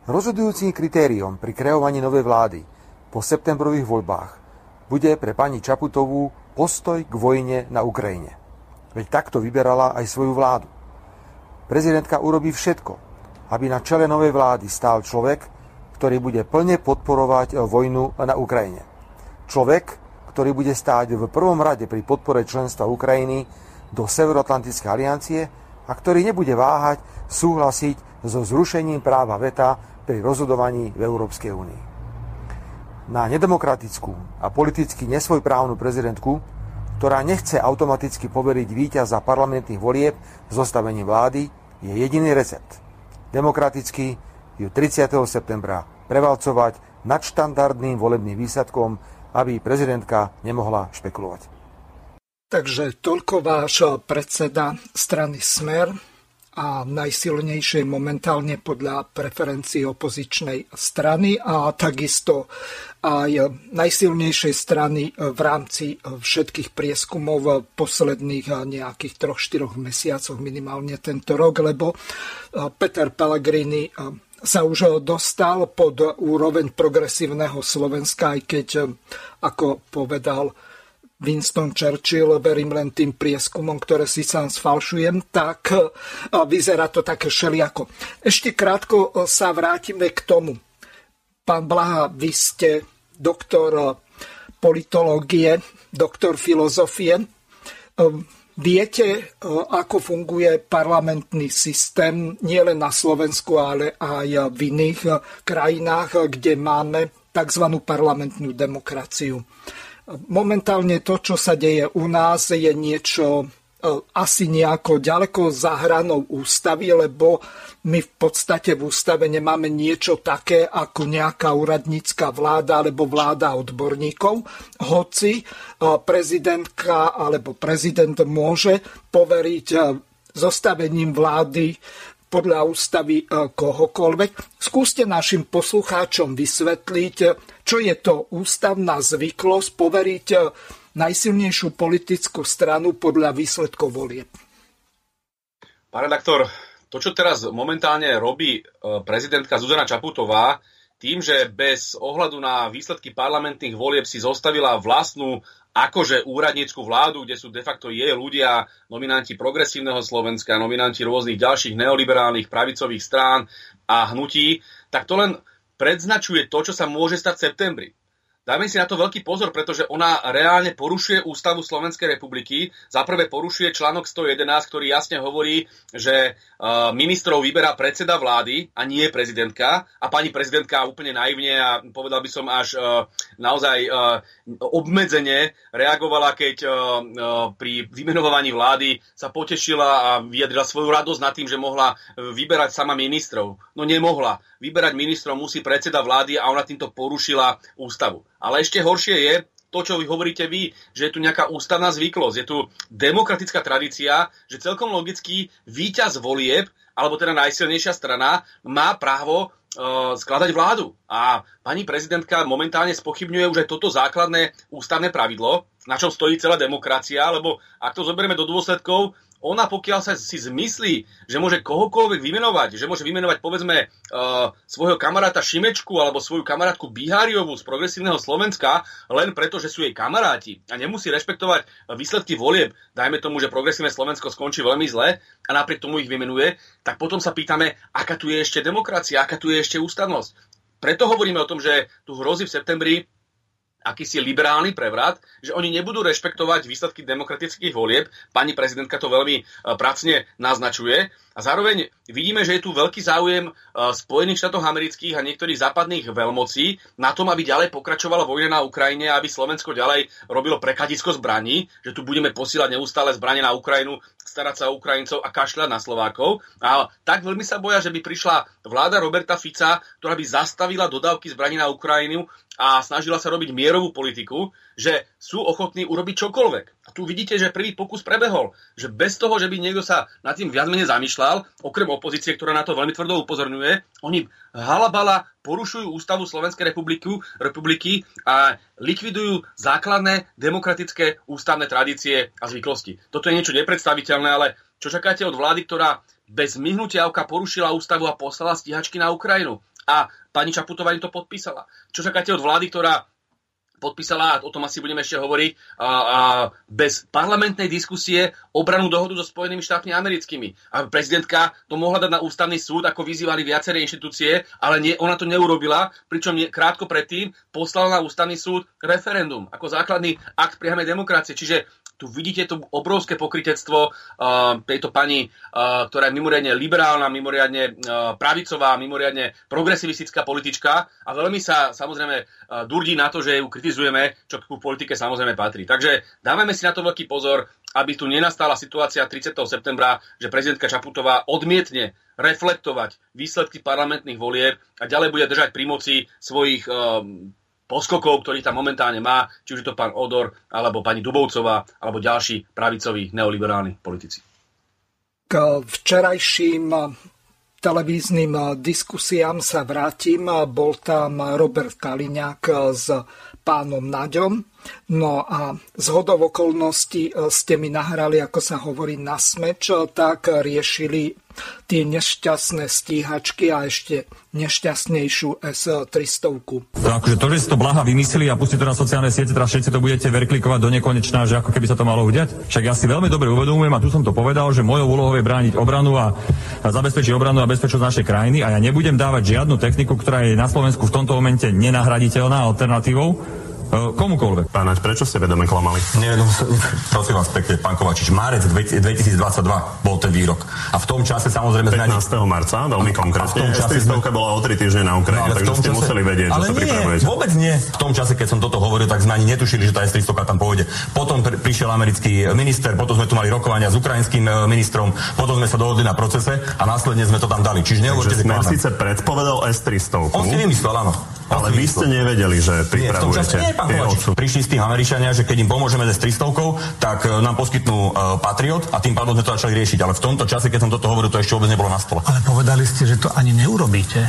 Rozhodujúcim kritériom pri kreovaní novej vlády po septembrových voľbách bude pre pani Čaputovú postoj k vojne na Ukrajine. Veď takto vyberala aj svoju vládu. Prezidentka urobí všetko, aby na čele novej vlády stál človek, ktorý bude plne podporovať vojnu na Ukrajine. Človek, ktorý bude stáť v prvom rade pri podpore členstva Ukrajiny do Severoatlantickej aliancie a ktorý nebude váhať súhlasiť so zrušením práva VETA pri rozhodovaní v Európskej únii. Na nedemokratickú a politicky nesvojprávnu prezidentku, ktorá nechce automaticky poveriť víťaza parlamentných volieb zostavením vlády, je jediný recept. Demokraticky ju 30. septembra prevalcovať nad štandardným volebným výsledkom aby prezidentka nemohla špekulovať.
Takže toľko váš predseda strany Smer a najsilnejšej momentálne podľa preferencií opozičnej strany a takisto aj najsilnejšej strany v rámci všetkých prieskumov posledných nejakých 3-4 mesiacoch minimálne tento rok, lebo Peter Pellegrini sa už dostal pod úroveň progresívneho Slovenska, aj keď, eh, ako povedal Winston Churchill, verím len tým prieskumom, ktoré si sám sfalšujem, tak eh, vyzerá to také šeliako. Ešte krátko eh, sa vrátime k tomu. Pán Blaha, vy ste doktor politológie, doktor filozofie. Viete, e, ako funguje parlamentný systém nielen na Slovensku, ale aj v iných e, krajinách, kde máme tzv. parlamentnú demokraciu. Momentálne to, čo sa deje u nás, je niečo E, asi nejako ďaleko za hranou ústavy, lebo my v podstate v ústave nemáme niečo také ako nejaká úradnícka vláda alebo vláda odborníkov, hoci e, prezidentka alebo prezident môže poveriť e, zostavením vlády podľa ústavy kohokoľvek. Skúste našim poslucháčom vysvetliť, čo je to ústavná zvyklosť poveriť najsilnejšiu politickú stranu podľa výsledkov volieb.
Pán redaktor, to, čo teraz momentálne robí e, prezidentka Zuzana Čaputová, tým, že bez ohľadu na výsledky parlamentných volieb si zostavila vlastnú akože úradnícku vládu, kde sú de facto jej ľudia, nominanti progresívneho Slovenska, nominanti rôznych ďalších neoliberálnych pravicových strán a hnutí, tak to len predznačuje to, čo sa môže stať v septembri. Dajme si na to veľký pozor, pretože ona reálne porušuje ústavu Slovenskej republiky. Za prvé porušuje článok 111, ktorý jasne hovorí, že uh, ministrov vyberá predseda vlády a nie prezidentka. A pani prezidentka úplne naivne a povedal by som až uh, naozaj uh, obmedzene reagovala, keď pri vymenovaní vlády sa potešila a vyjadrila svoju radosť nad tým, že mohla vyberať sama ministrov. No nemohla. Vyberať ministrov musí predseda vlády a ona týmto porušila ústavu. Ale ešte horšie je to, čo vy hovoríte vy, že je tu nejaká ústavná zvyklosť, je tu demokratická tradícia, že celkom logicky víťaz volieb, alebo teda najsilnejšia strana, má právo uh, skladať vládu. A pani prezidentka momentálne spochybňuje už aj toto základné ústavné pravidlo, na čom stojí celá demokracia, lebo ak to zoberieme do dôsledkov, ona pokiaľ sa si zmyslí, že môže kohokoľvek vymenovať, že môže vymenovať povedzme uh, svojho kamaráta Šimečku alebo svoju kamarátku Biháriovú z progresívneho Slovenska len preto, že sú jej kamaráti a nemusí rešpektovať výsledky volieb, dajme tomu, že progresívne Slovensko skončí veľmi zle a napriek tomu ich vymenuje, tak potom sa pýtame, aká tu je ešte demokracia, aká tu je ešte ústavnosť. Preto hovoríme o tom, že tu hrozí v septembri akýsi liberálny prevrat, že oni nebudú rešpektovať výsledky demokratických volieb. Pani prezidentka to veľmi e, pracne naznačuje. A zároveň vidíme, že je tu veľký záujem e, Spojených štátov amerických a niektorých západných veľmocí na tom, aby ďalej pokračovala vojna na Ukrajine, aby Slovensko ďalej robilo prekladisko zbraní, že tu budeme posielať neustále zbranie na Ukrajinu, starať sa o Ukrajincov a kašľať na Slovákov. A tak veľmi sa boja, že by prišla vláda Roberta Fica, ktorá by zastavila dodávky zbraní na Ukrajinu a snažila sa robiť mierovú politiku, že sú ochotní urobiť čokoľvek. A tu vidíte, že prvý pokus prebehol. Že bez toho, že by niekto sa nad tým viac menej zamýšľal, okrem opozície, ktorá na to veľmi tvrdo upozorňuje, oni halabala porušujú ústavu Slovenskej republiky, republiky a likvidujú základné demokratické ústavné tradície a zvyklosti. Toto je niečo nepredstaviteľné, ale čo čakáte od vlády, ktorá bez myhnutia oka porušila ústavu a poslala stíhačky na Ukrajinu? A pani Čaputová im to podpísala. Čo čakáte od vlády, ktorá podpísala, a o tom asi budeme ešte hovoriť, a, a bez parlamentnej diskusie obranú dohodu so Spojenými štátmi americkými. A prezidentka to mohla dať na ústavný súd, ako vyzývali viaceré inštitúcie, ale nie, ona to neurobila, pričom nie, krátko predtým poslala na ústavný súd referendum ako základný akt priamej demokracie. Čiže tu vidíte to obrovské pokritectvo uh, tejto pani, uh, ktorá je mimoriadne liberálna, mimoriadne uh, pravicová, mimoriadne progresivistická politička a veľmi sa samozrejme durdí na to, že ju kritizujeme, čo ku politike samozrejme patrí. Takže dávame si na to veľký pozor, aby tu nenastala situácia 30. septembra, že prezidentka Čaputová odmietne reflektovať výsledky parlamentných volieb a ďalej bude držať pri moci svojich poskokov, ktorých tam momentálne má, či už je to pán Odor, alebo pani Dubovcová, alebo ďalší pravicoví neoliberálni politici.
K včerajším televíznym diskusiám sa vrátim. Bol tam Robert Kaliňák s pánom Naďom. No a z hodov okolností ste mi nahrali, ako sa hovorí na smeč, tak riešili tie nešťastné stíhačky a ešte nešťastnejšiu S-300.
To akože to, že si to blaha vymysleli a pustili to na sociálne siete, teraz všetci to budete verklikovať do nekonečná, že ako keby sa to malo udiať. Však ja si veľmi dobre uvedomujem a tu som to povedal, že mojou úlohou je brániť obranu a, a zabezpečiť obranu a bezpečnosť našej krajiny a ja nebudem dávať žiadnu techniku, ktorá je na Slovensku v tomto momente nenahraditeľná alternatívou komukoľvek.
Pánač, prečo ste vedome klamali?
Nie, no, prosím vás pekne, pán Kovačič, marec 2022 bol ten výrok. A v tom čase samozrejme...
15. Sme... marca, veľmi konkrétne. S sme... bola o 3 týždne na Ukrajine, no, takže ste čase... museli vedieť, ale že sa pripravujete.
vôbec nie. V tom čase, keď som toto hovoril, tak sme ani netušili, že tá S-300 tam pôjde. Potom pr- prišiel americký minister, potom sme tu mali rokovania s ukrajinským e, ministrom, potom sme sa dohodli na procese a následne sme to tam dali. Čiže nehovorte
si síce predpovedal S-300.
On si vymyslel, áno.
Ale vy ste nevedeli, že pripravujete. Nie,
pán Prišli s tým Američania, že keď im pomôžeme s 300, tak e, nám poskytnú uh, Patriot a tým pádom sme to začali riešiť. Ale v tomto čase, keď som toto hovoril, to ešte vôbec nebolo na stole.
Ale povedali ste, že to ani neurobíte.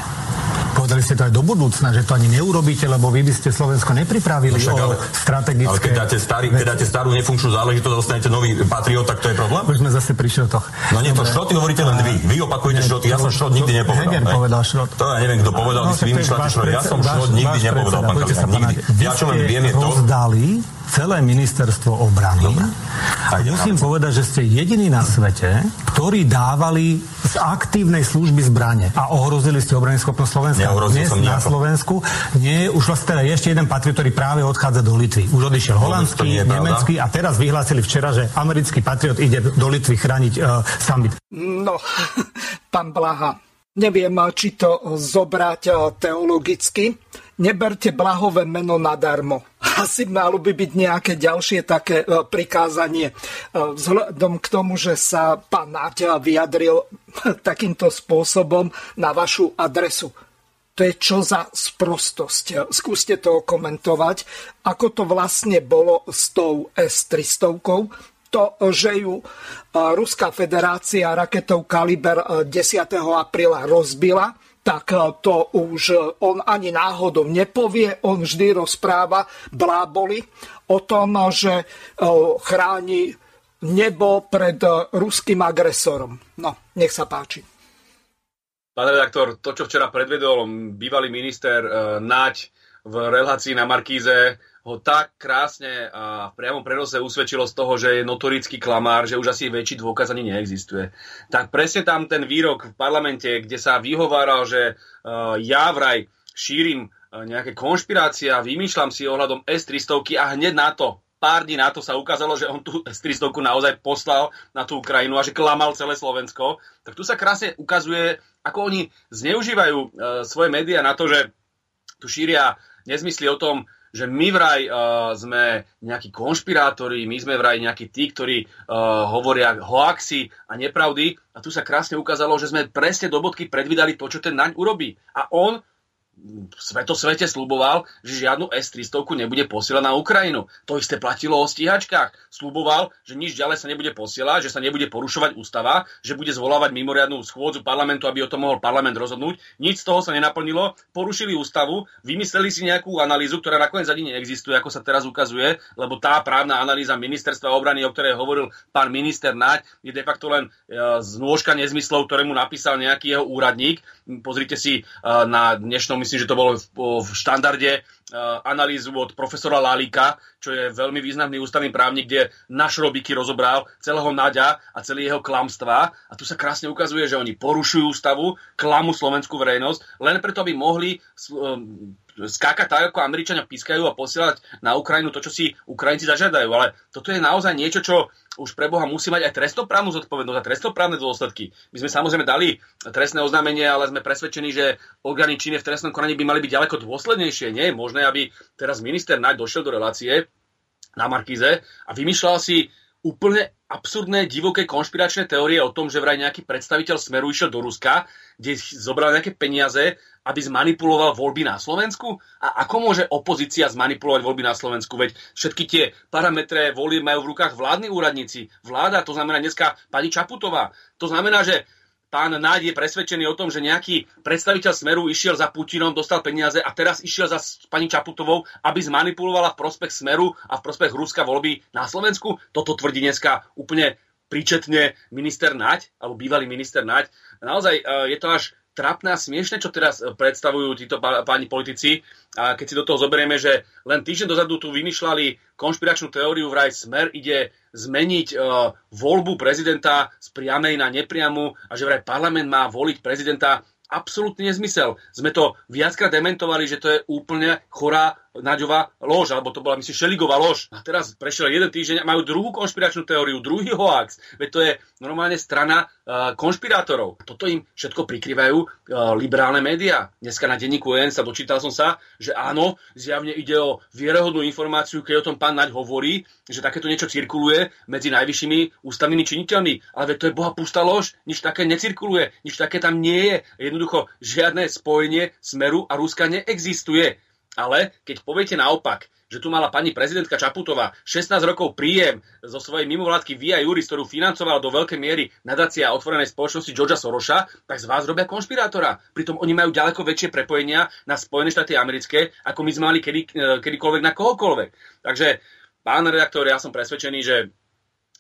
Povedali ste to aj do budúcna, že to ani neurobíte, lebo vy by ste Slovensko nepripravili no však, ale, o strategické...
Ale keď dáte, starý, keď dáte starú nefunkčnú záležitosť a dostanete nový Patriot, tak to je problém?
Už sme zase pri šrotoch.
No nie, to šroty hovoríte len vy. Vy opakujete šroty. Ja som šrot nikdy nepovedal.
Heger povedal šrot.
To ja neviem, kto povedal, no, vy si vymýšľate šrot. Ja som šrot nikdy nepovedal, pán Kaliňák. Nikdy. Ja čo len viem je to...
Rozdali celé ministerstvo obrany. Dobre. A musím povedať, že ste jediní na svete, ktorí dávali z aktívnej služby zbrane a ohrozili ste obrany schopnosť Slovenska.
Dnes
na Slovensku nie, už vlastne teda ešte jeden patriot, ktorý práve odchádza do Litvy. Už odišiel holandský, nemecký a teraz vyhlásili včera, že americký patriot ide do Litvy chrániť uh, summit.
No, pán Blaha, neviem, či to zobrať teologicky neberte blahové meno nadarmo. Asi malo by byť nejaké ďalšie také e, prikázanie. E, vzhľadom k tomu, že sa pán Náťa vyjadril takýmto spôsobom na vašu adresu. To je čo za sprostosť. Skúste to komentovať. Ako to vlastne bolo s tou S-300? To, že ju e, Ruská federácia raketou Kaliber 10. apríla rozbila, tak eh, to už on ani náhodou nepovie. On vždy rozpráva bláboli o tom, že chráni nebo pred ruským agresorom. No, nech sa páči.
Pán redaktor, to, čo včera predvedol bývalý minister Naď v relácii na Markíze, ho tak krásne a v priamom prenose usvedčilo z toho, že je notorický klamár, že už asi väčší dôkaz ani neexistuje. Tak presne tam ten výrok v parlamente, kde sa vyhováral, že uh, ja vraj šírim uh, nejaké konšpirácie a vymýšľam si ohľadom S-300 a hneď na to, pár dní na to sa ukázalo, že on tú S-300 naozaj poslal na tú Ukrajinu a že klamal celé Slovensko, tak tu sa krásne ukazuje, ako oni zneužívajú uh, svoje médiá na to, že tu šíria nezmysly o tom, že my vraj uh, sme nejakí konšpirátori, my sme vraj nejakí tí, ktorí uh, hovoria hoaxy a nepravdy. A tu sa krásne ukázalo, že sme presne do bodky predvídali to, čo ten naň urobí. A on svetosvete sluboval, že žiadnu S-300 nebude posielať na Ukrajinu. To isté platilo o stíhačkách. Sluboval, že nič ďalej sa nebude posielať, že sa nebude porušovať ústava, že bude zvolávať mimoriadnú schôdzu parlamentu, aby o tom mohol parlament rozhodnúť. Nič z toho sa nenaplnilo. Porušili ústavu, vymysleli si nejakú analýzu, ktorá nakoniec ani neexistuje, ako sa teraz ukazuje, lebo tá právna analýza ministerstva obrany, o ktorej hovoril pán minister Naď, je de facto len e, znôžka nezmyslov, ktoré mu napísal nejaký jeho úradník. Pozrite si e, na dnešnom myslím, že to bolo v, štandarde uh, analýzu od profesora Lalika, čo je veľmi významný ústavný právnik, kde na šrobiky rozobral celého Naďa a celý jeho klamstva. A tu sa krásne ukazuje, že oni porušujú ústavu, klamu slovenskú verejnosť, len preto, aby mohli um, skákať tak, ako Američania pískajú a posielať na Ukrajinu to, čo si Ukrajinci zažiadajú. Ale toto je naozaj niečo, čo už pre Boha musí mať aj trestnoprávnu zodpovednosť a trestnoprávne dôsledky. My sme samozrejme dali trestné oznámenie, ale sme presvedčení, že orgány činné v trestnom konaní by mali byť ďaleko dôslednejšie. Nie je možné, aby teraz minister Naď došiel do relácie na Markize a vymýšľal si úplne absurdné, divoké konšpiračné teórie o tom, že vraj nejaký predstaviteľ Smeru išiel do Ruska, kde zobral nejaké peniaze, aby zmanipuloval voľby na Slovensku? A ako môže opozícia zmanipulovať voľby na Slovensku? Veď všetky tie parametre volieb majú v rukách vládni úradníci. Vláda, to znamená dneska pani Čaputová. To znamená, že pán Náď je presvedčený o tom, že nejaký predstaviteľ Smeru išiel za Putinom, dostal peniaze a teraz išiel za pani Čaputovou, aby zmanipulovala v prospech Smeru a v prospech Ruska voľby na Slovensku. Toto tvrdí dneska úplne príčetne minister Naď, alebo bývalý minister Naď. Naozaj e, je to až trapné a smiešne, čo teraz e, predstavujú títo páni politici. A keď si do toho zoberieme, že len týždeň dozadu tu vymýšľali konšpiračnú teóriu, vraj Smer ide zmeniť uh, voľbu prezidenta z priamej na nepriamu a že vraj parlament má voliť prezidenta absolútny nezmysel. Sme to viackrát dementovali, že to je úplne chorá Naďová lož, alebo to bola, myslím, Šeligová lož. A teraz prešiel jeden týždeň a majú druhú konšpiračnú teóriu, druhý hoax. Veď to je normálne strana uh, konšpirátorov. Toto im všetko prikrývajú uh, liberálne médiá. Dneska na denníku N sa dočítal som sa, že áno, zjavne ide o vierohodnú informáciu, keď o tom pán Naď hovorí, že takéto niečo cirkuluje medzi najvyššími ústavnými činiteľmi. Ale veď to je boha pustá lož, nič také necirkuluje, nič také tam nie je. Jednoducho žiadne spojenie Smeru a Ruska neexistuje. Ale keď poviete naopak, že tu mala pani prezidentka Čaputová 16 rokov príjem zo svojej mimovládky Via Juris, ktorú financovala do veľkej miery nadácia otvorenej spoločnosti Georgia Soroša, tak z vás robia konšpirátora. Pritom oni majú ďaleko väčšie prepojenia na Spojené štáty americké, ako my sme mali kedy, eh, kedykoľvek na kohokoľvek. Takže, pán redaktor, ja som presvedčený, že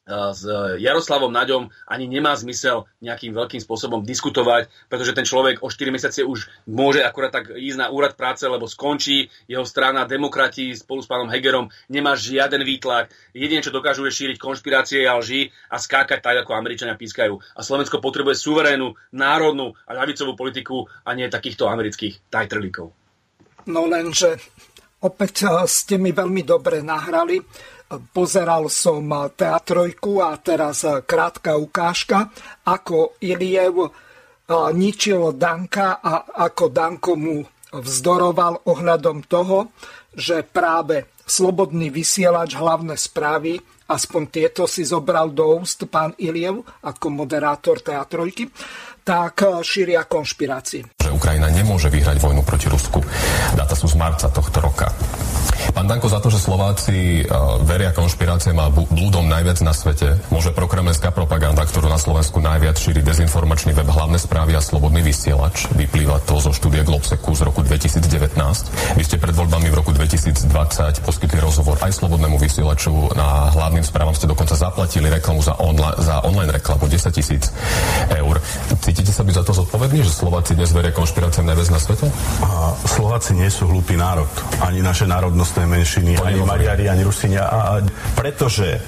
s Jaroslavom Naďom ani nemá zmysel nejakým veľkým spôsobom diskutovať, pretože ten človek o 4 mesiace už môže akurát tak ísť na úrad práce, lebo skončí jeho strana demokrati spolu s pánom Hegerom, nemá žiaden výtlak. Jediné, čo dokážu, je šíriť konšpirácie a lži a skákať tak, ako Američania pískajú. A Slovensko potrebuje suverénnu, národnú a ľavicovú politiku a nie takýchto amerických tajtrlíkov.
No lenže opäť eh, ste mi veľmi dobre nahrali Pozeral som teatrojku a teraz krátka ukážka, ako Iliev ničil Danka a ako Danko mu vzdoroval ohľadom toho, že práve slobodný vysielač hlavné správy, aspoň tieto si zobral do úst pán Iliev ako moderátor teatrojky, tak šíria konšpirácie.
Že Ukrajina nemôže vyhrať vojnu proti Rusku. Dáta sú z marca tohto roka. Pán Danko, za to, že Slováci uh, veria konšpiráciám a blúdom najviac na svete, môže prokremelská propaganda, ktorú na Slovensku najviac šíri dezinformačný web hlavné správy a slobodný vysielač. Vyplýva to zo štúdie Globseku z roku 2019. Vy ste pred voľbami v roku 2020 poskytli rozhovor aj slobodnému vysielaču. Na hlavným správam ste dokonca zaplatili reklamu za, onla- za online reklamu 10 tisíc eur. Cítite sa byť za to zodpovední, že Slováci dnes veria konšpiráciám najviac na svete?
A Slováci nie sú hlupý národ. Ani naše národnostné menšiny, ani Maďari, ani Rusinia. A, a pretože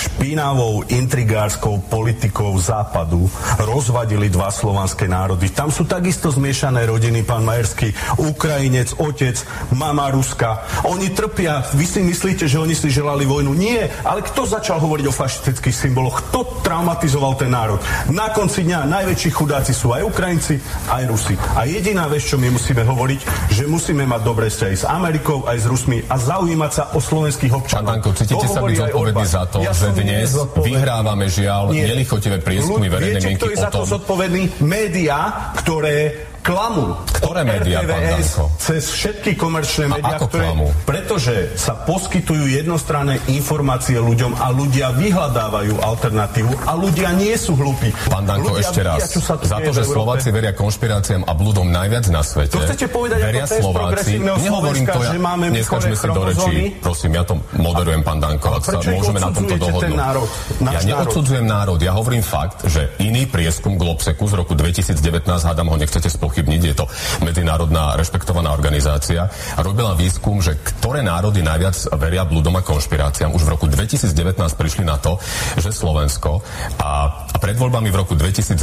špinavou intrigárskou politikou západu rozvadili dva slovanské národy. Tam sú takisto zmiešané rodiny, pán Majerský, Ukrajinec, otec, mama Ruska. Oni trpia. Vy si myslíte, že oni si želali vojnu? Nie. Ale kto začal hovoriť o fašistických symboloch? Kto traumatizoval ten národ? Na konci dňa najväčší chudáci sú aj Ukrajinci, aj Rusi. A jediná vec, čo my musíme hovoriť, že musíme mať dobré vzťahy s Amerikou, aj s Rusmi a zaujímať sa o slovenských občanov.
Pán Danko, cítite sa byť zodpovedný za to, ja že dnes vyhrávame žiaľ nelichotivé prieskumy verejnej mienky
kto je za to zodpovedný? Média, ktoré
klamu.
Ktoré médiá, pán Danko?
Cez všetky komerčné médiá,
ktoré...
Klamu? Pretože sa poskytujú jednostranné informácie ľuďom a ľudia vyhľadávajú alternatívu a ľudia nie sú hlúpi.
Pán Danko,
ľudia
ešte raz.
Vidia,
za to, že Slováci veria konšpiráciám a blúdom najviac na svete.
To chcete povedať
veria
ako
Slováci. Nehovorím to ja.
Že máme
Neskačme si do rečí. Prosím, ja to moderujem, pán Danko, ak sa môžeme na tomto dohodnúť.
Národ,
ja neodsudzujem národ, ja hovorím fakt, že iný prieskum Globseku z roku 2019, hádam ho nechcete spochybniť, je to medzinárodná rešpektovaná organizácia, robila výskum, že ktoré národy najviac veria blúdom a konšpiráciám. Už v roku 2019 prišli na to, že Slovensko a, a pred voľbami v roku 2020,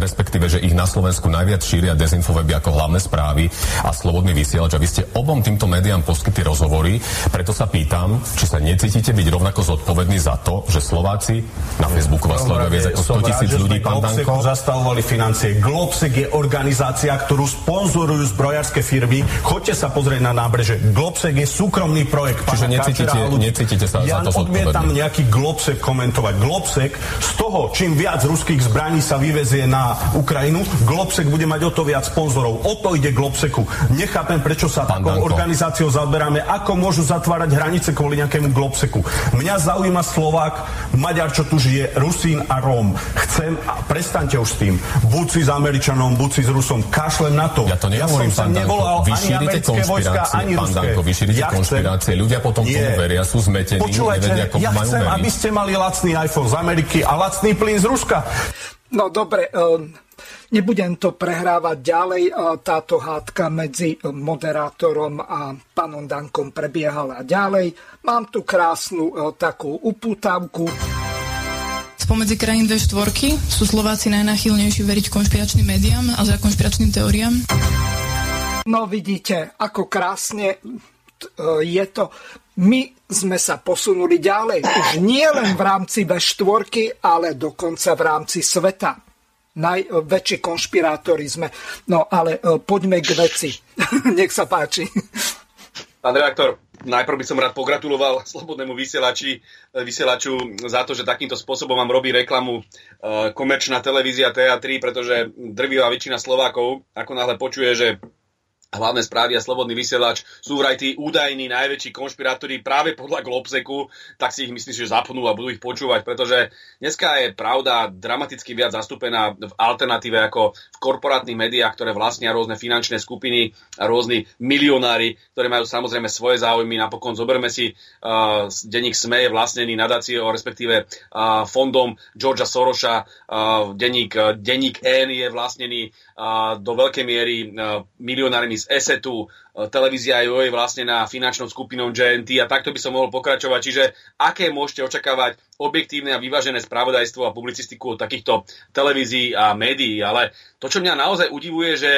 respektíve, že ich na Slovensku najviac šíria dezinfoweby ako hlavné správy a slobodný vysielač. A vy ste obom týmto médiám poskytli rozhovory, preto sa pýtam, či sa necítite byť rovnako zodpovední za to, že Slováci na Facebooku vás sledujú viac ako 100 tisíc ľudí, pán Danko.
zastavovali financie. Globsek je organizácia, ktorú sponzorujú zbrojárske firmy. Choďte sa pozrieť na nábreže. Globsek je súkromný projekt.
Čiže necítite, necítite sa
ja
za to
odmietam nejaký Globsek komentovať. Globsek z toho, čím viac ruských zbraní sa vyvezie na Ukrajinu, Globsek bude mať o to viac sponzorov. O to ide Globseku. Nechápem, prečo sa Pán takou Danko. organizáciou zaberáme, ako môžu zatvárať hranice kvôli nejakému Globseku. Mňa zaujíma Slovák, Maďar, čo tu žije, Rusín a Róm. Chcem, a prestaňte už s tým, buď si s Američanom, buď si s Rusom, kašlem na to.
Ja to nehovorím,
ja som sa nevolal
vy šírite konšpirácie, ani pán Danko, vy šírite ja konšpirácie, ľudia potom nie. tomu veria, sú zmetení,
Počúvajte, nevedia, ako ja majú chcem, veriť. aby ste mali lacný iPhone z Ameriky a lacný plyn z Ruska.
No dobre, um, nebudem to prehrávať ďalej. Táto hádka medzi moderátorom a pánom Dankom prebiehala ďalej. Mám tu krásnu takú upútavku.
Spomedzi krajín V4 sú Slováci najnáchylnejší veriť konšpiračným médiám a za konšpiračným teóriám?
No vidíte, ako krásne je to. My sme sa posunuli ďalej. Už nie len v rámci V4, ale dokonca v rámci sveta. Najväčší konšpirátori sme. No ale e, poďme k veci. Nech sa páči.
Pán redaktor, najprv by som rád pogratuloval slobodnému vysielači, vysielaču za to, že takýmto spôsobom vám robí reklamu e, komerčná televízia TA3, pretože drvivá väčšina Slovákov, ako náhle počuje, že hlavné správy a slobodný vysielač sú vraj tí údajní najväčší konšpirátori práve podľa Globseku, tak si ich myslím, že zapnú a budú ich počúvať, pretože dneska je pravda dramaticky viac zastúpená v alternatíve ako v korporátnych médiách, ktoré vlastnia rôzne finančné skupiny a rôzni milionári, ktorí majú samozrejme svoje záujmy. Napokon zoberme si uh, denník SME je vlastnený nadáciou, respektíve uh, fondom Georgia Sorosa, uh, denník, uh, denník N je vlastnený do veľkej miery uh, milionármi z ESETu, e, televízia Jo je vlastne na finančnou skupinou GNT a takto by som mohol pokračovať. Čiže aké môžete očakávať objektívne a vyvážené spravodajstvo a publicistiku od takýchto televízií a médií. Ale to, čo mňa naozaj udivuje, že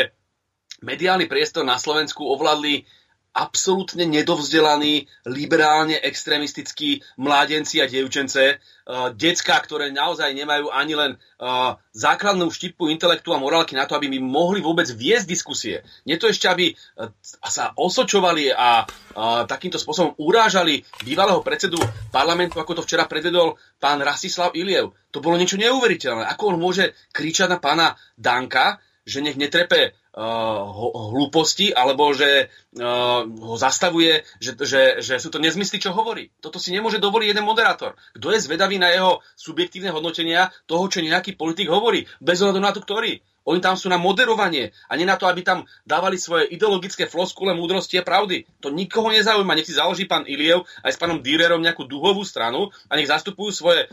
mediálny priestor na Slovensku ovládli absolútne nedovzdelaní, liberálne extrémistickí mládenci a dievčence, uh, decka, ktoré naozaj nemajú ani len uh, základnú štipku intelektu a morálky na to, aby mi mohli vôbec viesť diskusie. Nie to ešte, aby uh, sa osočovali a uh, takýmto spôsobom urážali bývalého predsedu parlamentu, ako to včera predvedol pán Rasislav Iliev. To bolo niečo neuveriteľné. Ako on môže kričať na pána Danka, že nech netrepe hlúposti, alebo že uh, ho zastavuje, že, že, že sú to nezmysly, čo hovorí. Toto si nemôže dovoliť jeden moderátor. Kto je zvedavý na jeho subjektívne hodnotenia toho, čo nejaký politik hovorí, bez ohľadu na to, ktorý. Oni tam sú na moderovanie a nie na to, aby tam dávali svoje ideologické floskule múdrosti a pravdy. To nikoho nezaujíma. Nech si založí pán Iliev aj s pánom Dürerom nejakú duhovú stranu a nech zastupujú svoje e,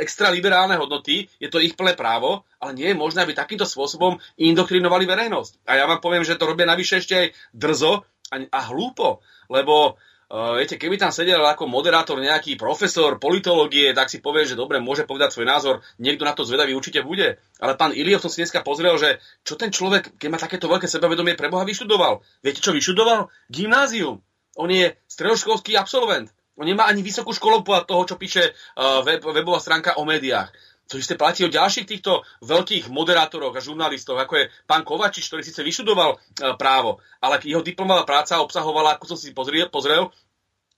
extraliberálne hodnoty. Je to ich plné právo, ale nie je možné, aby takýmto spôsobom indoktrinovali verejnosť. A ja vám poviem, že to robia navyše ešte aj drzo a, a hlúpo, lebo viete, keby tam sedel ako moderátor nejaký profesor politológie, tak si povie, že dobre, môže povedať svoj názor, niekto na to zvedavý určite bude. Ale pán Iliov som si dneska pozrel, že čo ten človek, keď má takéto veľké sebavedomie, preboha vyštudoval. Viete, čo vyštudoval? Gymnázium. On je stredoškolský absolvent. On nemá ani vysokú školu podľa toho, čo píše uh, web, webová stránka o médiách. To isté platí o ďalších týchto veľkých moderátoroch a žurnalistov, ako je pán Kovačič, ktorý síce vyštudoval uh, právo, ale jeho diplomová práca obsahovala, ako som si pozrel, pozrel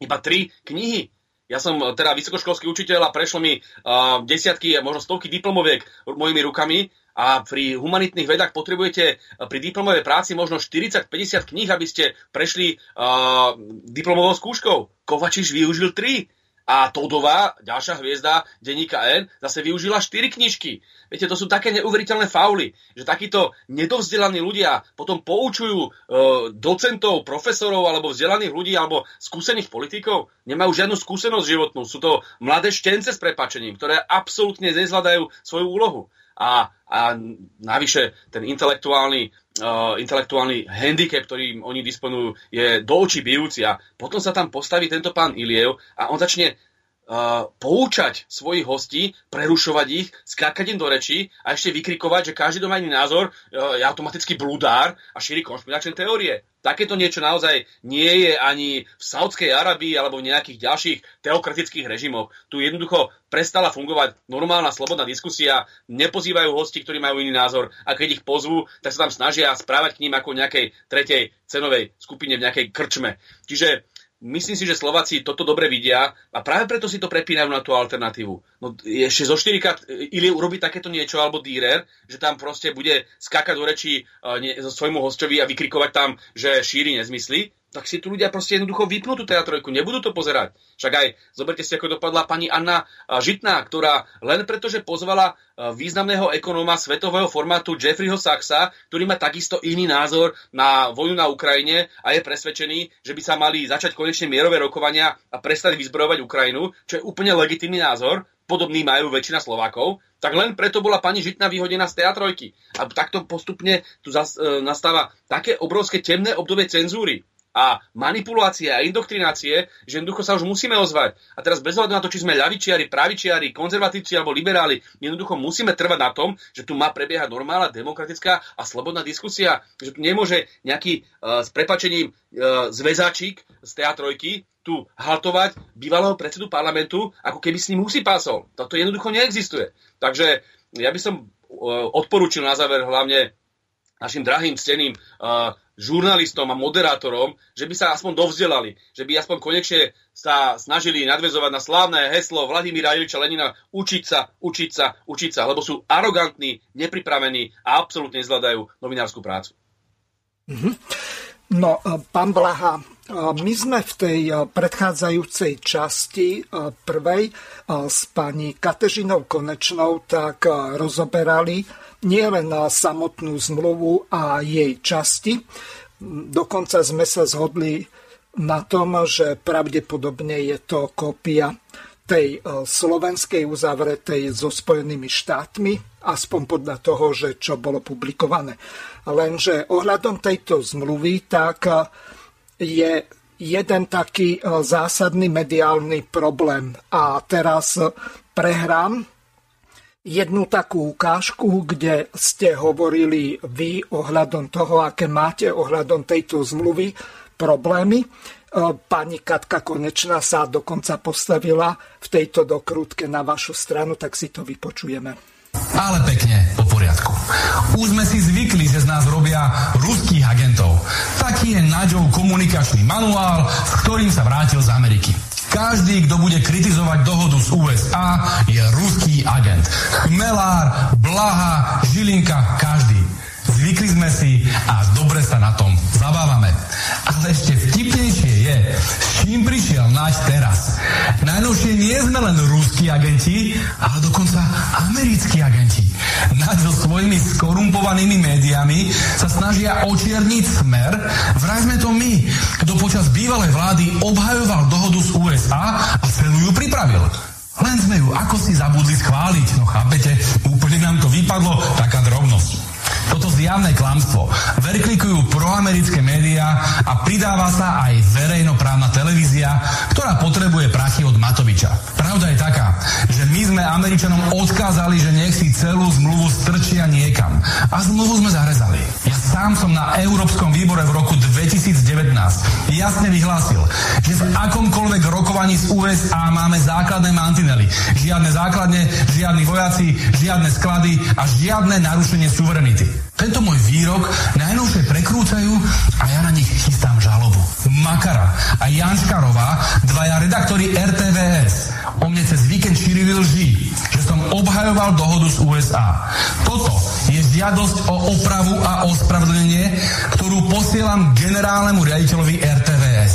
iba tri knihy. Ja som e, teda vysokoškolský učiteľ a prešlo mi uh, desiatky, možno stovky diplomoviek mojimi rukami a pri humanitných vedách potrebujete pri diplomovej práci možno 40-50 kníh, aby ste prešli uh, diplomovou skúškou. Kovačiš využil 3 a Todová, ďalšia hviezda denníka N, zase využila 4 knižky. Viete, to sú také neuveriteľné fauly, že takíto nedovzdelaní ľudia potom poučujú e, docentov, profesorov alebo vzdelaných ľudí alebo skúsených politikov. Nemajú žiadnu skúsenosť životnú. Sú to mladé štence s prepačením, ktoré absolútne nezvládajú svoju úlohu. A, a navyše ten intelektuálny uh, intelektuálny handicap, ktorým oni disponujú, je do očí bijúci a potom sa tam postaví tento pán Iliev a on začne poučať svojich hostí, prerušovať ich, skákať im do rečí a ešte vykrikovať, že každý iný názor uh, je automaticky blúdár a šíri konšpiračné teórie. Takéto niečo naozaj nie je ani v Saudskej Arabii alebo v nejakých ďalších teokratických režimoch. Tu jednoducho prestala fungovať normálna slobodná diskusia, nepozývajú hosti, ktorí majú iný názor a keď ich pozvú, tak sa tam snažia správať k ním ako nejakej tretej cenovej skupine v nejakej krčme. Čiže myslím si, že Slováci toto dobre vidia a práve preto si to prepínajú na tú alternatívu. No ešte zo 4 krát ili urobiť takéto niečo, alebo Dürer, že tam proste bude skákať do rečí uh, ne, so svojmu hostovi a vykrikovať tam, že šíri nezmysly, tak si tu ľudia proste jednoducho vypnú tú teatrojku, nebudú to pozerať. Však aj, zoberte si, ako dopadla pani Anna Žitná, ktorá len preto, že pozvala významného ekonóma svetového formátu Jeffreyho Saxa, ktorý má takisto iný názor na vojnu na Ukrajine a je presvedčený, že by sa mali začať konečne mierové rokovania a prestať vyzbrojovať Ukrajinu, čo je úplne legitímny názor, podobný majú väčšina Slovákov, tak len preto bola pani Žitná vyhodená z teatrojky. A takto postupne tu zas, e, nastáva také obrovské temné obdobie cenzúry a manipulácie a indoktrinácie, že jednoducho sa už musíme ozvať. A teraz bez hľadu na to, či sme ľavičiari, pravičiari, konzervatívci alebo liberáli, jednoducho musíme trvať na tom, že tu má prebiehať normálna, demokratická a slobodná diskusia. Že tu nemôže nejaký uh, s prepačením uh, zväzáčik z teatrojky tu haltovať bývalého predsedu parlamentu, ako keby s ním husí pásol. Toto jednoducho neexistuje. Takže ja by som uh, odporúčil na záver hlavne našim drahým, steným uh, žurnalistom a moderátorom, že by sa aspoň dovzdelali, že by aspoň konečne sa snažili nadvezovať na slávne heslo Vladimíra Iliča Lenina učiť sa, učiť sa, učiť sa, lebo sú arogantní, nepripravení a absolútne nezvládajú novinárskú prácu.
Mm-hmm. No, e, pán Blaha, e, my sme v tej predchádzajúcej časti prvej s pani Katežinou Konečnou tak rozoberali nielen na samotnú zmluvu a jej časti. Dokonca sme sa zhodli na tom, že pravdepodobne je to kópia tej e, slovenskej uzavretej so Spojenými štátmi, aspoň podľa toho, že čo bolo publikované. Lenže ohľadom tejto zmluvy tak e, je jeden taký e, zásadný mediálny problém. A teraz prehrám jednu takú ukážku, kde ste hovorili vy ohľadom toho, aké máte ohľadom tejto zmluvy problémy. E, pani Katka Konečná sa dokonca postavila v tejto dokrutke na vašu stranu, tak si to vypočujeme.
Ale pekne, po poriadku. Už sme si zvykli, že z nás robia ruských agentov. Taký je Naďov komunikačný manuál, s ktorým sa vrátil z Ameriky. Každý, kto bude kritizovať dohodu z USA, je ruský agent. Chmelár, Blaha, Žilinka, každý. Zvykli sme si a dobre sa na tom zabávame. Ale ešte vtipnejšie je, s čím prišiel náš teraz. Najnovšie nie sme len ruskí agenti, ale dokonca americkí agenti. Naď so svojimi skorumpovanými médiami sa snažia očierniť smer, vraj sme to my, kto počas bývalej vlády obhajoval dohodu z USA a celú ju pripravil. Len sme ju ako si zabudli schváliť. No chápete, úplne nám to vypadlo, taká drobnosť. Toto zjavné klamstvo. Verklikujú proamerické médiá a pridáva sa aj verejnoprávna televízia, ktorá potrebuje prachy od Odkázali, že nech si celú zmluvu strčia niekam. A zmluvu sme zarezali. Ja sám som na Európskom výbore v roku 2019 jasne vyhlásil, že v akomkoľvek rokovaní z USA máme základné mantinely. Žiadne základne, žiadni vojaci, žiadne sklady a žiadne narušenie suverenity. Tento môj výrok najnovšie prekrúcajú a ja na nich chystám žalobu. Makara a Janškarová, dvaja redaktori RTVS, o mne cez víkend šírili lži, že som obhajoval dohodu z USA. Toto je žiadosť o opravu a ospravedlnenie, ktorú posielam generálnemu riaditeľovi RTVS.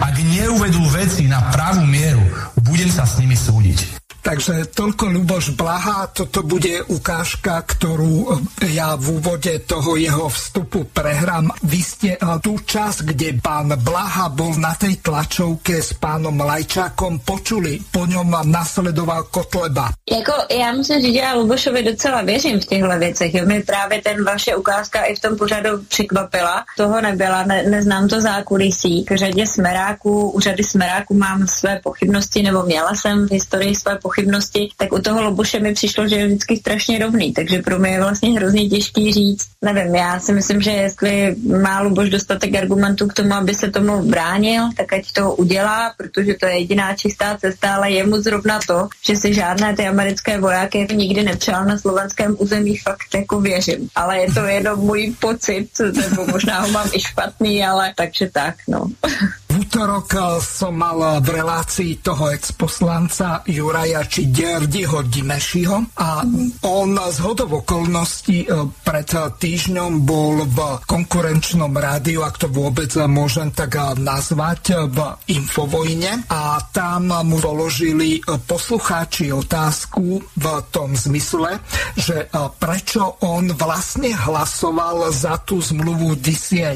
Ak neuvedú veci na pravú mieru, budem sa s nimi súdiť.
Takže toľko Luboš Blaha, toto bude ukážka, ktorú e, ja v úvode toho jeho vstupu prehrám. Vy ste e, tú časť, kde pán Blaha bol na tej tlačovke s pánom Lajčákom počuli, po ňom nasledoval Kotleba.
Jako, já musím říct, já Lubošovi docela věřím v těchto věcech. Jo. Mě právě ten vaše ukázka i v tom pořadu překvapila. Toho nebyla, ne, neznám to zákulisí. K řadě smeráků, u řady smeráků mám své pochybnosti, nebo měla jsem v historii své pochybnosti pochybnosti, tak u toho Lobuše mi přišlo, že je vždycky strašně rovný, takže pro mě je vlastně hrozně těžký říct, nevím, já si myslím, že jestli má Luboš dostatek argumentů k tomu, aby se tomu bránil, tak ať to udělá, protože to je jediná čistá cesta, ale je mu zrovna to, že si žádné ty americké vojáky nikdy nepřál na slovenském území, fakt jako věřím. Ale je to jenom můj pocit, nebo možná ho mám i špatný, ale takže tak, no.
Útorok som mal v relácii toho exposlanca Juraja či Gerdiho Dimešiho a on z hodov okolností eh, pred týždňom bol v konkurenčnom rádiu, ak to vôbec môžem tak nazvať, v Infovojne a tam mu položili poslucháči otázku v tom zmysle, že prečo on vlastne hlasoval za tú zmluvu DCA.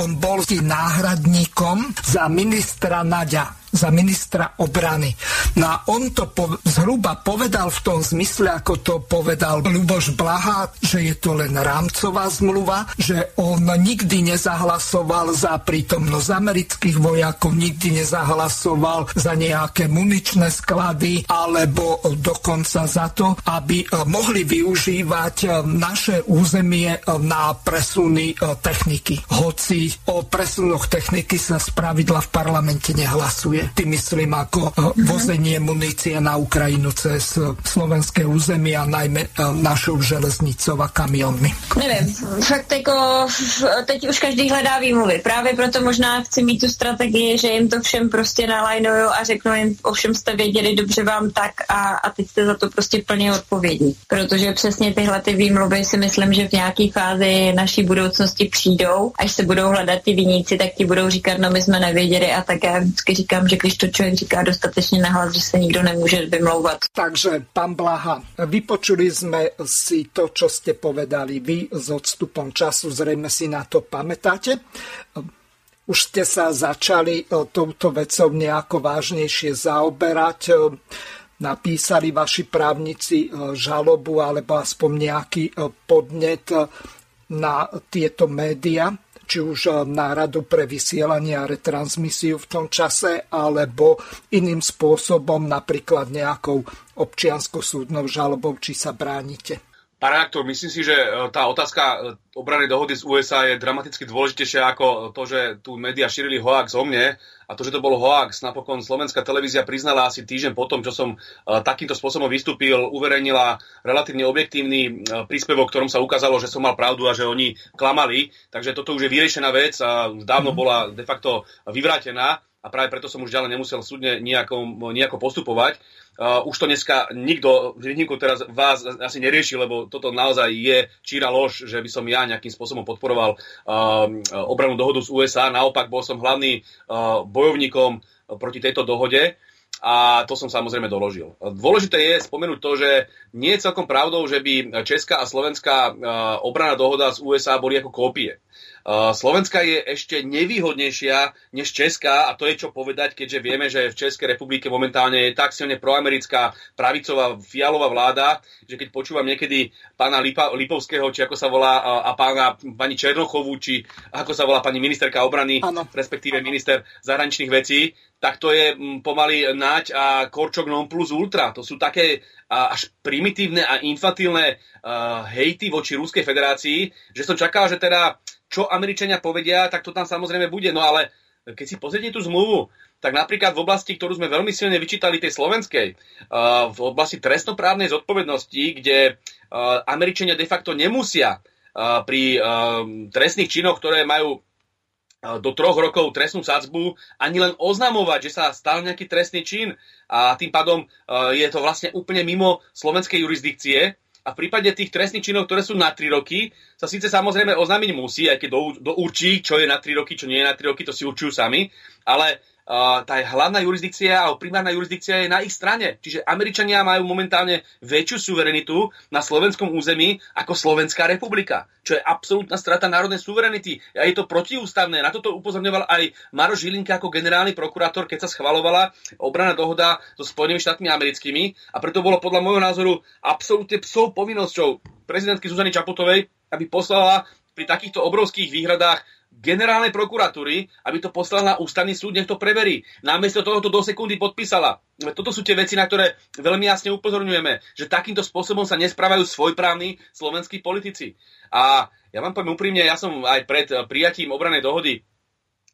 On bol náhradníkom za ministra Naďa za ministra obrany. No a on to po, zhruba povedal v tom zmysle, ako to povedal Luboš Blaha, že je to len rámcová zmluva, že on nikdy nezahlasoval za prítomnosť amerických vojakov, nikdy nezahlasoval za nejaké muničné sklady alebo dokonca za to, aby eh, mohli využívať eh, naše územie eh, na presuny techniky. Hoci o presunoch techniky sa spravidla v parlamente nehlasuje tým myslím ako e, vozenie munície na Ukrajinu cez e, slovenské územie a najmä e, našou železnicou a kamionmi.
Nevím, fakt jako teď už každý hledá výmluvy. Právě proto možná chci mít tu strategii, že jim to všem prostě nalajnuju a řeknu jim, ovšem jste věděli, dobře vám tak a, a teď jste za to prostě plně odpovědní. Protože přesně tyhle ty výmluvy si myslím, že v nějaké fázi naší budoucnosti přijdou, až se budou hledat ty viníci, tak ti budou říkat, no my jsme nevěděli a tak já vždycky říkám, že že když to člověk říká dostatečně nahlas, že se nikdo nemůže vymlouvat.
Takže, pán Blaha, vypočuli sme si to, čo ste povedali vy s odstupom času, zrejme si na to pamätáte. Už ste sa začali e, touto vecou nejako vážnejšie zaoberať e, napísali vaši právnici e, žalobu alebo aspoň nejaký podnet na tieto média či už eh, na radu pre vysielanie a retransmisiu v tom čase, alebo iným spôsobom, napríklad nejakou občiansko-súdnou žalobou, či sa bránite.
Pán reaktor, myslím si, že e, tá otázka e, obrany dohody z USA je dramaticky dôležitejšia ako to, že tu médiá šírili hoax o mne a to, že to bol hoax. Napokon slovenská televízia priznala asi týždeň potom, čo som e, takýmto spôsobom vystúpil, uverejnila relatívne objektívny príspevok, ktorom sa ukázalo, že som mal pravdu a že oni klamali. Takže toto už je vyriešená vec a dávno mhm. bola de facto vyvrátená a práve preto som už ďalej nemusel súdne nejako, nejako postupovať. Uh, už to dneska nikto, výnimku teraz vás asi nerieši, lebo toto naozaj je číra lož, že by som ja nejakým spôsobom podporoval uh, obranu dohodu z USA. Naopak bol som hlavný uh, bojovníkom proti tejto dohode a to som samozrejme doložil. Dôležité je spomenúť to, že nie je celkom pravdou, že by Česká a Slovenská obrana dohoda z USA boli ako kópie. Slovenska je ešte nevýhodnejšia než Česká a to je čo povedať, keďže vieme, že v Českej republike momentálne je tak silne proamerická pravicová fialová vláda, že keď počúvam niekedy pána Lipa, Lipovského, či ako sa volá, a pána pani Černochovú, či ako sa volá pani ministerka obrany, ano. respektíve minister zahraničných vecí, tak to je pomaly nať a korčok non plus ultra. To sú také až primitívne a infantilné uh, hejty voči Ruskej federácii, že som čakal, že teda čo Američania povedia, tak to tam samozrejme bude. No ale keď si pozrite tú zmluvu, tak napríklad v oblasti, ktorú sme veľmi silne vyčítali tej slovenskej, v oblasti trestnoprávnej zodpovednosti, kde Američania de facto nemusia pri trestných činoch, ktoré majú do troch rokov trestnú sadzbu, ani len oznamovať, že sa stal nejaký trestný čin a tým pádom je to vlastne úplne mimo slovenskej jurisdikcie. A v prípade tých trestných činov, ktoré sú na 3 roky, sa síce samozrejme oznámiť musí, aj keď do, do určí, čo je na 3 roky, čo nie je na 3 roky, to si určujú sami, ale tá hlavná jurisdikcia alebo primárna jurisdikcia je na ich strane. Čiže Američania majú momentálne väčšiu suverenitu na slovenskom území ako Slovenská republika, čo je absolútna strata národnej suverenity. A je to protiústavné. Na toto upozorňoval aj Maro Žilinka ako generálny prokurátor, keď sa schvalovala obrana dohoda so Spojenými štátmi americkými. A preto bolo podľa môjho názoru absolútne psou povinnosťou prezidentky Zuzany Čaputovej, aby poslala pri takýchto obrovských výhradách generálnej prokuratúry, aby to poslal na ústavný súd, nech to preverí. Namiesto toho to do sekundy podpísala. Toto sú tie veci, na ktoré veľmi jasne upozorňujeme, že takýmto spôsobom sa nesprávajú svojprávni slovenskí politici. A ja vám poviem úprimne, ja som aj pred prijatím obranej dohody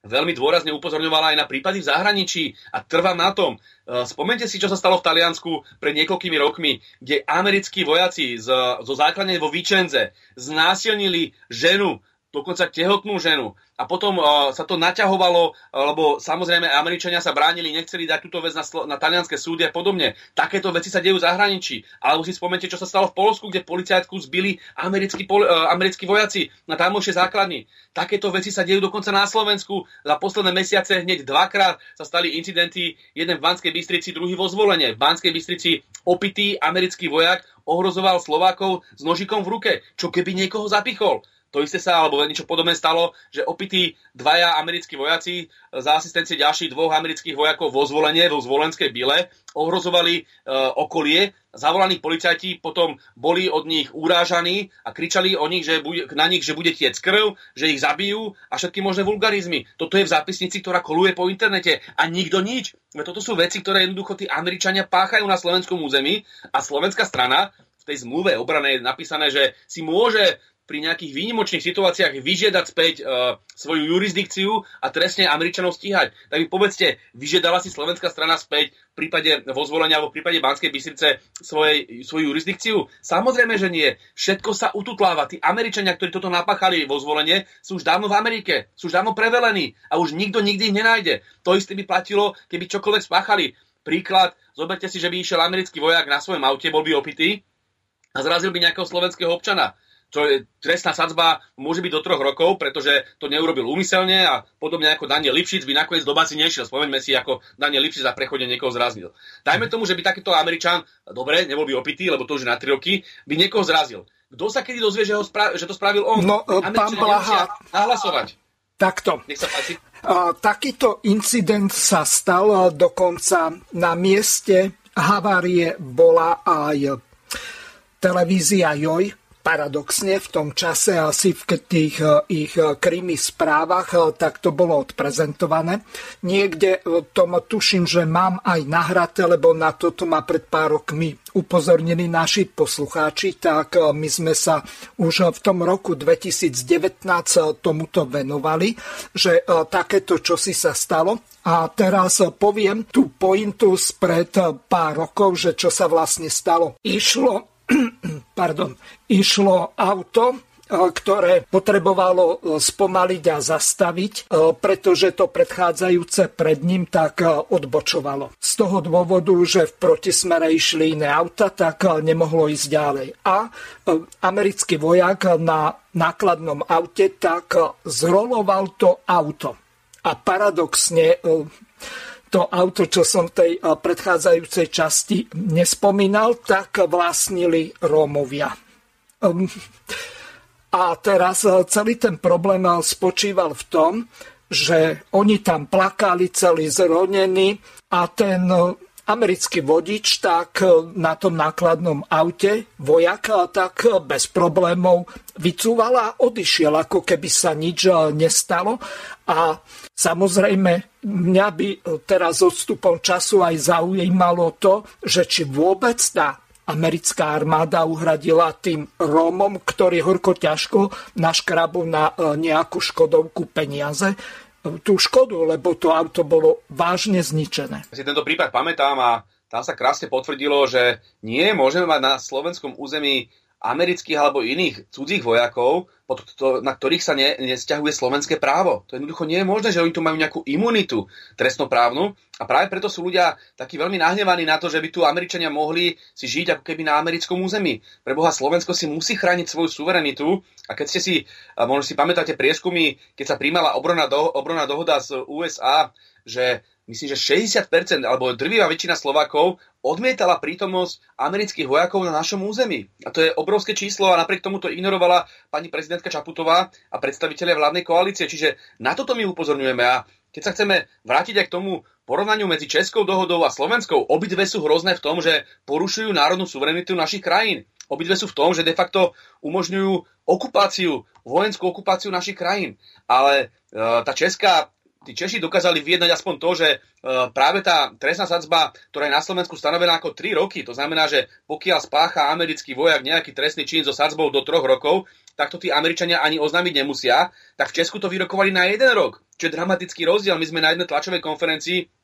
veľmi dôrazne upozorňovala aj na prípady v zahraničí a trvám na tom. E, spomente si, čo sa stalo v Taliansku pred niekoľkými rokmi, kde americkí vojaci zo základne vo Vicenze znásilnili ženu dokonca tehotnú ženu. A potom uh, sa to naťahovalo, lebo samozrejme Američania sa bránili, nechceli dať túto vec na, na talianské súdy a podobne. Takéto veci sa dejú v zahraničí. Alebo si spomente, čo sa stalo v Polsku, kde policajtku zbili americkí, pol, uh, americkí vojaci na tamojšie základni. Takéto veci sa dejú dokonca na Slovensku. Za posledné mesiace hneď dvakrát sa stali incidenty, jeden v Banskej Bystrici, druhý vo zvolenie. V Banskej Bystrici opitý americký vojak ohrozoval Slovákov s nožikom v ruke. Čo keby niekoho zapichol? To isté sa, alebo niečo podobné stalo, že opití dvaja americkí vojaci za asistencie ďalších dvoch amerických vojakov vo zvolenie, vo zvolenskej bile, ohrozovali e, okolie, zavolaní policajti potom boli od nich urážaní a kričali o nich, že bude, na nich, že bude tiec krv, že ich zabijú a všetky možné vulgarizmy. Toto je v zápisnici, ktorá koluje po internete a nikto nič. Toto sú veci, ktoré jednoducho tí Američania páchajú na slovenskom území a slovenská strana v tej zmluve obrane je napísané, že si môže pri nejakých výnimočných situáciách vyžiadať späť uh, svoju jurisdikciu a trestne Američanov stíhať. Tak mi povedzte, vyžiadala si slovenská strana späť v prípade vozvolenia alebo v prípade Banskej Bystrice svojej, svoju jurisdikciu? Samozrejme, že nie. Všetko sa ututláva. Tí Američania, ktorí toto napáchali vo zvolenie, sú už dávno v Amerike, sú už dávno prevelení a už nikto nikdy ich nenájde. To isté by platilo, keby čokoľvek spáchali. Príklad, zoberte si, že by išiel americký vojak na svojom aute, bol by opitý a zrazil by nejakého slovenského občana čo je trestná sadzba môže byť do troch rokov, pretože to neurobil úmyselne a podobne ako Daniel Lipšic by nakoniec do basy nešiel. Spomeňme si, ako Daniel Lipšic za prechode niekoho zraznil. Dajme tomu, že by takýto Američan, dobre, nebol by opitý, lebo to už na 3 roky, by niekoho zrazil. Kto sa kedy dozvie, že, ho spra- že to spravil on?
No, pán Blaha,
nahlasovať.
Takto.
Nech sa páči.
Takýto incident sa stal dokonca na mieste havárie bola aj televízia JOJ, paradoxne v tom čase asi v tých eh, ich eh, krimi správach eh, tak to bolo odprezentované. Niekde tom tuším, že mám aj nahraté, lebo na toto ma pred pár rokmi upozornili naši poslucháči, tak my sme sa už v tom roku 2019 tomuto venovali, že takéto čosi sa stalo. A teraz poviem tú pointu spred pár rokov, že čo sa vlastne stalo. Išlo pardon, išlo auto, e, ktoré potrebovalo e, spomaliť a zastaviť, e, pretože to predchádzajúce pred ním tak odbočovalo. Z toho dôvodu, že v protismere išli iné auta, tak nemohlo ísť ďalej. A americký vojak na nákladnom aute tak zroloval to auto. A paradoxne to auto, čo som v tej predchádzajúcej časti nespomínal, tak vlastnili Rómovia. Ehm, a teraz celý ten problém spočíval v tom, že oni tam plakali celý zronení a ten americký vodič tak na tom nákladnom aute vojaka tak bez problémov vycúval a odišiel, ako keby sa nič nestalo. A samozrejme, mňa by teraz odstupom času aj zaujímalo to, že či vôbec tá americká armáda uhradila tým Rómom, ktorí horko ťažko naškrabu na nejakú škodovku peniaze tú škodu, lebo to auto bolo vážne zničené.
Ja si tento prípad pamätám a tam sa krásne potvrdilo, že nie môžeme mať na slovenskom území amerických alebo iných cudzích vojakov, pod to, na ktorých sa ne, nesťahuje slovenské právo. To jednoducho nie je možné, že oni tu majú nejakú imunitu trestnoprávnu a práve preto sú ľudia takí veľmi nahnevaní na to, že by tu Američania mohli si žiť ako keby na americkom území. Pre Boha Slovensko si musí chrániť svoju suverenitu a keď ste si, možno si pamätáte prieskumy, keď sa príjmala obrana, do, obrana dohoda z USA, že myslím, že 60% alebo drvivá väčšina Slovákov odmietala prítomnosť amerických vojakov na našom území. A to je obrovské číslo a napriek tomu to ignorovala pani prezidentka Čaputová a predstavitelia vládnej koalície. Čiže na toto my upozorňujeme a keď sa chceme vrátiť aj k tomu porovnaniu medzi Českou dohodou a Slovenskou, obidve sú hrozné v tom, že porušujú národnú suverenitu našich krajín. Obidve sú v tom, že de facto umožňujú okupáciu, vojenskú okupáciu našich krajín. Ale e, tá česká tí Češi dokázali vyjednať aspoň to, že e, práve tá trestná sadzba, ktorá je na Slovensku stanovená ako 3 roky, to znamená, že pokiaľ spácha americký vojak nejaký trestný čin so sadzbou do 3 rokov, tak to tí Američania ani oznámiť nemusia, tak v Česku to vyrokovali na jeden rok, čo je dramatický rozdiel. My sme na jednej tlačovej konferencii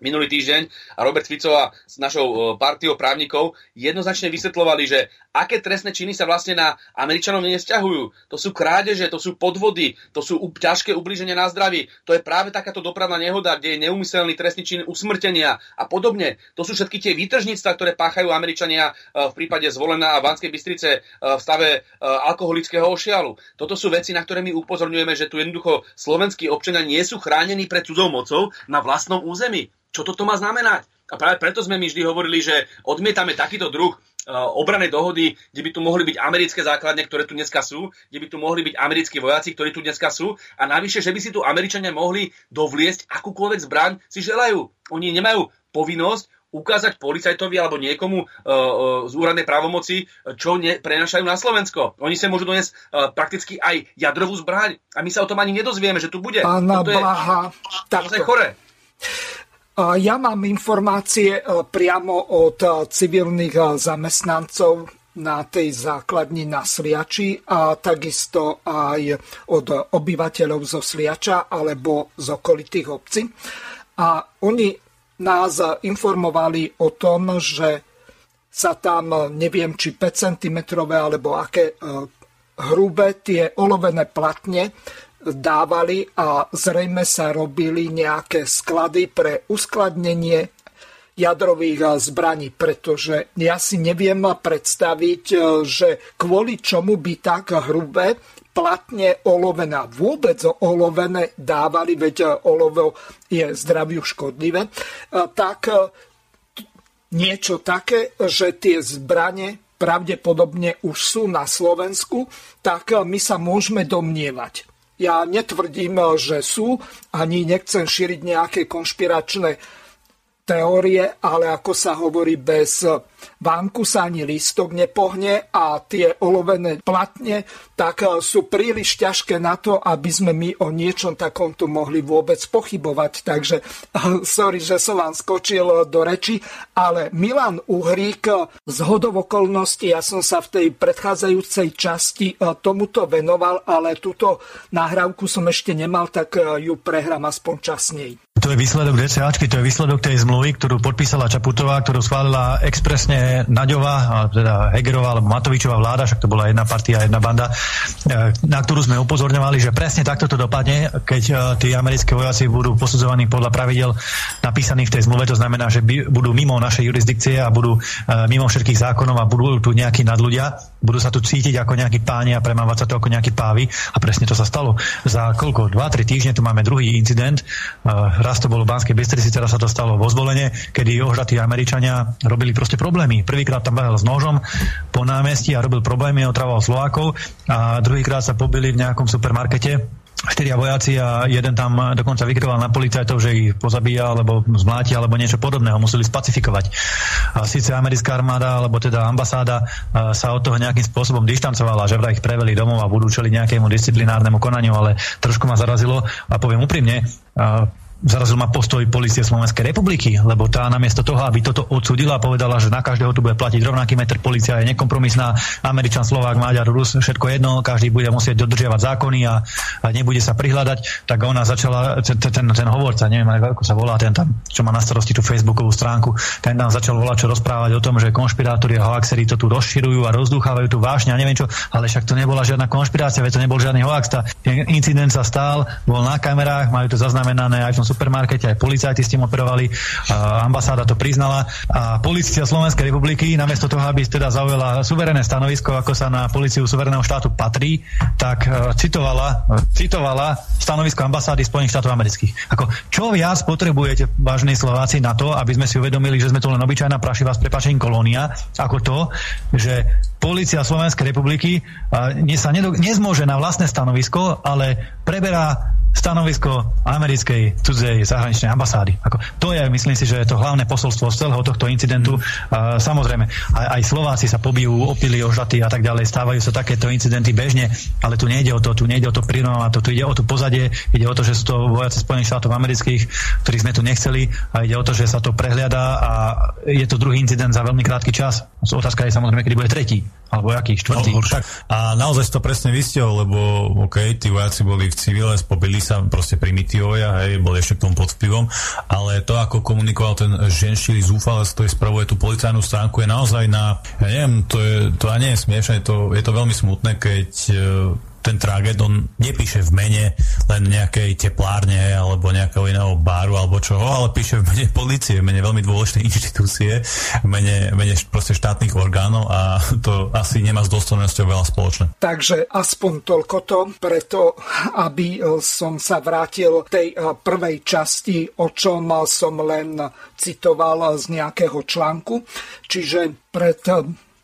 minulý týždeň a Robert Fico a s našou e, partiou právnikov jednoznačne vysvetlovali, že aké trestné činy sa vlastne na Američanov nesťahujú. To sú krádeže, to sú podvody, to sú ťažké ublíženia na zdraví. To je práve takáto dopravná nehoda, kde je neumyselný trestný čin usmrtenia a podobne. To sú všetky tie výtržníctva, ktoré páchajú Američania e, v prípade zvolená a Banskej Bystrice e, v stave alkoholického ošialu. Toto sú veci, na ktoré my upozorňujeme, že tu jednoducho slovenskí občania nie sú chránení pred cudzou mocou na vlastnom území. Čo toto má znamenať? A práve preto sme my vždy hovorili, že odmietame takýto druh e, obranej dohody, kde by tu mohli byť americké základne, ktoré tu dneska sú, kde by tu mohli byť americkí vojaci, ktorí tu dneska sú a navyše, že by si tu Američania mohli dovliesť akúkoľvek zbraň si želajú. Oni nemajú povinnosť ukázať policajtovi alebo niekomu uh, uh, z úradnej právomoci, čo ne, prenašajú na Slovensko. Oni sa môžu doniesť uh, prakticky aj jadrovú zbraň a my sa o tom ani nedozvieme, že tu bude.
Pána Blaha,
to je chore.
Ja mám informácie e, priamo od e, civilných e, zamestnancov na tej základni na Sliači a takisto aj od obyvateľov zo Sliača alebo z okolitých obcí. A oni nás informovali o tom, že sa tam, neviem, či 5 cm alebo aké hrubé tie olovené platne dávali a zrejme sa robili nejaké sklady pre uskladnenie jadrových zbraní, pretože ja si neviem predstaviť, že kvôli čomu by tak hrubé platne olovené vôbec olovené dávali, veď olovo je zdraviu škodlivé, tak niečo také, že tie zbranie pravdepodobne už sú na Slovensku, tak my sa môžeme domnievať. Ja netvrdím, že sú, ani nechcem šíriť nejaké konšpiračné teórie, ale ako sa hovorí, bez vánku sa ani lístok nepohne a tie olovené platne tak e, sú príliš ťažké na to, aby sme my o niečom takomto mohli vôbec pochybovať. Takže sorry, že som vám skočil do reči, ale Milan Uhrík z hodov okolností, ja som sa v tej predchádzajúcej časti e, tomuto venoval, ale túto nahrávku som ešte nemal, tak e, ju prehrám aspoň časnej.
To je výsledok DCAčky, to je výsledok tej zmluvy, ktorú podpísala Čaputová, ktorú schválila expresne Naďová, teda Hegerová alebo Matovičová vláda, však to bola jedna partia, jedna banda, e, na ktorú sme upozorňovali, že presne takto to dopadne, keď e, tí americké vojaci budú posudzovaní podľa pravidel napísaných v tej zmluve, to znamená, že budú mimo našej jurisdikcie a budú e, mimo všetkých zákonov a budú tu nejakí nadľudia, budú sa tu cítiť ako nejakí páni a premávať sa to ako nejakí pávy a presne to sa stalo. Za koľko? 2-3 týždne tu máme druhý incident. Raz to bolo v Banskej Bystrici, teraz sa to stalo vo zvolenie, kedy ožratí Američania robili proste problémy. Prvýkrát tam behal s nožom po námestí a robil problémy, otravoval Slovákov a druhýkrát sa pobili v nejakom supermarkete štyria vojaci a jeden tam dokonca vykryval na policajtov, že ich pozabíja alebo zmláti alebo niečo podobného. Museli spacifikovať. A síce americká armáda alebo teda ambasáda sa od toho nejakým spôsobom dištancovala, že vraj ich preveli domov a budú čeliť nejakému disciplinárnemu konaniu, ale trošku ma zarazilo a poviem úprimne, zarazil ma postoj policie Slovenskej republiky, lebo tá namiesto toho, aby toto odsudila povedala, že na každého tu bude platiť rovnaký meter, policia je nekompromisná, Američan, Slovák, Maďar, Rus, všetko jedno, každý bude musieť dodržiavať zákony a, a nebude sa prihľadať, tak ona začala, ten, ten, ten hovorca, neviem ako sa volá, ten tam, čo má na starosti tú facebookovú stránku, ten tam začal volať, čo rozprávať o tom, že konšpirátori a hoaxery to tu rozširujú a rozdúchávajú tu vášne a neviem čo, ale však to nebola žiadna konšpirácia, veď to nebol žiadny hoax, tá incident sa stál, bol na kamerách, majú to zaznamenané aj v tom supermarkete, aj policajti s tým operovali, ambasáda to priznala. A policia Slovenskej republiky, namiesto toho, aby teda zaujala suverené stanovisko, ako sa na policiu suvereného štátu patrí, tak uh, citovala, citovala stanovisko ambasády Spojených štátov amerických. Ako, čo viac potrebujete, vážni Slováci, na to, aby sme si uvedomili, že sme to len obyčajná prašivá s prepačením kolónia, ako to, že policia Slovenskej republiky uh, sa nezmôže na vlastné stanovisko, ale preberá stanovisko americkej cudzej zahraničnej ambasády. Ako, to je, myslím si, že je to hlavné posolstvo z celého tohto incidentu. Uh, samozrejme, aj, aj Slováci sa pobijú, opili, ožatí a tak ďalej, stávajú sa takéto incidenty bežne, ale tu nejde o to, tu nejde o to prirovnávať, to, tu ide o to pozadie, ide o to, že sú to vojaci Spojených štátov amerických, ktorých sme tu nechceli a ide o to, že sa to prehliada a je to druhý incident za veľmi krátky čas. Otázka je samozrejme, kedy bude tretí. Alebo aký, štvrtý?
No, tak, a naozaj to presne vystihol, lebo OK, tí vojaci boli v civile, spobili sa proste primitívovia, hej, boli ešte k tomu pod vplyvom, ale to, ako komunikoval ten ženšilý zúfalec, ktorý spravuje tú policajnú stránku, je naozaj na, ja neviem, to, je, to nie je smiešne, je to, je to veľmi smutné, keď ten tragédon nepíše v mene len nejakej teplárne alebo nejakého iného baru alebo čoho, ale píše v mene policie, v mene veľmi dôležitej inštitúcie, v mene, v mene proste štátnych orgánov a to asi nemá s dôstojnosťou veľa spoločné.
Takže aspoň toľko to, preto aby e, som sa vrátil tej e, prvej časti, o čom som len citoval z nejakého článku. Čiže pred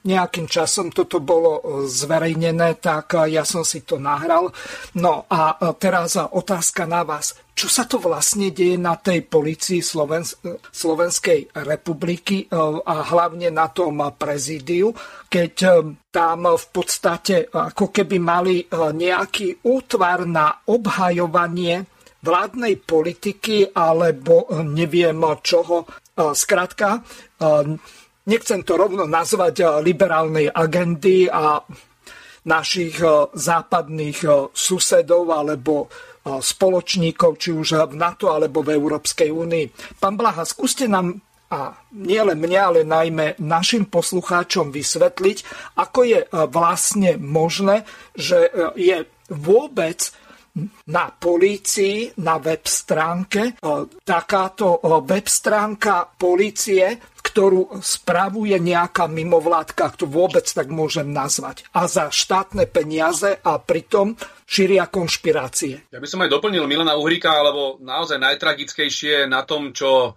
nejakým časom toto bolo e, zverejnené, tak e, ja som si to nahral. No a e, teraz otázka na vás. Čo sa to vlastne deje na tej policii Slovens- Slovenskej republiky a hlavne na tom prezídiu, keď tam v podstate ako keby mali nejaký útvar na obhajovanie vládnej politiky alebo neviem čoho. Skrátka, nechcem to rovno nazvať eh, liberálnej agendy a našich eh, západných eh, susedov alebo spoločníkov, či už v NATO alebo v Európskej únii. Pán Blaha, skúste nám a nielen mňa, ale najmä našim poslucháčom vysvetliť, ako je vlastne možné, že je vôbec na polícii, na web stránke, takáto web stránka policie, ktorú spravuje nejaká mimovládka, ak to vôbec tak môžem nazvať. A za štátne peniaze a pritom šíria konšpirácie.
Ja by som aj doplnil Milana Uhríka, alebo naozaj najtragickejšie na tom, čo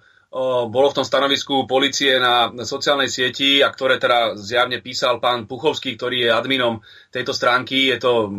bolo v tom stanovisku policie na, sociálnej sieti a ktoré teda zjavne písal pán Puchovský, ktorý je adminom tejto stránky. Je to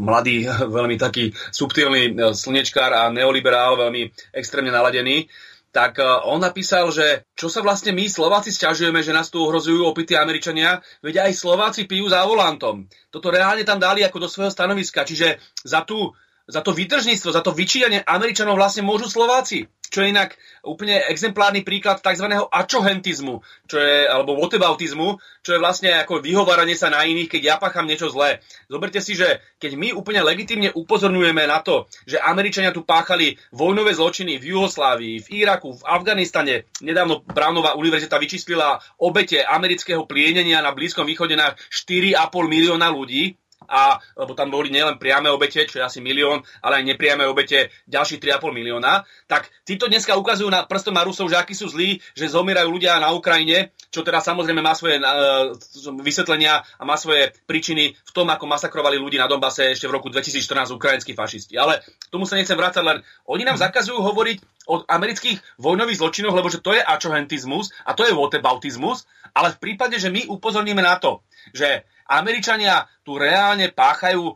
mladý, veľmi taký subtilný e, slnečkár a neoliberál, veľmi extrémne naladený tak e, on napísal, že čo sa vlastne my Slováci stiažujeme, že nás tu ohrozujú opití Američania, veď aj Slováci pijú za volantom. Toto reálne tam dali ako do svojho stanoviska, čiže za, tú, za to vytržníctvo, za to vyčíjanie Američanov vlastne môžu Slováci čo je inak úplne exemplárny príklad tzv. ačohentizmu, čo je, alebo whatebautizmu, čo je vlastne ako vyhováranie sa na iných, keď ja pachám niečo zlé. Zoberte si, že keď my úplne legitimne upozorňujeme na to, že Američania tu páchali vojnové zločiny v Juhoslávii, v Iraku, v Afganistane, nedávno Brownová univerzita vyčíslila obete amerického plienenia na Blízkom východe na 4,5 milióna ľudí, a, lebo tam boli nielen priame obete, čo je asi milión, ale aj nepriame obete ďalších 3,5 milióna, tak títo dneska ukazujú na prstom Rusov, že akí sú zlí, že zomierajú ľudia na Ukrajine, čo teda samozrejme má svoje uh, vysvetlenia a má svoje príčiny v tom, ako masakrovali ľudí na Donbase ešte v roku 2014 ukrajinskí fašisti. Ale tomu sa nechcem vrácať, len oni nám zakazujú hovoriť o amerických vojnových zločinoch, lebo že to je ačohentizmus a to je whatebautizmus, ale v prípade, že my upozorníme na to, že Američania tu reálne páchajú e,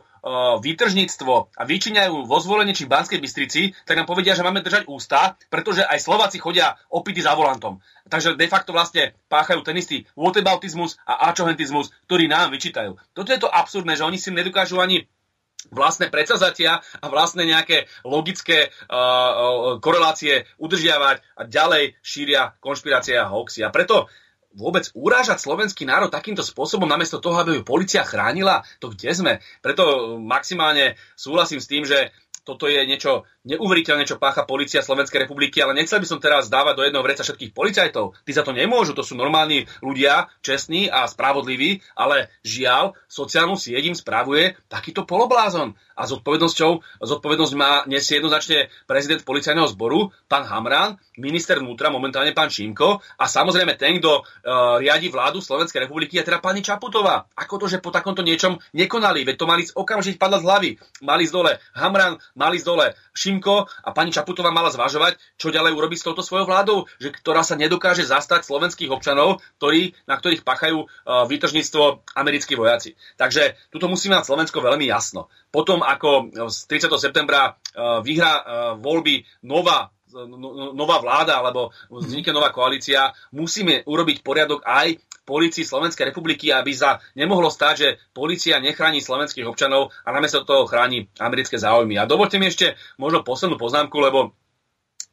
výtržníctvo a vyčíňajú vo zvolenie či Banskej Bystrici, tak nám povedia, že máme držať ústa, pretože aj Slováci chodia opity za volantom. Takže de facto vlastne páchajú ten istý whatebautizmus a ačohentizmus, ktorý nám vyčítajú. Toto je to absurdné, že oni si nedokážu ani vlastné predsazatia a vlastné nejaké logické uh, korelácie udržiavať a ďalej šíria konšpirácie a hoaxy. A preto vôbec urážať slovenský národ takýmto spôsobom, namiesto toho, aby ju policia chránila, to kde sme. Preto maximálne súhlasím s tým, že toto je niečo neuveriteľné, čo pácha policia Slovenskej republiky, ale nechcel by som teraz dávať do jedného vreca všetkých policajtov. Tí za to nemôžu, to sú normálni ľudia, čestní a spravodliví, ale žiaľ, sociálnu sieť spravuje takýto poloblázon. A zodpovednosťou, zodpovednosť má nesie jednoznačne prezident policajného zboru, pán Hamran, minister vnútra, momentálne pán Šimko a samozrejme ten, kto uh, riadi vládu Slovenskej republiky, je teda pani Čaputová. Ako to, že po takomto niečom nekonali? Veď to mali okamžite padať z hlavy. Mali z dole Hamran, mali z dole Šimko a pani Čaputová mala zvažovať, čo ďalej urobiť s touto svojou vládou, že, ktorá sa nedokáže zastať slovenských občanov, ktorí, na ktorých pachajú uh, výtržníctvo americkí vojaci. Takže tuto musíme mať Slovensko veľmi jasno. Potom, ako z 30. septembra uh, vyhrá uh, voľby nová no, no, nová vláda alebo vznikne nová koalícia, musíme urobiť poriadok aj polícii Slovenskej republiky, aby sa nemohlo stať, že policia nechráni slovenských občanov a namiesto toho chráni americké záujmy. A dovolte mi ešte možno poslednú poznámku, lebo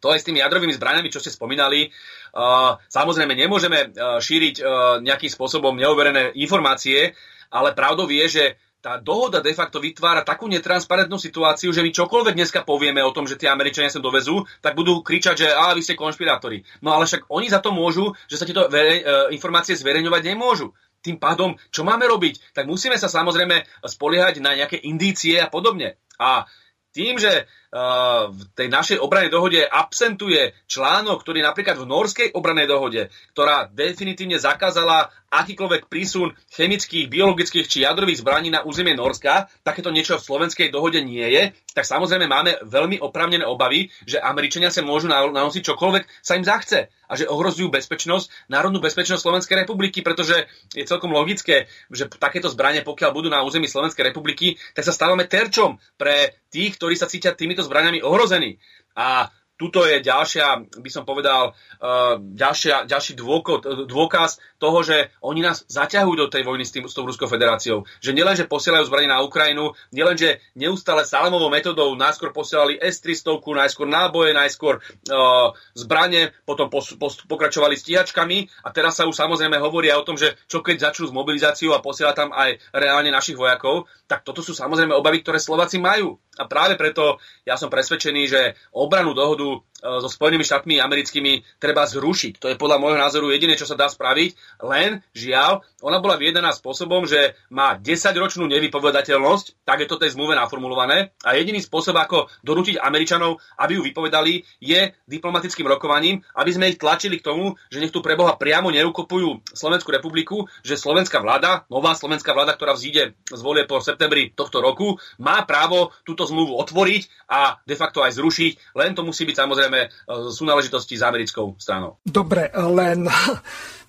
to aj s tými jadrovými zbraniami, čo ste spomínali, uh, samozrejme nemôžeme uh, šíriť uh, nejakým spôsobom neuverené informácie, ale pravdou je, že tá dohoda de facto vytvára takú netransparentnú situáciu, že my čokoľvek dneska povieme o tom, že tie Američania sa dovezú, tak budú kričať, že a vy ste konšpirátori. No ale však oni za to môžu, že sa tieto verej, e, informácie zverejňovať nemôžu. Tým pádom, čo máme robiť? Tak musíme sa samozrejme spoliehať na nejaké indície a podobne. A tým, že v tej našej obranej dohode absentuje článok, ktorý napríklad v norskej obranej dohode, ktorá definitívne zakázala akýkoľvek prísun chemických, biologických či jadrových zbraní na územie Norska, takéto niečo v slovenskej dohode nie je, tak samozrejme máme veľmi opravnené obavy, že Američania sa môžu nanosiť čokoľvek sa im zachce a že ohrozujú bezpečnosť, národnú bezpečnosť Slovenskej republiky, pretože je celkom logické, že takéto zbranie, pokiaľ budú na území Slovenskej republiky, tak sa stávame terčom pre tých, ktorí sa cítia týmito zbraniami ohrození. A tuto je ďalšia, by som povedal, uh, ďalšia, ďalší dôkod, dôkaz toho, že oni nás zaťahujú do tej vojny s, tým, s tou Ruskou federáciou. Že nielenže posielajú zbranie na Ukrajinu, nielenže neustále salamovou metodou najskôr posielali S-300, najskôr náboje, najskôr uh, zbranie, potom pos, pos, pokračovali stíhačkami a teraz sa už samozrejme hovoria o tom, že čo keď začnú s mobilizáciou a posiela tam aj reálne našich vojakov, tak toto sú samozrejme obavy, ktoré Slováci majú. A práve preto ja som presvedčený, že obranu dohodu so Spojenými štátmi americkými treba zrušiť. To je podľa môjho názoru jediné, čo sa dá spraviť. Len, žiaľ, ona bola vyjedená spôsobom, že má 10-ročnú nevypovedateľnosť, tak je to tej zmluve naformulované. A jediný spôsob, ako donútiť Američanov, aby ju vypovedali, je diplomatickým rokovaním, aby sme ich tlačili k tomu, že nech tu preboha priamo neukupujú Slovenskú republiku, že slovenská vláda, nová slovenská vláda, ktorá vzíde z volie po septembri tohto roku, má právo túto zmluvu otvoriť a de facto aj zrušiť. Len to musí byť samozrejme samozrejme e, sú s americkou stranou.
Dobre, len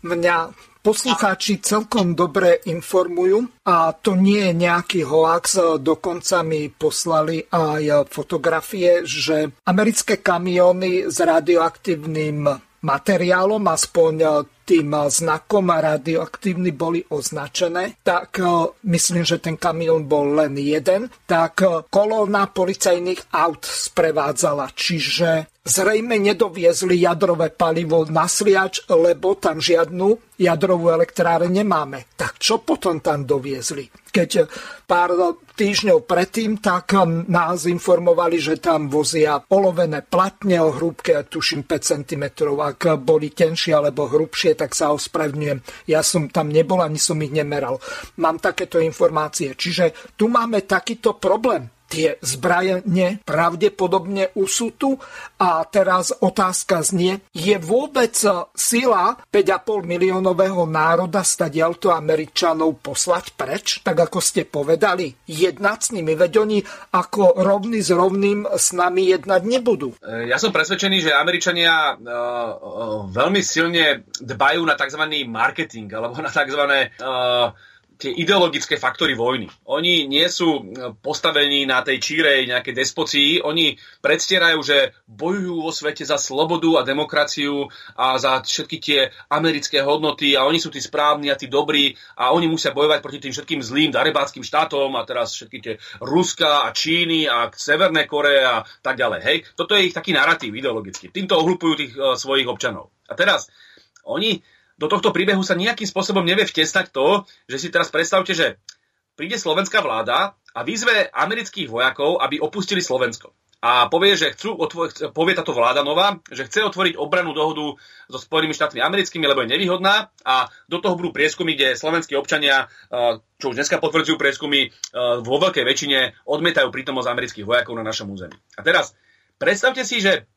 mňa poslucháči celkom dobre informujú a to nie je nejaký hoax, dokonca mi poslali aj fotografie, že americké kamiony s radioaktívnym materiálom, aspoň tým znakom radioaktívny boli označené, tak myslím, že ten kamión bol len jeden, tak kolóna policajných aut sprevádzala. Čiže zrejme nedoviezli jadrové palivo na sliač, lebo tam žiadnu jadrovú elektráre nemáme. Tak čo potom tam doviezli? Keď pár týždňov predtým, tak nás informovali, že tam vozia olovené platne o hrúbke, tuším 5 cm. Ak boli tenšie alebo hrubšie, tak sa ospravedlňujem. Ja som tam nebol, ani som ich nemeral. Mám takéto informácie. Čiže tu máme takýto problém tie zbrajenie pravdepodobne usutu. A teraz otázka znie, je vôbec sila 5,5 miliónového národa stadialto Američanov poslať preč, tak ako ste povedali, jednať s nimi, veď oni ako rovný s rovným s nami jednať nebudú.
E, ja som presvedčený, že Američania uh, uh, veľmi silne dbajú na tzv. marketing alebo na tzv. Uh, tie ideologické faktory vojny. Oni nie sú postavení na tej čírej nejakej despocii, oni predstierajú, že bojujú vo svete za slobodu a demokraciu a za všetky tie americké hodnoty a oni sú tí správni a tí dobrí a oni musia bojovať proti tým všetkým zlým darebáckým štátom a teraz všetky tie Ruska a Číny a Severné Koreje a tak ďalej. Hej, toto je ich taký narratív ideologický. Týmto ohlupujú tých uh, svojich občanov. A teraz oni do tohto príbehu sa nejakým spôsobom nevie vtesnať to, že si teraz predstavte, že príde slovenská vláda a vyzve amerických vojakov, aby opustili Slovensko. A povie, že chcú povie táto vláda nová, že chce otvoriť obranú dohodu so Spojenými štátmi americkými, lebo je nevýhodná a do toho budú prieskumy, kde slovenskí občania, čo už dneska potvrdzujú prieskumy, vo veľkej väčšine odmietajú prítomnosť amerických vojakov na našom území. A teraz predstavte si, že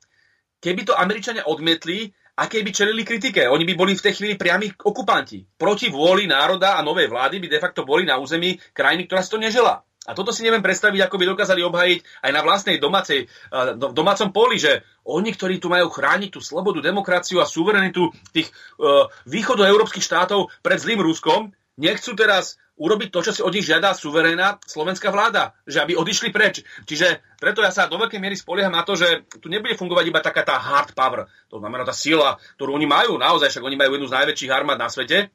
keby to Američania odmietli, aké by čelili kritike. Oni by boli v tej chvíli priami okupanti. Proti vôli národa a novej vlády by de facto boli na území krajiny, ktorá si to neželá. A toto si neviem predstaviť, ako by dokázali obhajiť aj na vlastnej domácej, v domácom poli, že oni, ktorí tu majú chrániť tú slobodu, demokraciu a suverenitu tých uh, východoeurópskych štátov pred zlým Ruskom, nechcú teraz urobiť to, čo si od nich žiada suverénna slovenská vláda, že aby odišli preč. Čiže preto ja sa do veľkej miery spolieham na to, že tu nebude fungovať iba taká tá hard power, to znamená tá sila, ktorú oni majú, naozaj, však oni majú jednu z najväčších armád na svete,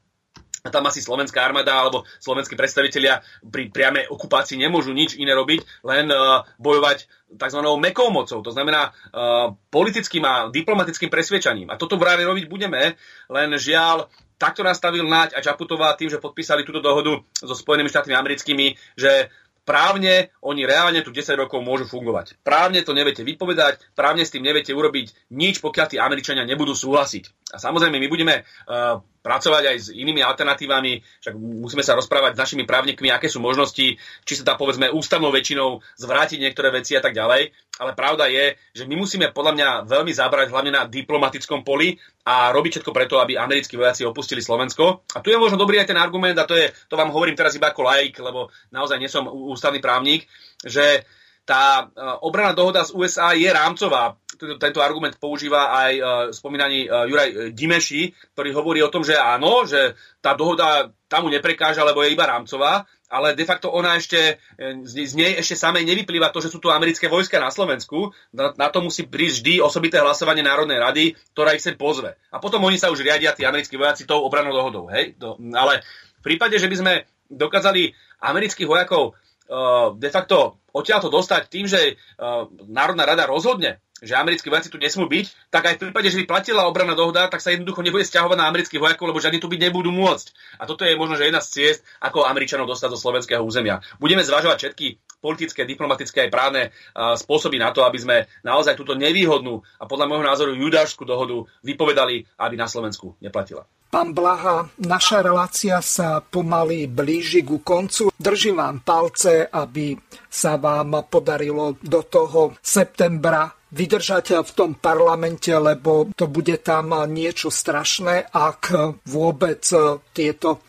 a tam asi slovenská armáda alebo slovenskí predstavitelia pri priamej okupácii nemôžu nič iné robiť, len uh, bojovať tzv. mekou mocou, to znamená uh, politickým a diplomatickým presvedčaním. A toto práve robiť budeme, len žiaľ, takto nastavil Naď a Čaputová tým, že podpísali túto dohodu so Spojenými štátmi americkými, že právne oni reálne tu 10 rokov môžu fungovať. Právne to neviete vypovedať, právne s tým neviete urobiť nič, pokiaľ tí Američania nebudú súhlasiť. A samozrejme, my budeme uh, pracovať aj s inými alternatívami, však musíme sa rozprávať s našimi právnikmi, aké sú možnosti, či sa dá povedzme ústavnou väčšinou zvrátiť niektoré veci a tak ďalej. Ale pravda je, že my musíme podľa mňa veľmi zabrať hlavne na diplomatickom poli a robiť všetko preto, aby americkí vojaci opustili Slovensko. A tu je možno dobrý aj ten argument, a to, je, to vám hovorím teraz iba ako laik, lebo naozaj nie som ústavný právnik, že tá e, obrana dohoda z USA je rámcová. Tento argument používa aj e, spomínaný e, Juraj Dimeši, ktorý hovorí o tom, že áno, že tá dohoda tam mu neprekáža, lebo je iba rámcová, ale de facto ona ešte, z nej ešte samej nevyplýva to, že sú tu americké vojska na Slovensku. Na, na to musí prísť vždy osobité hlasovanie Národnej rady, ktorá ich sem pozve. A potom oni sa už riadia, tí americkí vojaci, tou obranou dohodou. Hej? To, ale v prípade, že by sme dokázali amerických vojakov uh, de facto odtiaľ to dostať tým, že uh, Národná rada rozhodne, že americkí vojaci tu nesmú byť, tak aj v prípade, že by platila obranná dohoda, tak sa jednoducho nebude stiahovať na amerických vojakov, lebo žiadni tu byť nebudú môcť. A toto je možno že jedna z ciest, ako Američanov dostať zo slovenského územia. Budeme zvažovať všetky politické, diplomatické aj právne spôsoby na to, aby sme naozaj túto nevýhodnú a podľa môjho názoru judášskú dohodu vypovedali, aby na Slovensku neplatila.
Pán Blaha, naša relácia sa pomaly blíži ku koncu. Držím vám palce, aby sa vám podarilo do toho septembra vydržať v tom parlamente, lebo to bude tam niečo strašné, ak vôbec tieto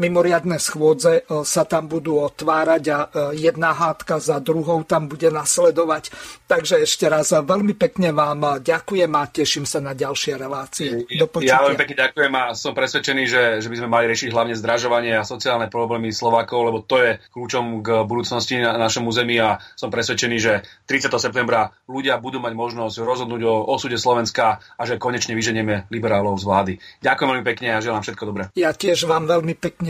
mimoriadne schôdze e, sa tam budú otvárať a e, jedna hádka za druhou tam bude nasledovať. Takže ešte raz veľmi pekne vám ďakujem a teším sa na ďalšie relácie.
Do Ja veľmi pekne ďakujem a som presvedčený, že, že by sme mali riešiť hlavne zdražovanie a sociálne problémy Slovákov, lebo to je kľúčom k budúcnosti na našom území a som presvedčený, že 30. septembra ľudia budú mať možnosť rozhodnúť o osude Slovenska a že konečne vyženieme liberálov z vlády. Ďakujem veľmi pekne a želám všetko dobré.
Ja tiež vám veľmi pekne